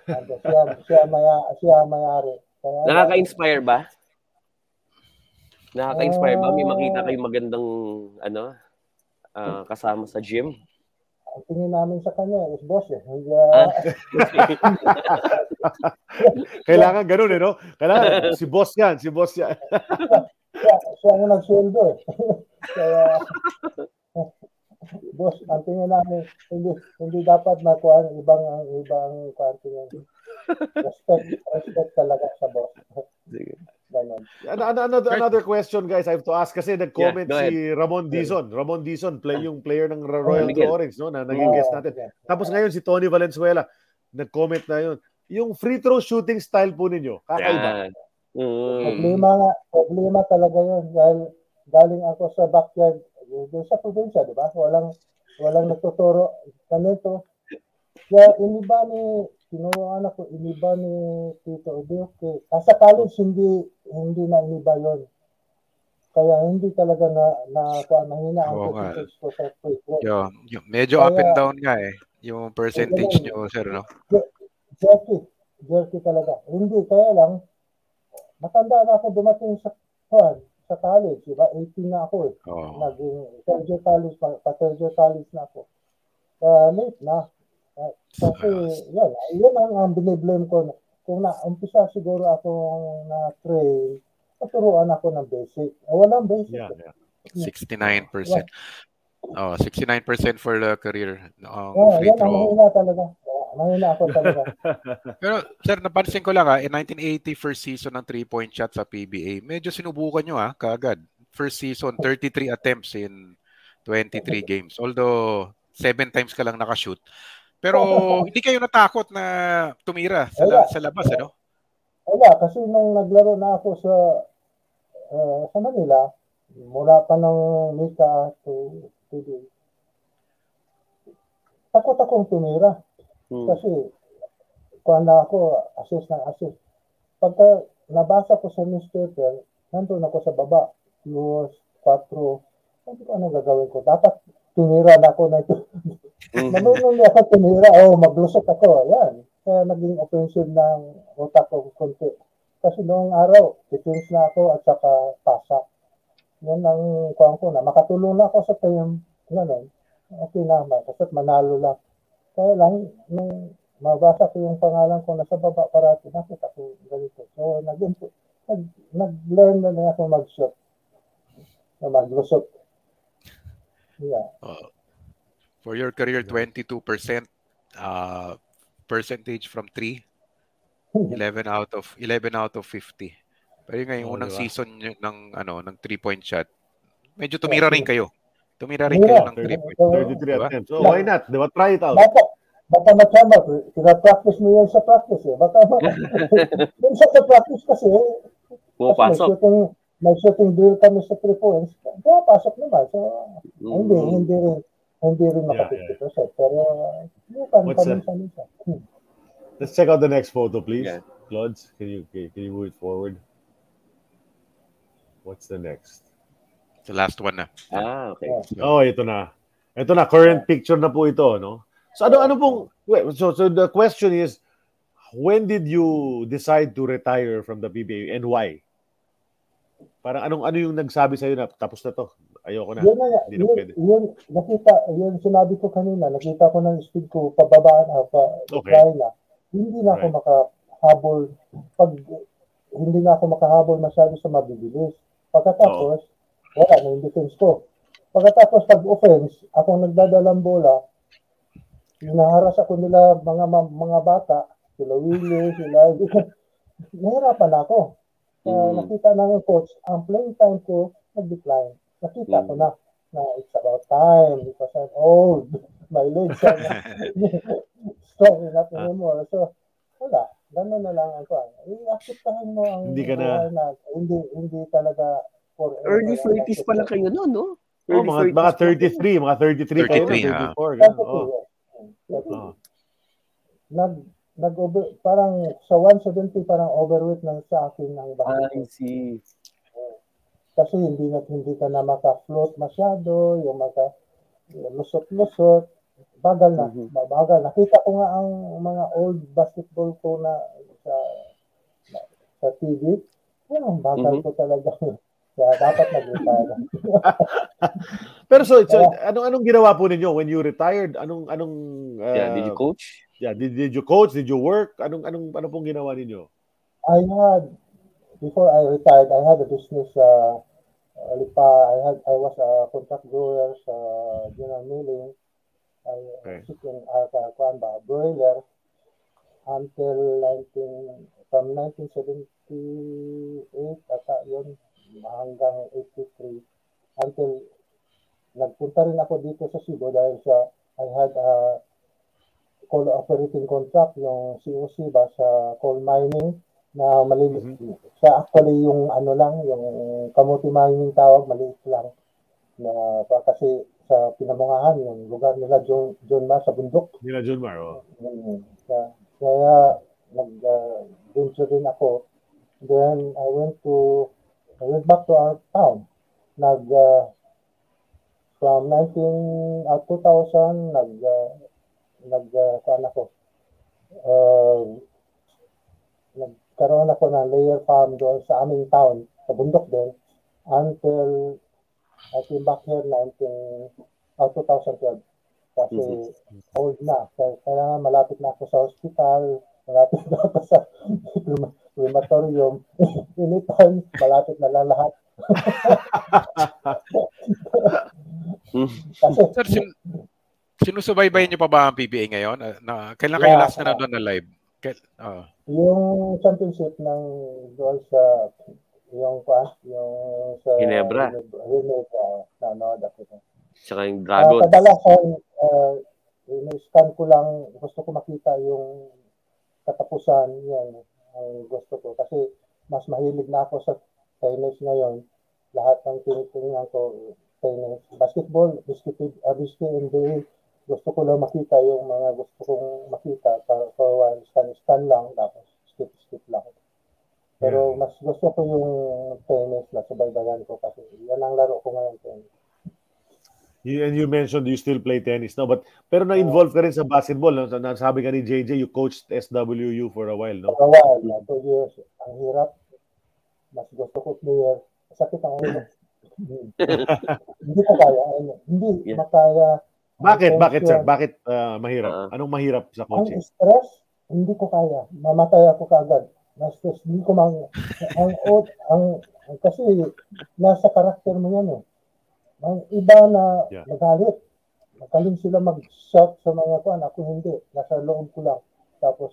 ando, siya, siya, maya, siya mayari. Kaya, Nakaka-inspire ba? Nakaka-inspire ba? May makita kayong magandang ano ah, kasama sa gym? ang tingin namin sa kanya is boss eh. Hindi, Ah. ah, Kailangan ganun, eh, no? Kailangan, si boss yan, si boss yan. siya, siya ang nagsweldo eh. Kaya, boss, ang tingin namin, hindi, hindi dapat makuha ang ibang, ang ibang kuha tingin. Respect, respect talaga sa boss. Sige. Ganon. Ano- ano- Another, another question, guys, I have to ask kasi nag-comment Yeah, si Ramon Dizon. Ramon Dizon, play yung player ng Royal Miguel. Orange, no? Na naging guest natin. yeah. Tapos ngayon si Tony Valenzuela, nag-comment na yun. Yung free throw shooting style po ninyo, kakaiba. Yan. Mm. Problema problema talaga yun. Dahil galing ako sa backyard, doon sa probinsya, di ba? Walang, walang nagtuturo. Ganito. Kaya iniba ni, tinuruan ako, iniba ni Tito Oduque. Sa college, hindi, hindi na iniba yun. Kaya hindi talaga na, na, na mahina ang percentage ko sa. Yo, yo- medyo up and down nga eh. Yung percentage nyo, sir, no? Jerky. Jerky talaga. Hindi, kaya lang, matanda na ako dumating sa, kuwan, sa college, di ba? 18 na ako eh. Oo. naging third year college, pa pa third year college na ako. Uh, late na. Uh, kasi, yan, yun ang, ang biniblame ko. na- Kung na-umpisa siguro akong na-train, paturuan ako ng basic. Eh, walang basic. Yeah, yeah. 69%. Oh, 69% for the career um, Yeah, free yan ang throw. mahina talaga. Ako talaga. Pero sir, napansin ko lang ha, in 1980 first season ng three-point shot sa PBA, medyo sinubukan nyo ha, kaagad. First season, 33 attempts in 23 games. Although, seven times ka lang nakashoot. Pero hindi kayo natakot na tumira sa, la- sa labas, ano? Wala, kasi nung naglaro na ako sa uh, sa Manila, mula pa ng Mika to PD, takot akong tumira. Mm. Kasi, kuha na ako, assist na assist. Pagka nabasa ko sa newspaper, nandun ako sa baba, plus 4, sabi ko, ano gagawin ko? Dapat tumira na ako na ito. Mm. Manunong niya ako tumira, oh, maglusot ako. Yan. Kaya naging offensive ng utak ko konti. Kasi noong araw, defense na ako at saka pasa. Yan ang kuha ko na. Makatulong na ako sa team. Ganun. Okay naman. Kasi manalo lang. Kaya lang, nung mabasa ko yung pangalan ko nasa baba parati, nakita ko ganito. So, nag, nag, nag-learn na na ako mag-shot. Na maglusot. Yeah. Uh, for your career, 22% uh, percentage from 3, 11 out of 11 out of 50. Pero yung Oh, unang diba? season ng ano ng 3-point shot. Medyo tumira rin kayo. Tumira rin Tumira. kayo ng 3-point. So, 33 Diba? attempts. So, why not? Diba? Try it out. Baka, baka matsama, pina-practice mo yan sa practice eh. Baka ma- Yung sa sa practice kasi, kasi may Pumapasok. shooting, may shooting drill kami sa three points, kaya pasok naman. So, hindi, Mm. hindi rin, hindi rin Yeah, maka 50%. Pero, that? paminsan-minsan. Hmm. Let's check out the next photo, please. Yeah. Claude, can you can you move it forward? What's the next? The last one na. Ah, okay. Oh, ito na. Ito na, current picture na po ito, no? So ano ano pong wait, so so the question is when did you decide to retire from the PBA and why? Parang anong ano yung nagsabi sa na tapos na to. Ayoko na. Yun na, nga, Hindi na yun, pwede. yun, nakita, yun sinabi ko kanina, nakita ko ng speed ko, pababa na, pa, Okay. na. Hindi na ako Right. makahabol, pag hindi na ako makahabol masyado sa mabibilis. Pagkatapos, wala na yung defense ko. Pagkatapos pag-offense, akong nagdadalang bola, hinaharas ako nila mga ma- mga bata, sila Willie, sila nahirapan ako. Uh, Mm. Nakita ng coach, ang playing time ko nag-decline. Nakita ko Mm. na na it's about time because I'm old. My legs are not strong enough anymore. So, wala. Ganun na lang ako. I-acceptahan mo ang Hindi ka na- na hindi, hindi talaga for Early 30s pa lang kayo noon, no? Oh, Early mga, 30s mga pa lang. 33, mga 33 kayo, 33, na, ah. 34. ganun. Oh. Oh. Oh. Nag, nag over, parang sa 170 parang overweight lang sa akin ang bakit. I see. Kasi hindi na hindi ka na maka-float masyado, yung maka lusot-lusot, bagal na, Mhm. bagal. Nakita ko nga ang mga old basketball ko na sa sa TV. Yan, bagal Mhm. ko talaga. Kaya dapat nag-retire. Pero so, so anong anong ginawa po ninyo when you retired? Anong anong uh, Yeah, did you coach? Yeah, did, did you coach? Did you work? Anong anong ano pong ginawa ninyo? I had before I retired, I had a business. Uh, uh, lipa, I had I was a contract grower sa General Milling. I Okay. okay. sitting as a kwan ba, broiler until 19 from 1978 ata yun hanggang 83 until nagpunta rin ako dito sa Cebu dahil sa I had a coal operating contract yung COC ba sa coal mining na maliit. Siya actually yung ano lang, yung kamuti mining tawag, maliit lang. Na kasi sa pinamungahan, yung lugar nila, John, John Ma, sa bundok. Nila Junmar, oh. Mm, Kaya, kaya nag-venture din ako. Then I went to, I went back to our town. Nag, uh, from 19, uh, 2000, nag, uh, nag, uh, saan ako? Uh, nagkaroon ako ng layer farm doon sa aming town, sa bundok din, until I came back here 19, uh, 2012. Kasi old na. Kaya, kaya malapit na ako sa hospital, malapit na ako sa crematorium. Anytime, malapit na lang lahat. Kasi, Sir, sin- sinusubaybayan niyo pa ba ang PBA ngayon? Ah, Na, kailan kayo Yeah. last na nandun na live? Kail- ah. yung championship ng doon sa yung pa yung sa Ginebra. Ginebra nanood ako. Tsaka yung Uh, Dragons. kadalasan uh, scan ko lang gusto ko makita yung katapusan yan ang gusto ko. Kasi mas mahilig na ako sa tennis ngayon. Lahat ng tinitingnan ko tennis basketball biscuit uh, biscuit NBA gusto ko lang makita yung mga gusto kong makita para for while scan scan lang tapos skip skip lang. Pero mas gusto ko yung tennis na subaybayan ko kasi yan ang laro ko ngayon tennis and you mentioned you still play tennis, no? But pero na-involve ka rin sa basketball, no? So, Nasabi ka ni JJ, you coached SWU for a while, no? For a while, na two years, ang hirap. Mas gusto ko player. Sakit ang ulo. hindi ko kaya. ano, Hindi Yeah. makaya. Ang Bakit? Bakit, sir? Bakit ah, mahirap? Ah. Anong mahirap sa Ang coaching? stress, hindi ko kaya. Mamatay ako kagad. Na-stress, hindi ko mang... ang, ang, ang, kasi nasa karakter mo yan eh. Ang iba na Yeah. magalit. Magaling sila mag-shout sa mga kuan. Ako hindi. Nasa loob ko lang. Tapos,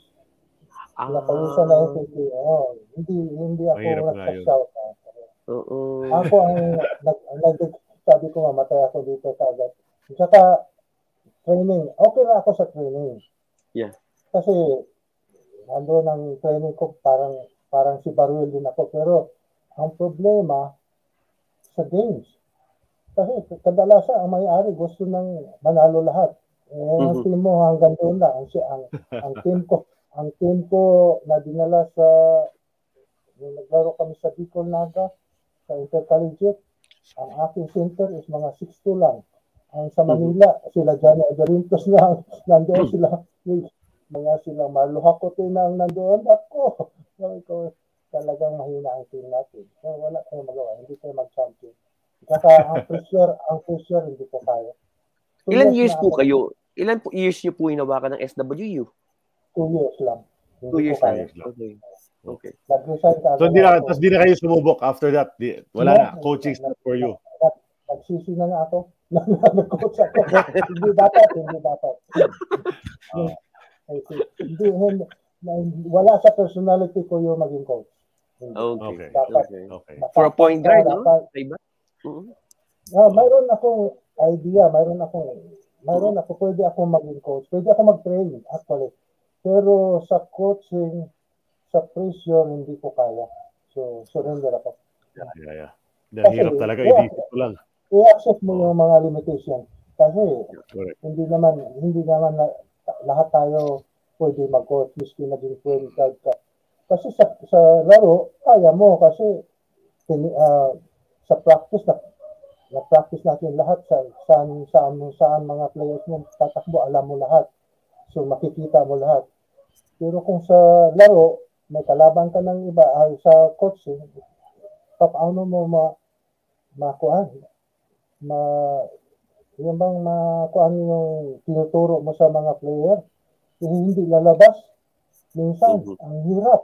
Ah, napawisan na yung titi. Oh, hindi, hindi ako nagsa-shout. Oo. Ako ang nag, nag, sabi ko mamatay ako dito sa agad. Saka training, okay na ako sa training. Yeah. Kasi ando ng training ko parang parang si Baruel din ako pero ang problema sa games. Kasi kadalasan ang may-ari gusto nang manalo lahat. Eh, ang Mhm. team mo hanggang doon lang. Ang, ang, ang team ko, ang team ko na dinala sa nung naglaro kami sa Bicol Naga sa Intercollegiate, ang aking center is mga 6'2 lang. Ang sa Manila, sila Johnny Agarintos na nandoon sila. Mga sila Marlo Hakote na ang nandoon. Ako, sabi ko, talagang mahina ang team natin. So, wala tayong magawa. Hindi tayo mag-champion. Saka ang pressure, ang pressure, hindi ko kaya. Two Ilan years na po kayo? Ilan po years niyo po hinawakan ng SWU? Two years lang. Hindi Two years lang. Okay. Okay. Nag-resign ka So, hindi na, tapos di na kayo sumubok after that. Di, wala na. Coaching not for you. nagsisi na nga ako. Nag-coach ako. hindi dapat, hindi dapat. Ah. Okay. Hindi, hindi, wala sa personality ko yung maging coach. Hindi. Okay. Dapat, Okay. Okay. For a point guard, no? dapat, Mhm. Ah, mayroon akong idea, mayroon akong mayroon ako pwede ako maging coach. Pwede ako mag-train actually. Pero sa coaching sa pressure hindi ko kaya. So surrender ako. Yeah, yeah, yeah. Dahil hirap talaga, Yeah. inisip ko lang. I-accept mo yung mga limitation. Kasi Correct. hindi naman hindi naman na, lahat tayo pwede mag-coach miski naging point guard ka. Kasi sa sa laro kaya mo kasi ah, sa practice na na-practice natin lahat sa saan saan saan mga players mo tatakbo alam mo lahat. So makikita mo lahat. Pero kung sa laro may kalaban ka ng iba ay sa coaching paano mo ma makuha ma yung bang makuha yung tinuturo mo sa mga player eh, hindi lalabas minsan Mhm. ang hirap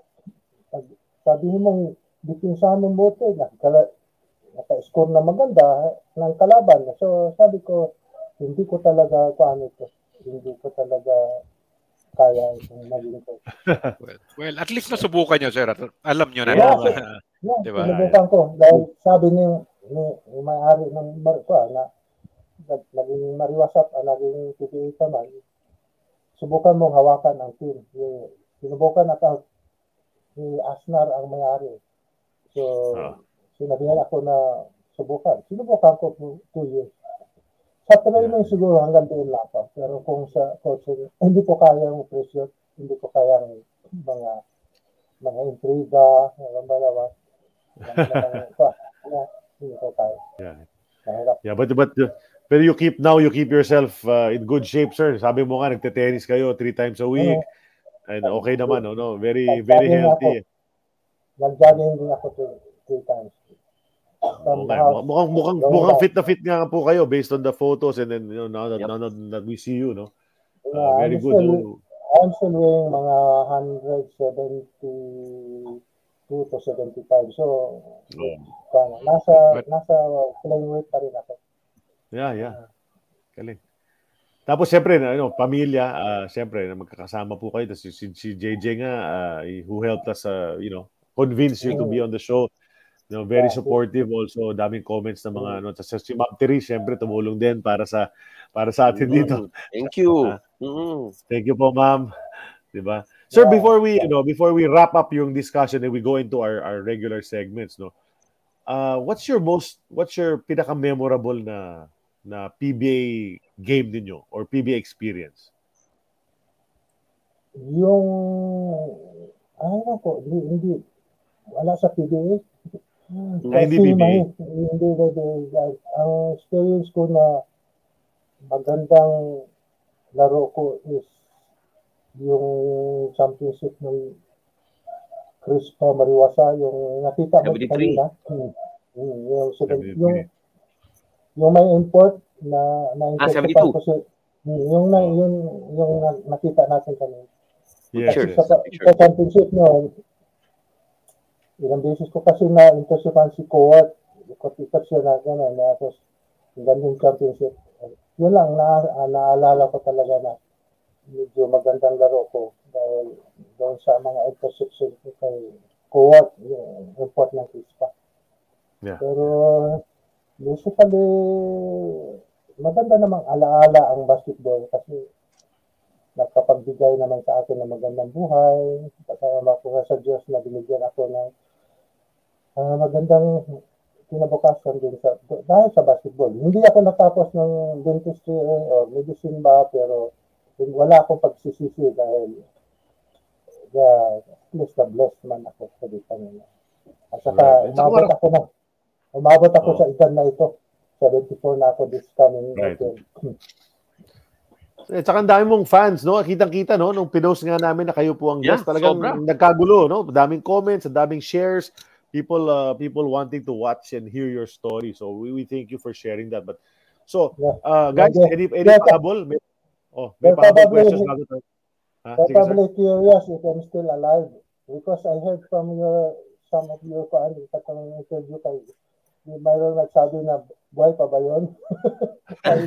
sabihin mong dipinsahan mo bote nakala naka-score na maganda ng kalaban so sabi ko hindi ko talaga paano ito hindi ko talaga kaya itong maging coach. Well, well, at least nasubukan nyo, sir. Alam nyo na. Yeah. na- Yeah, Diba? sinubukan ko. Dahil sabi ni, ni, ni may-ari ng Marco na nag- naging mariwasap, ah, naging PPA naman, subukan mong hawakan ang team. Sinubukan at ni Asnar ang may-ari. So, Ah. Sinabihan ako na subukan. Sinubukan ko for two years. Sa training siguro hanggang doon lang pa. Pero kung sa coaching, hindi ko kaya yung pressure, hindi ko kaya yung mga mga intriga, mga balawas. Hindi ko kaya. Yeah. Mahirap. Yeah, but but pero you keep now you keep yourself uh, in good shape, sir. Sabi mo nga nagte-tennis kayo three times a week. And okay naman, no? no? Very very healthy. Nag-jogging din ako three, three times. Okay. Mukhang mukhang mukhang fit na fit nga po kayo based on the photos and then you know now that, Yep. now that, that we see you, no? Uh, Yeah, very I'm good. still, no? I'm still weighing mga 172 to 75. So, Oh. paano, nasa, But- nasa playing weight pa rin ako. Yeah, yeah. Galing. Tapos siyempre, ano, pamilya, ah, siyempre, na magkakasama po kayo. Tapos si, si, JJ nga, ah, who helped us, ah, you know, convince you to be on the show. You know, very Yeah. supportive also. Daming comments ng mga, ano, tapos si Ma'am Therese, siyempre, tumulong din para sa, para sa atin dito. Mhm. Thank you. Mhm. Thank you po, ma'am. Diba? Sir, Yeah. before we, you know, before we wrap up yung discussion and we go into our, our regular segments, no, uh, what's your most, what's your pinaka-memorable na, na PBA game ninyo or PBA experience? Yung, ay ako, hindi, hindi, wala sa PBA. Ah, hindi Kasi PBA. may- hindi, hindi, ang experience ko na magandang laro ko is yung championship ng Crispa Mariwasa, yung nakita mo 73. kanina. Hmm. Hmm, yung, 73. yung, yung may import na na Ah, import 72. ko si hmm, yung na yung yung na- nakita natin kanina. Yes, Sure. Sa, sa championship no, ilang beses ko kasi na interceptan si Kowat. Ikot-ikot siya na gano'n. Na, tapos, ang gandang championship. Yun lang, na, ah, naalala ko talaga na medyo magandang laro ko dahil doon sa mga interception ko kay Kowat, yung import ng Crispa. Yeah. Pero, basically, maganda namang alaala ang basketball kasi nagkapagbigay naman sa akin ng magandang buhay. Kasama ko sa Diyos na binigyan ako ng ah, magandang kinabukasan din sa dahil sa basketball. Hindi ako natapos ng dentistry or medicine ba pero wala akong pagsisisi dahil yeah, at least na blessed man ako sa di Panginoon. At saka Right. umabot ako na umabot ako Oh. sa edad na ito. 74 na ako this coming Right. weekend. Eh, tsaka ang dami mong fans, no? Kitang-kita, no? Nung pinost nga namin na kayo po ang Yeah, guest, talagang sobra. nagkagulo, no? Daming comments, daming shares, people uh, people wanting to watch and hear your story. So we, we thank you for sharing that. But so, uh, guys, Yeah. any any Yeah. pahabol? May, oh, may pahabol questions bago tayo. Ha? Sige, sir. probably curious if I'm still alive because I heard from your some of your ano katong interview kay May mayroong nagsabi na, buhay pa ba yun? I'm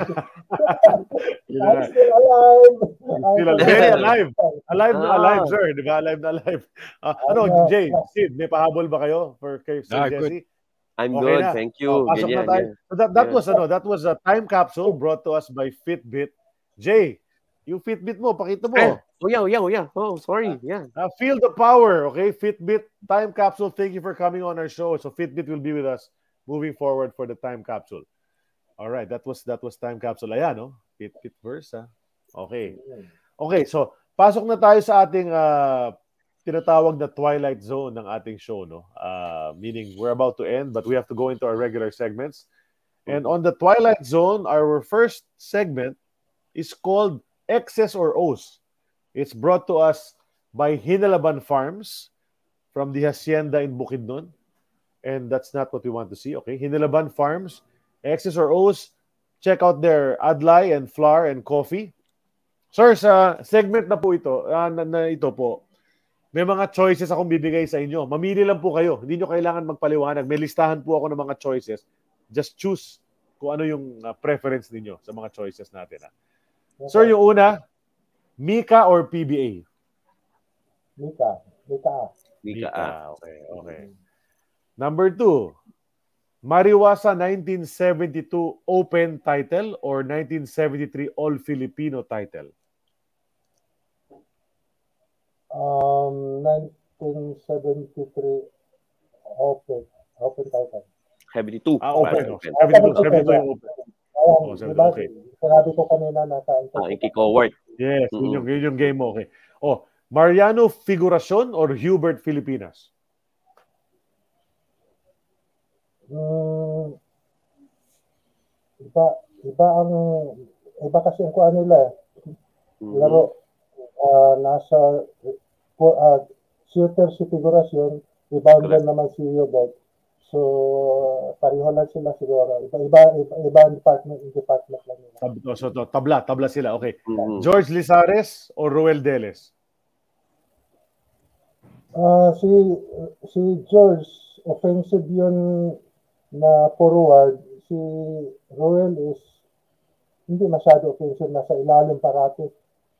still alive. I'm Still alive. Very alive. Alive na Ah. alive, sir. Di ba? Alive na alive. Ah, ano, Ah, Jay, ah. Sid, may pahabol ba kayo for kay Sir Ah, good. Jesse? I'm Okay good, na. thank Oh, you. pasok Ganyan, na tayo. So that, that Yeah. was ano, that was a time capsule brought to us by Fitbit. Jay, yung Fitbit mo, pakita mo. Eh, Oh, yeah, oh, yeah, oh, yeah. Oh, sorry. Yeah. Uh, feel the power, okay? Fitbit time capsule. Thank you for coming on our show. So Fitbit will be with us moving forward for the time capsule. All right, that was that was time capsule. Ayan, no? Fitbit verse, ha? Okay. Okay, so pasok na tayo sa ating ah, tinatawag na twilight zone ng ating show, no? Ah, meaning we're about to end, but we have to go into our regular segments. And on the twilight zone, our first segment is called X's or O's. It's brought to us by Hinalaban Farms from the hacienda in Bukidnon. And that's not what we want to see, okay? Hinalaban Farms, X's or O's, check out their adlay and flour and coffee. Sir, sa segment na po ito, ah, na, na ito po, may mga choices akong bibigay sa inyo. Mamili lang po kayo. Hindi nyo kailangan magpaliwanag. May listahan po ako ng mga choices. Just choose kung ano yung ah, preference ninyo sa mga choices natin. ah. Sir, yung una, Mika or PBA? Mika. Mika. Mika, ah. Okay, okay. Number two, Mariwasa 1972 Open title or 1973 All Filipino title? Um, 1973 Open. Open title. 72. Ah, open. Oh. 72, 72 yung open. Ayan, Oh, sabi diba, ko, okay. sinabi ko kanina nasa Ah, yung. Yes, yun, yung, yun yung game mo. Okay. Oh, Mariano Figuracion or Hubert Filipinas? Mm, iba, iba ang, iba kasi ang kuha nila. Mhm. Laro, ah, nasa, uh, shooter si Figuracion, rebounder Correct. naman si Hubert. So, pareho lang sila siguro. Iba, iba, iba, iba ang department, department lang nila. Tab- oh, so, to, tabla, tabla sila. Okay. Mhm. George Lizares or Roel Deles? Ah, si si George offensive yun na forward si Roel is hindi masyado offensive nasa ilalim parati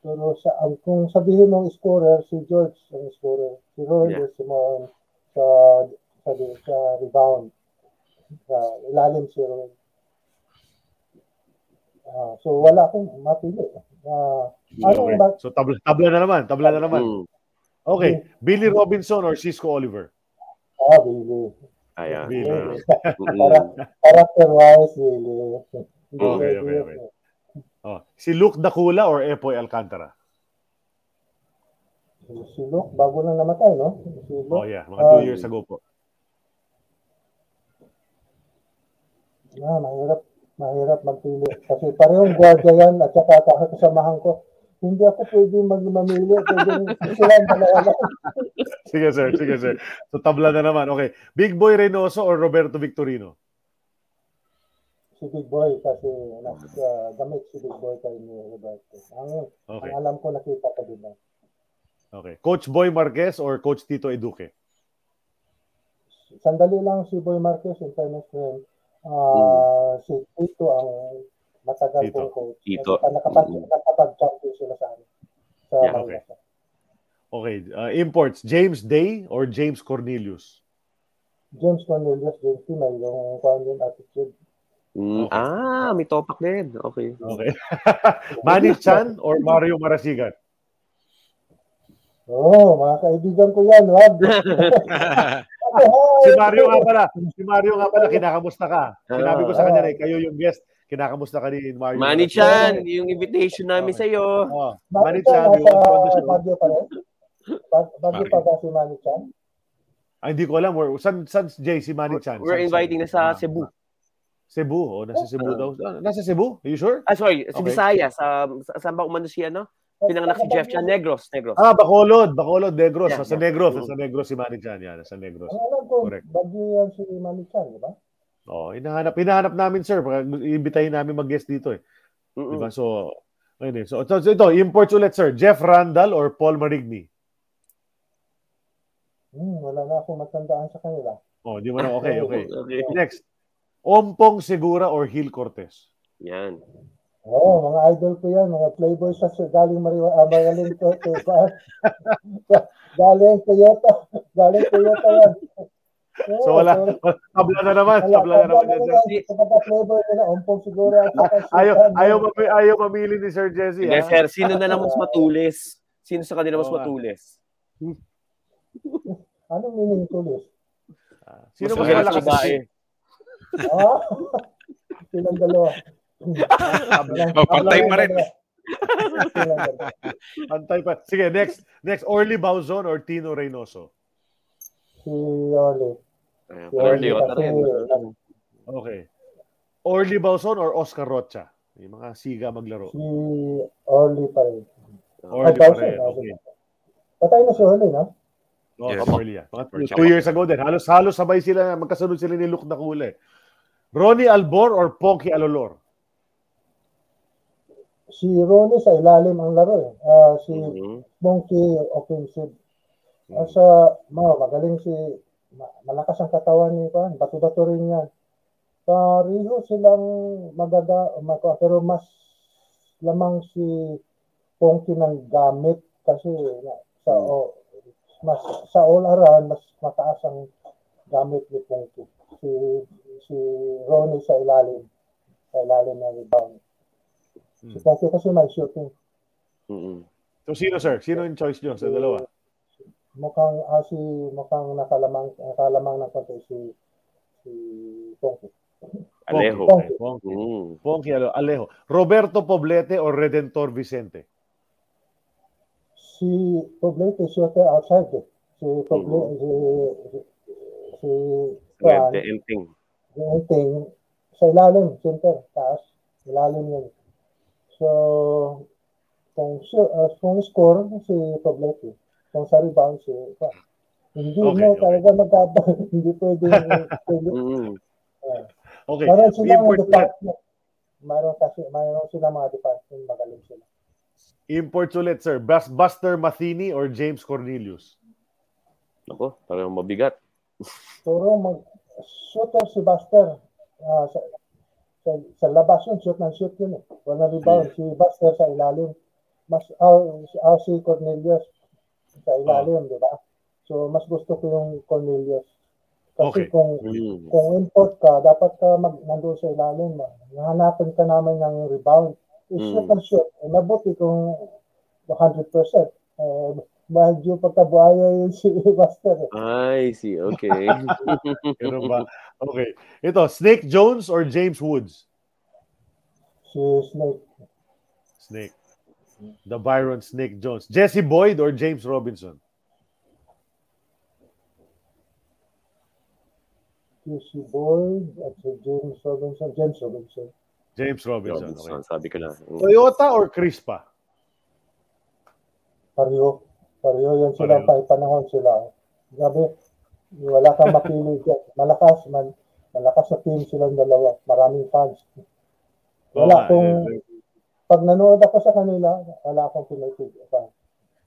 pero sa ang kung sabihin ng scorer si George ang scorer si Roel Yeah. is more sa sa, sa rebound sa ilalim si Roel Ah, so wala akong mapili Ah, ano Okay. ba So tabla, tabla na naman, tabla na naman. Mhm. Okay. Billy Robinson or Cisco Oliver? ah Billy Ayan. Billy. Mhm. para character wise Billy Okay, okay, okay. Oh, si Luke Dakula or Epoy Alcantara? Si Luke, bago lang namatay, no? Si Luke. Oh yeah, mga two Ah, years ago po. Ah, mahirap, mahirap magpili. Kasi parehong gwardiya yan at saka kahit kasamahan ko, hindi ako pwede magmamili. Pwede sila dalawa lang. Sige sir, sige sir. So tabla na naman. Okay. Big Boy Reynoso or Roberto Victorino? Si Big Boy kasi nasa gamit si Big Boy kay ni Roberto. Ang, Okay. ang alam ko nakita ko din. ah. Okay. Coach Boy Marquez or Coach Tito Eduque? Sandali lang si Boy Marquez, in fairness to him. Ah, Si Tito ang matagal Tito. kong coach. Tito. Nakapag, Mm. nakapag-champion sila sa amin. Sa Yeah, okay. Manila. Okay. Uh, imports, James Day or James Cornelius? James Cornelius, James T. May yung kwan attitude. Mm, Okay. Ah, may topak din. Okay. Okay. Manny Chan or Mario Marasigan? Oo, oh, mga kaibigan ko yan, wag. Si Mario nga pala. Si Mario nga pala, kinakamusta ka? Sinabi ko sa kanya na, kayo yung guest. Kinakamusta ka ni Mario. Manny. Chan, yung invitation namin Okay. sa iyo. Oh, Manny Chan, we want to on the nasa show. Bag- pa ba si Manny Chan? Ah, hindi ko alam. Where, san, san, Jay, si Manny Chan? We're San- inviting na sa Cebu. Cebu. Oh, nasa Cebu daw. Ah, Nasa Cebu? Are you sure? Ah, sorry, si Okay. Visayas. Um, sa- saan ba umano si ano? Pinanganak si Jeff Chan, Negros. Negros. Ah, Bacolod. Bacolod, Negros. Yeah, nasa yeah. Negros. Nasa Negros si Manny Chan. Yan, nasa Negros. Ang alam ko, Correct. Baguio yan si Manny Chan, di ba? Oh, hinahanap, hinahanap namin, sir. Iimbitahin namin mag-guest dito eh. Mm-mm. Diba? So, ayun eh. So, so, so ito, imports ulit, sir. Jeff Randall or Paul Marigny? Hmm, wala na akong matandaan sa kanila. Oh, di mo na. Okay, okay. Okay. Next. Ompong Segura or Gil Cortez? Yan. Oo, mga idol ko yan, mga playboy sa galing Mariwa, ah, magaling to, to, galing Toyota, galing Toyota yan. So wala, tabla na naman, wala, tabla na naman. sir. Sa mga playboy nila, umpong siguro Ayaw, ayaw, mami- ayaw mamili ni Sir Jesse. Sige, ha? sir, sino na lang mas matulis? Sino sa kanila mas matulis? Anong meaning tulis? Sino mas malakas sa babae? Ah, silang dalawa. Oh, pantay pa rin. Pantay pa. Sige, next. Next, Orly Bauzon or Tino Reynoso? Si. Ayan, Si Orly, kasi, rin. Okay. Orly Bauzon or Oscar Rocha? Yung mga siga maglaro. si Oli pa rin. Orly Ah, pa Bauzon, rin. ah, Okay. Patay na si Oli, no? Oh, Yes. Yan. Mga two years ago din. Halos, halos sabay sila, magkasunod sila ni Luke Nakule. Ronnie Albor or Ponky Alolor? Si Ronnie sa ilalim ang laro eh. Ah, si Mhm. Monkey offensive. Hmm. Ah, sa ma, magaling si ma- malakas ang katawan ni Juan. Bato-bato rin yan. Pareho silang magaga, maka, pero mas lamang si Ponky ng gamit kasi na, sa Hmm. o, mas sa all around mas mataas ang gamit ni Ponky. Si si Ronnie sa ilalim sa ilalim ng rebound. Si Hmm. Ponky kasi may shooting. Mhm. So, sino, sir? Sino yung choice nyo sa dalawa? mukhang ah, si mukhang nakalamang nakalamang ng konti si si Ponky. Alejo. Mhm. Ponky Alo- Alejo. Roberto Poblete or Redentor Vicente? Si Poblete shooter outside eh. Si Poblete si si, si Juan, Swerte, Enting. yung ting sa ilalim, center, taas, ilalim yun. So, kung, si- uh, kung score, si Poblete. Kung sa rebound, si Juan. Hindi Okay, mo okay. talaga magkaba, hindi pwede, pwede Mhm. Okay. Meron silang department. Meron kasi, meron silang mga department, magaling sila. Imports ulit, sir. Bas Buster Matheny or James Cornelius? Ako, parang mabigat. Puro mag shooter si Buster. Ah, sa, sa, sa labas yun, shoot ng shoot yun. Eh. Wala rebound. Si Buster sa ilalim. Mas, si, ah, si Cornelius sa ilalim, di ba? So, mas gusto ko yung Cornelius. Okay. Kasi kung Mhm. kung import ka, dapat ka mag nandoon sa ilalim. Hahanapan ka namin ng rebound. I-shoot Mm. shoot. Eh, mabuti kung 100%. Eh, medyo pagkabuhaya yun si Buster. eh. I see. Okay. Ganun ba? Okay. Ito, Snake Jones or James Woods? Si Snake. Snake. The Byron Snake Jones. Jesse Boyd or James Robinson? Si Boyd at si James Robinson. James Robinson. James Robinson. Robinson, Okay. sabi ko na. Toyota or Crispa? Pareho. Pareho yan sila. Pareho. Kahit panahon sila. Grabe. Wala kang mapili dyan. Malakas. Man, malakas na team silang dalawa. Maraming fans. Wala nga, kung eh, pag nanood ako sa kanila, wala akong pinatig.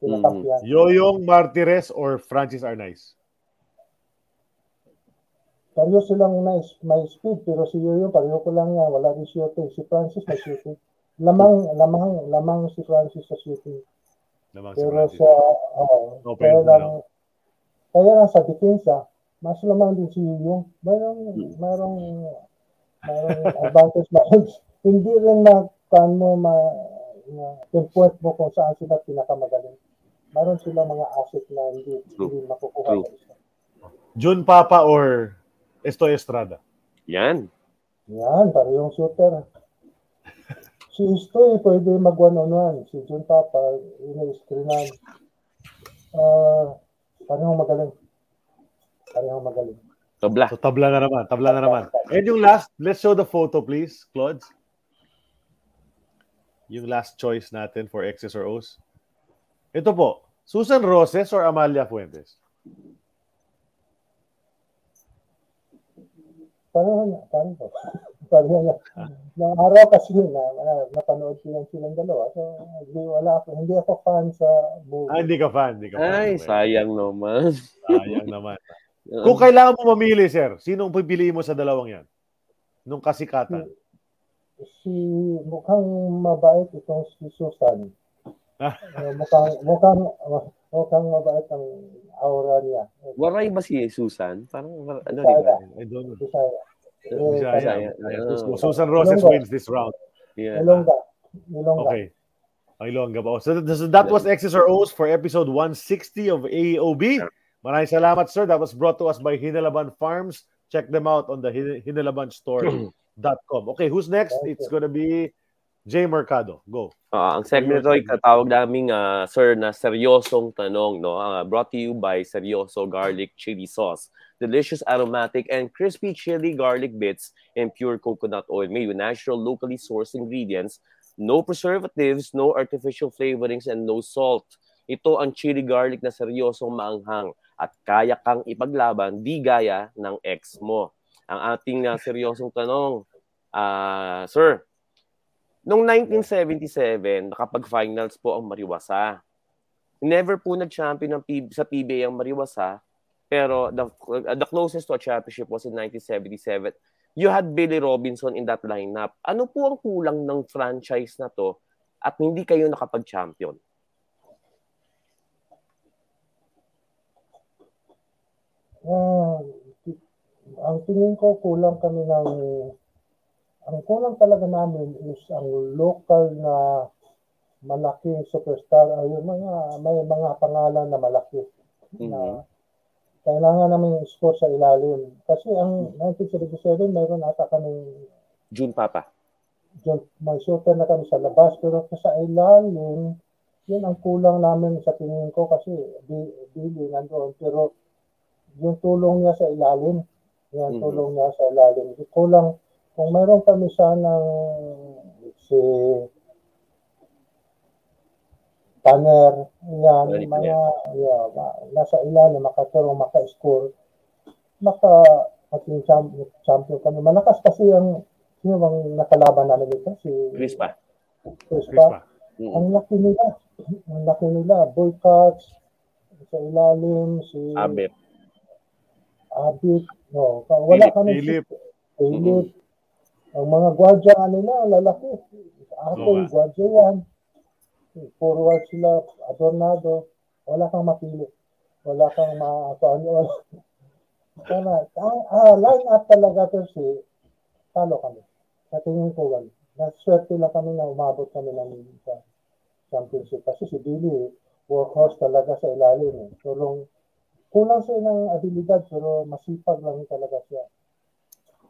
Pinakampiyan. Yoyong Martires or Francis Arnaiz? Pareho silang nice, may speed, pero si Yoyo, pareho ko lang yan. Wala rin shooting. Si Francis may shooting. Lamang, lamang, lamang si Francis sa shooting. Namang si Pero Francis. sa, Okay, kaya ano? lang, kaya lang sa depensa, mas lamang din si Yoyo. Mayroong, mayroong, mayroong advantage na hindi rin na kan mo ma, na pinpoint mo kung saan sila pinakamagaling. Mayroon sila mga asset na hindi, True. hindi makukuha True. Jun Papa or Estoy Estrada? Yan. Yan, parehong shooter. Si Istoy, pwede mag one on one. Si Jun Papa, ina-screenan. Uh, parehong magaling. Parehong magaling. Tabla. So tabla na naman, tabla na naman. And yung last, let's show the photo please, Claude. Yung last choice natin for X's or O's. Ito po, Susan Roses or Amalia Fuentes? Pareho niya, pareho. Pareho niya. Noong araw kasi na, na napanood ko lang silang dalawa. So, hindi, wala ako, hindi ako fan sa movie. Ah, hindi ka fan, hindi ka fan. Ay, sayang naman. Sayang naman. Kung kailangan mo mamili, sir, sino ang pipiliin mo sa dalawang yan? nung kasikatan? Si mukhang mabait itong si Susan. Ah. Uh, mukhang mukhang mukhang mabait ang aura niya. Waray ba si Susan? Parang ano di ba? I don't know. Bisaya. Bisaya. Bisaya. Sus- Susan Roses wins this round. Yeah. Ilongga. Ilongga. Okay. Ilongga ba? So, so that was X's or O's for episode 160 of AOB. Maraming salamat, sir. That was brought to us by Hinalaban Farms. Check them out on the Hin- hinalabanstore.com. Okay, who's next? It's gonna be Jay Mercado. Go. Ah, ang segment ito ay katawag naming ah, sir na seryosong tanong no? Ah, brought to you by Seryoso Garlic Chili Sauce. Delicious aromatic and crispy chili garlic bits and pure coconut oil made with natural locally sourced ingredients. No preservatives no artificial flavorings and no salt. Ito ang chili garlic na seryosong maanghang at kaya kang ipaglaban di gaya ng ex mo. Ang ating ah, seryosong tanong ah sir Noong 1977, nakapag-finals po ang Mariwasa. Never po nag-champion ng P- sa PBA ang Mariwasa, pero the, the closest to a championship was in 1977. You had Billy Robinson in that lineup. Ano po ang kulang ng franchise na to at hindi kayo nakapag-champion? Ah, ang tingin ko kulang kami ng ang kulang talaga namin is ang local na malaking superstar ay yung mga may mga pangalan na malaki na kailangan namin score sa ilalim kasi ang 1977 mayroon ata kaming June Papa. yung may shooter na kami sa labas pero sa ilalim yun ang kulang namin sa tingin ko kasi bi- Billy nandoon pero yung tulong niya sa ilalim yung Mhm. tulong niya sa ilalim kulang kung mayroon kami sanang si Tanner yan Tanner. mga yeah, ma- nasa ilalim makatulong maka-score maka maging champ- champion kami malakas kasi ang sino bang nakalaban namin dito si Chris pa. Chris Chris pa. pa. Mm. Ang laki nila. Ang laki nila. Boycotts, sa ilalim, si Abet. Abit. No, wala Philip, kami Philip. Philip. Ang mga gwardiya nila, lalaki. Ako, nga. gwardiya yan. Forward sila, adornado. Wala kang mapili. Wala kang ma-ano. Tama. Ah, ah, line up talaga se, talo kami. Sa tingin ko, wala. Naswerte lang kami na umabot kami ng sa championship. Kasi si Billy, workhorse talaga sa ilalim. Eh. Tulong, kulang siya ng abilidad pero masipag lang talaga siya.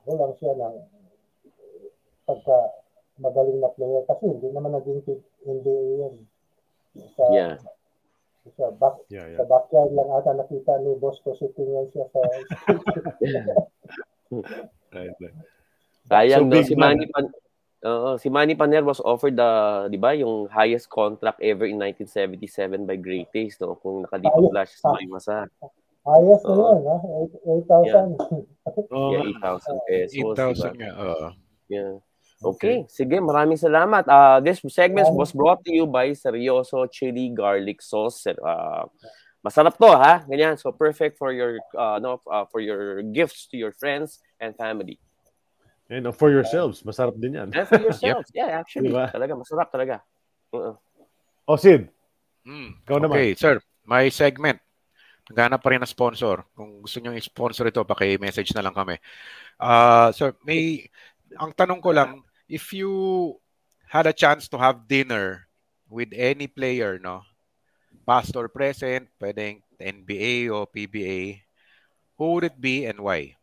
Kulang siya ng pagka magaling na player kasi hindi naman naging team NBA yan. Sa, Yeah. sa back Yeah, sa yeah. backyard lang ata nakita ni Boss ko sitting yan siya sa Right, right. Sayang So, no, si man. Manny Pan Oo, si Manny Paner was offered the, 'di ba, yung highest contract ever in 1977 by Great Taste, no? Kung nakadito Highest flash sa Maymasa. ayos na Oo. yun, ha? 8,000. Oo Yeah, nga. 8,000 pesos, 8,000 diba? nga. oo. Yeah. Okay, sige, maraming salamat. Uh, this segment was brought to you by Seryoso Chili Garlic Sauce. Uh, masarap to, ha? Ganyan. So perfect for your uh, no, uh, for your gifts to your friends and family. And uh, for yourselves, masarap din yan. And for yourselves. Yeah, actually. Diba? Talaga, masarap talaga. Oo. O, Sid, Mm. ikaw naman. Okay, sir. May segment. Naghanap pa rin ng sponsor. Kung gusto nyo i-sponsor ito, paki-message na lang kami. Uh, sir, may... Ang tanong ko lang, if you had a chance to have dinner with any player, no? Past or present, pwedeng NBA o PBA, who would it be and why?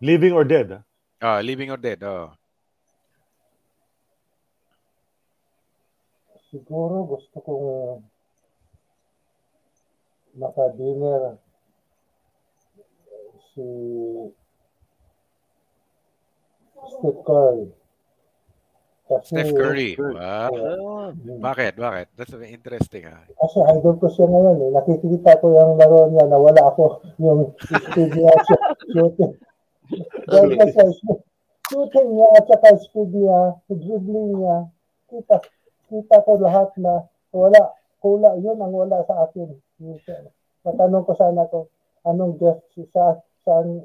Living or dead? ah? Ah, living or dead? Oh. Siguro gusto kong maka-dinner si Steve Curry. Steph Curry. Wow. Ah, Bakit? Bakit? That's interesting. Ah. Kasi idol ko siya ngayon eh. Nakikita ko yung laro niya na wala ako yung speed niya shooting. Dahil sa shooting niya at saka speed niya, dribbling niya, kita, kita ko lahat na wala, kula, yun ang wala sa akin. Natanong ko sana ko, anong guest sa, saan,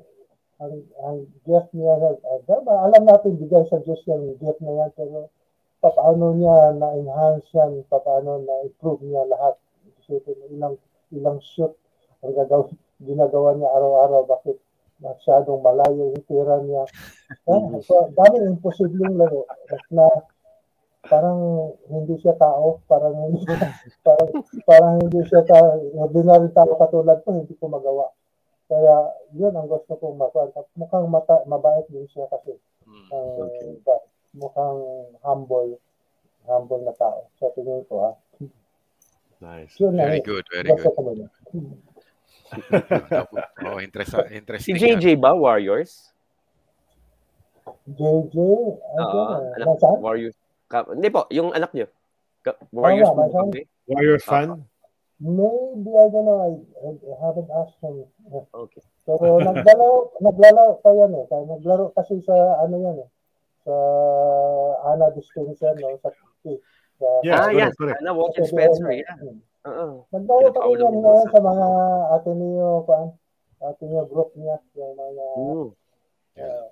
ang, ang gift niya, diba, alam natin, bigay sa Diyos yung gift na yan, pero paano niya na-enhance yan, paano na-improve niya lahat. Isipin, ilang, ilang shoot ang gagaw, ginagawa niya araw-araw, bakit masyadong malayo yung tira niya. Yeah, so, daming imposibleng laro na parang hindi siya tao, parang hindi parang, parang hindi siya tao, ordinary tao katulad ko, hindi ko magawa. Kaya yun ang gusto kong makuha. Mukhang mata, mabait din siya kasi uh, okay. mukhang humble humble na tao. Sa tingin ko ha. Nice. Yun Very ang good, very gusto good. oh, interest, Si interesting. yan. JJ ba, Warriors? JJ, Oo, ano, anak? Warriors. Ka- hindi po, yung anak niyo. Ka- Warriors masama. kami. Warriors fan? Maybe, I don't know, I, I haven't asked him. Okay. Pero naglalaro, naglalaro pa yan eh. Kaya naglaro kasi sa ano yan eh. Sa Ana Distinction, no? Sa sa, Yeah, ah, yeah. correct. Ana Walker Spencer, yeah. hmm. Oo. Naglaro pa rin yan ngayon sa- mga Ateneo, paan? Ateneo group niya. Yung mga, Mm. uh,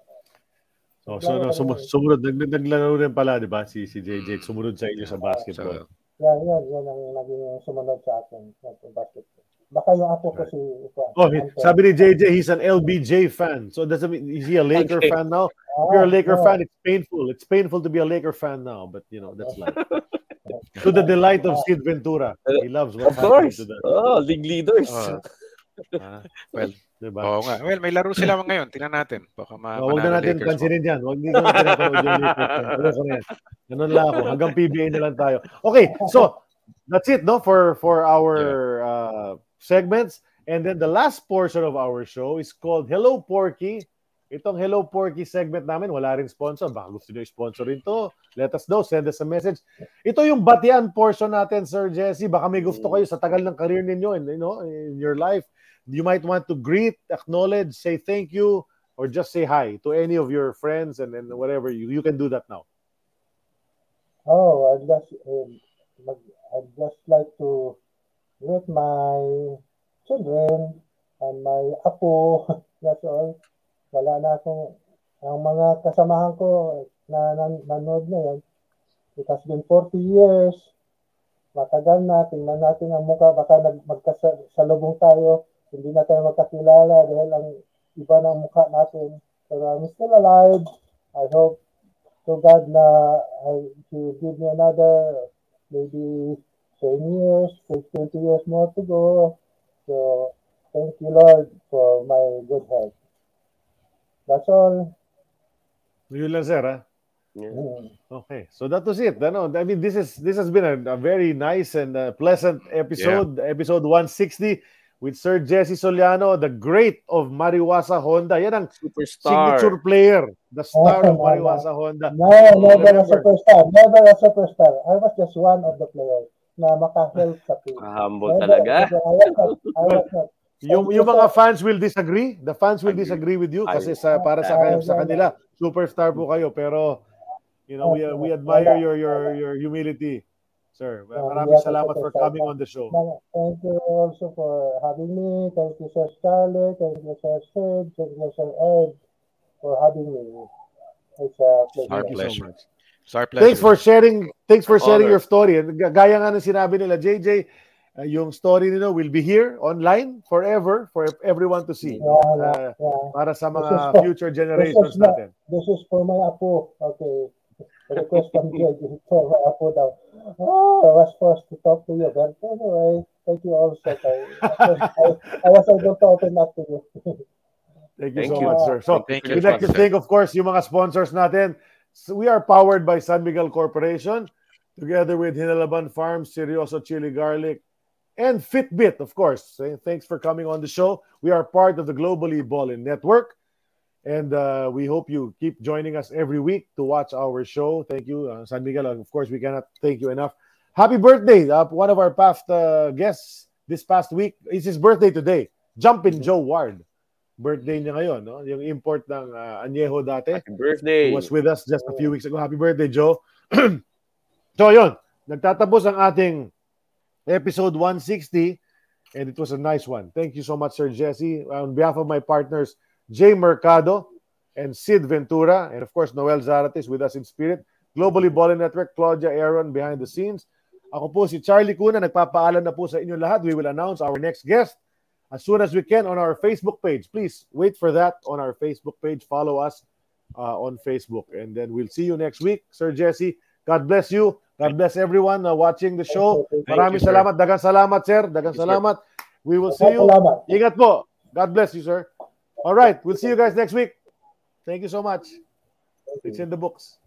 So, so no, sum- sumunod, nag, naglaro rin pala, di ba, si, si JJ, sumunod sa inyo sa basketball. So, yan, yan, yan ang naging sumunod sa akin. Sa basketball. Baka yung apo ko si, Oh, he- sabi ni JJ, he's an LBJ fan. So does it mean is he a Laker Okay. fan now? Ah, If you're a Laker fan, it's painful. It's painful to be a Laker fan now, but you know that's life. to the delight of Sid Ventura, he loves Of what's course. to the. Oh, league leaders. Oh. Ah, well, diba? oo nga. Well, may laro sila ngayon. Tingnan natin. Baka ma Oh, huwag na natin Lakers. pansinin yan. Huwag hindi ko na pinapanood yung Lakers. Ganun lang ako. Hanggang PBA na lang tayo. Okay, so that's it no for for our uh, segments. And then the last portion of our show is called Hello Porky. Itong Hello Porky segment namin, wala rin sponsor. Baka gusto nyo i-sponsor rin to. Let us know. Send us a message. Ito yung batian portion natin, Sir Jesse. Baka may gusto kayo sa tagal ng career ninyo in, you know, in your life. You might want to greet, acknowledge, say thank you, or just say hi to any of your friends and, and whatever. You, you can do that now. Oh, I'd just, mag- I'd just like to greet my children and my apo. That's all. Wala na akong, ang mga kasamahan ko na nan- nanood na yan. It has been 40 years. Matagal na. Tingnan natin ang mukha. Baka nag, magkasalubong tayo. Hindi na tayo magkakilala dahil ang iba ng mukha natin. Pero I'm still alive. I hope to God na I, He give me another maybe 10 years, 20 years more to go. So thank you, Lord, for my good health. That's all. Yun lang, sir. Ha? Yeah. Mm. Okay, so that was it. Ano, I mean, this is this has been a, a very nice and uh, pleasant episode, episode 160 with Sir Jesse Soliano, the great of Mariwasa Honda. Yan ang Superstar. signature player, the star of Oh, Mariwasa Honda. No, never a superstar. Never a superstar. I was just one of the players na maka-help sa team. Humble Never- talaga. I was not. I was not. Yung, yung mga fans will disagree. The fans will disagree with you kasi sa para sa sa kanila superstar po kayo pero you know we we admire your your your humility. Sir, maraming salamat for coming on the show. Thank you also for having me. Thank you, Sir Scarlett. Thank you, Sir Sid. Thank you, Sir Ed, for having me. It's a pleasure. Our so pleasure. It's our pleasure. Thanks for sharing. Thanks for sharing honor. your story. Gaya nga ng sinabi nila, JJ, uh, yung story nila will be here online forever for everyone to see. Yeah, yeah, Uh, yeah. para sa mga is for- future generations this is not- natin. This is for my apo. Okay. Request from JJ for my apo daw. Oh, I was forced to talk to you. But anyway, thank you also. I, I, I was able to open up to you. Thank you Thank so you. much, sir. So, Thank we'd you. like to thank, of course, yung mga sponsors natin. So we are powered by San Miguel Corporation, together with Hinalaban Farms, Serioso Chili Garlic, and Fitbit, of course. Thanks for coming on the show. We are part of the Globally Ballin Network, and uh, we hope you keep joining us every week to watch our show. Thank you, uh, San Miguel. Of course, we cannot thank you enough. Happy birthday! Uh, one of our past uh, guests this past week. It's his birthday today. Jumpin' Joe Ward. Birthday niya ngayon, no? Yung import ng uh, Añejo dati. Happy birthday. He was with us just a few weeks ago. Happy birthday, Joe. so, yun. Nagtatapos ang ating episode 160 and it was a nice one. Thank you so much, Sir Jesse. On behalf of my partners, Jay Mercado, and Sid Ventura. And of course, Noel Zarates with us in spirit. Globally Balling Network, Claudia Aaron behind the scenes. Ako po si Charlie Cuna, nagpapaalam na po sa inyo lahat. We will announce our next guest as soon as we can on our Facebook page. Please wait for that on our Facebook page. Follow us uh, on Facebook. And then we'll see you next week. Sir Jesse, God bless you. God bless everyone uh, watching the show. Maraming salamat. Dagang salamat, sir. Dagang salamat. We will see you. Ingat po. God bless you, sir. All right. We'll see you guys next week. Thank you so much. It's in the books.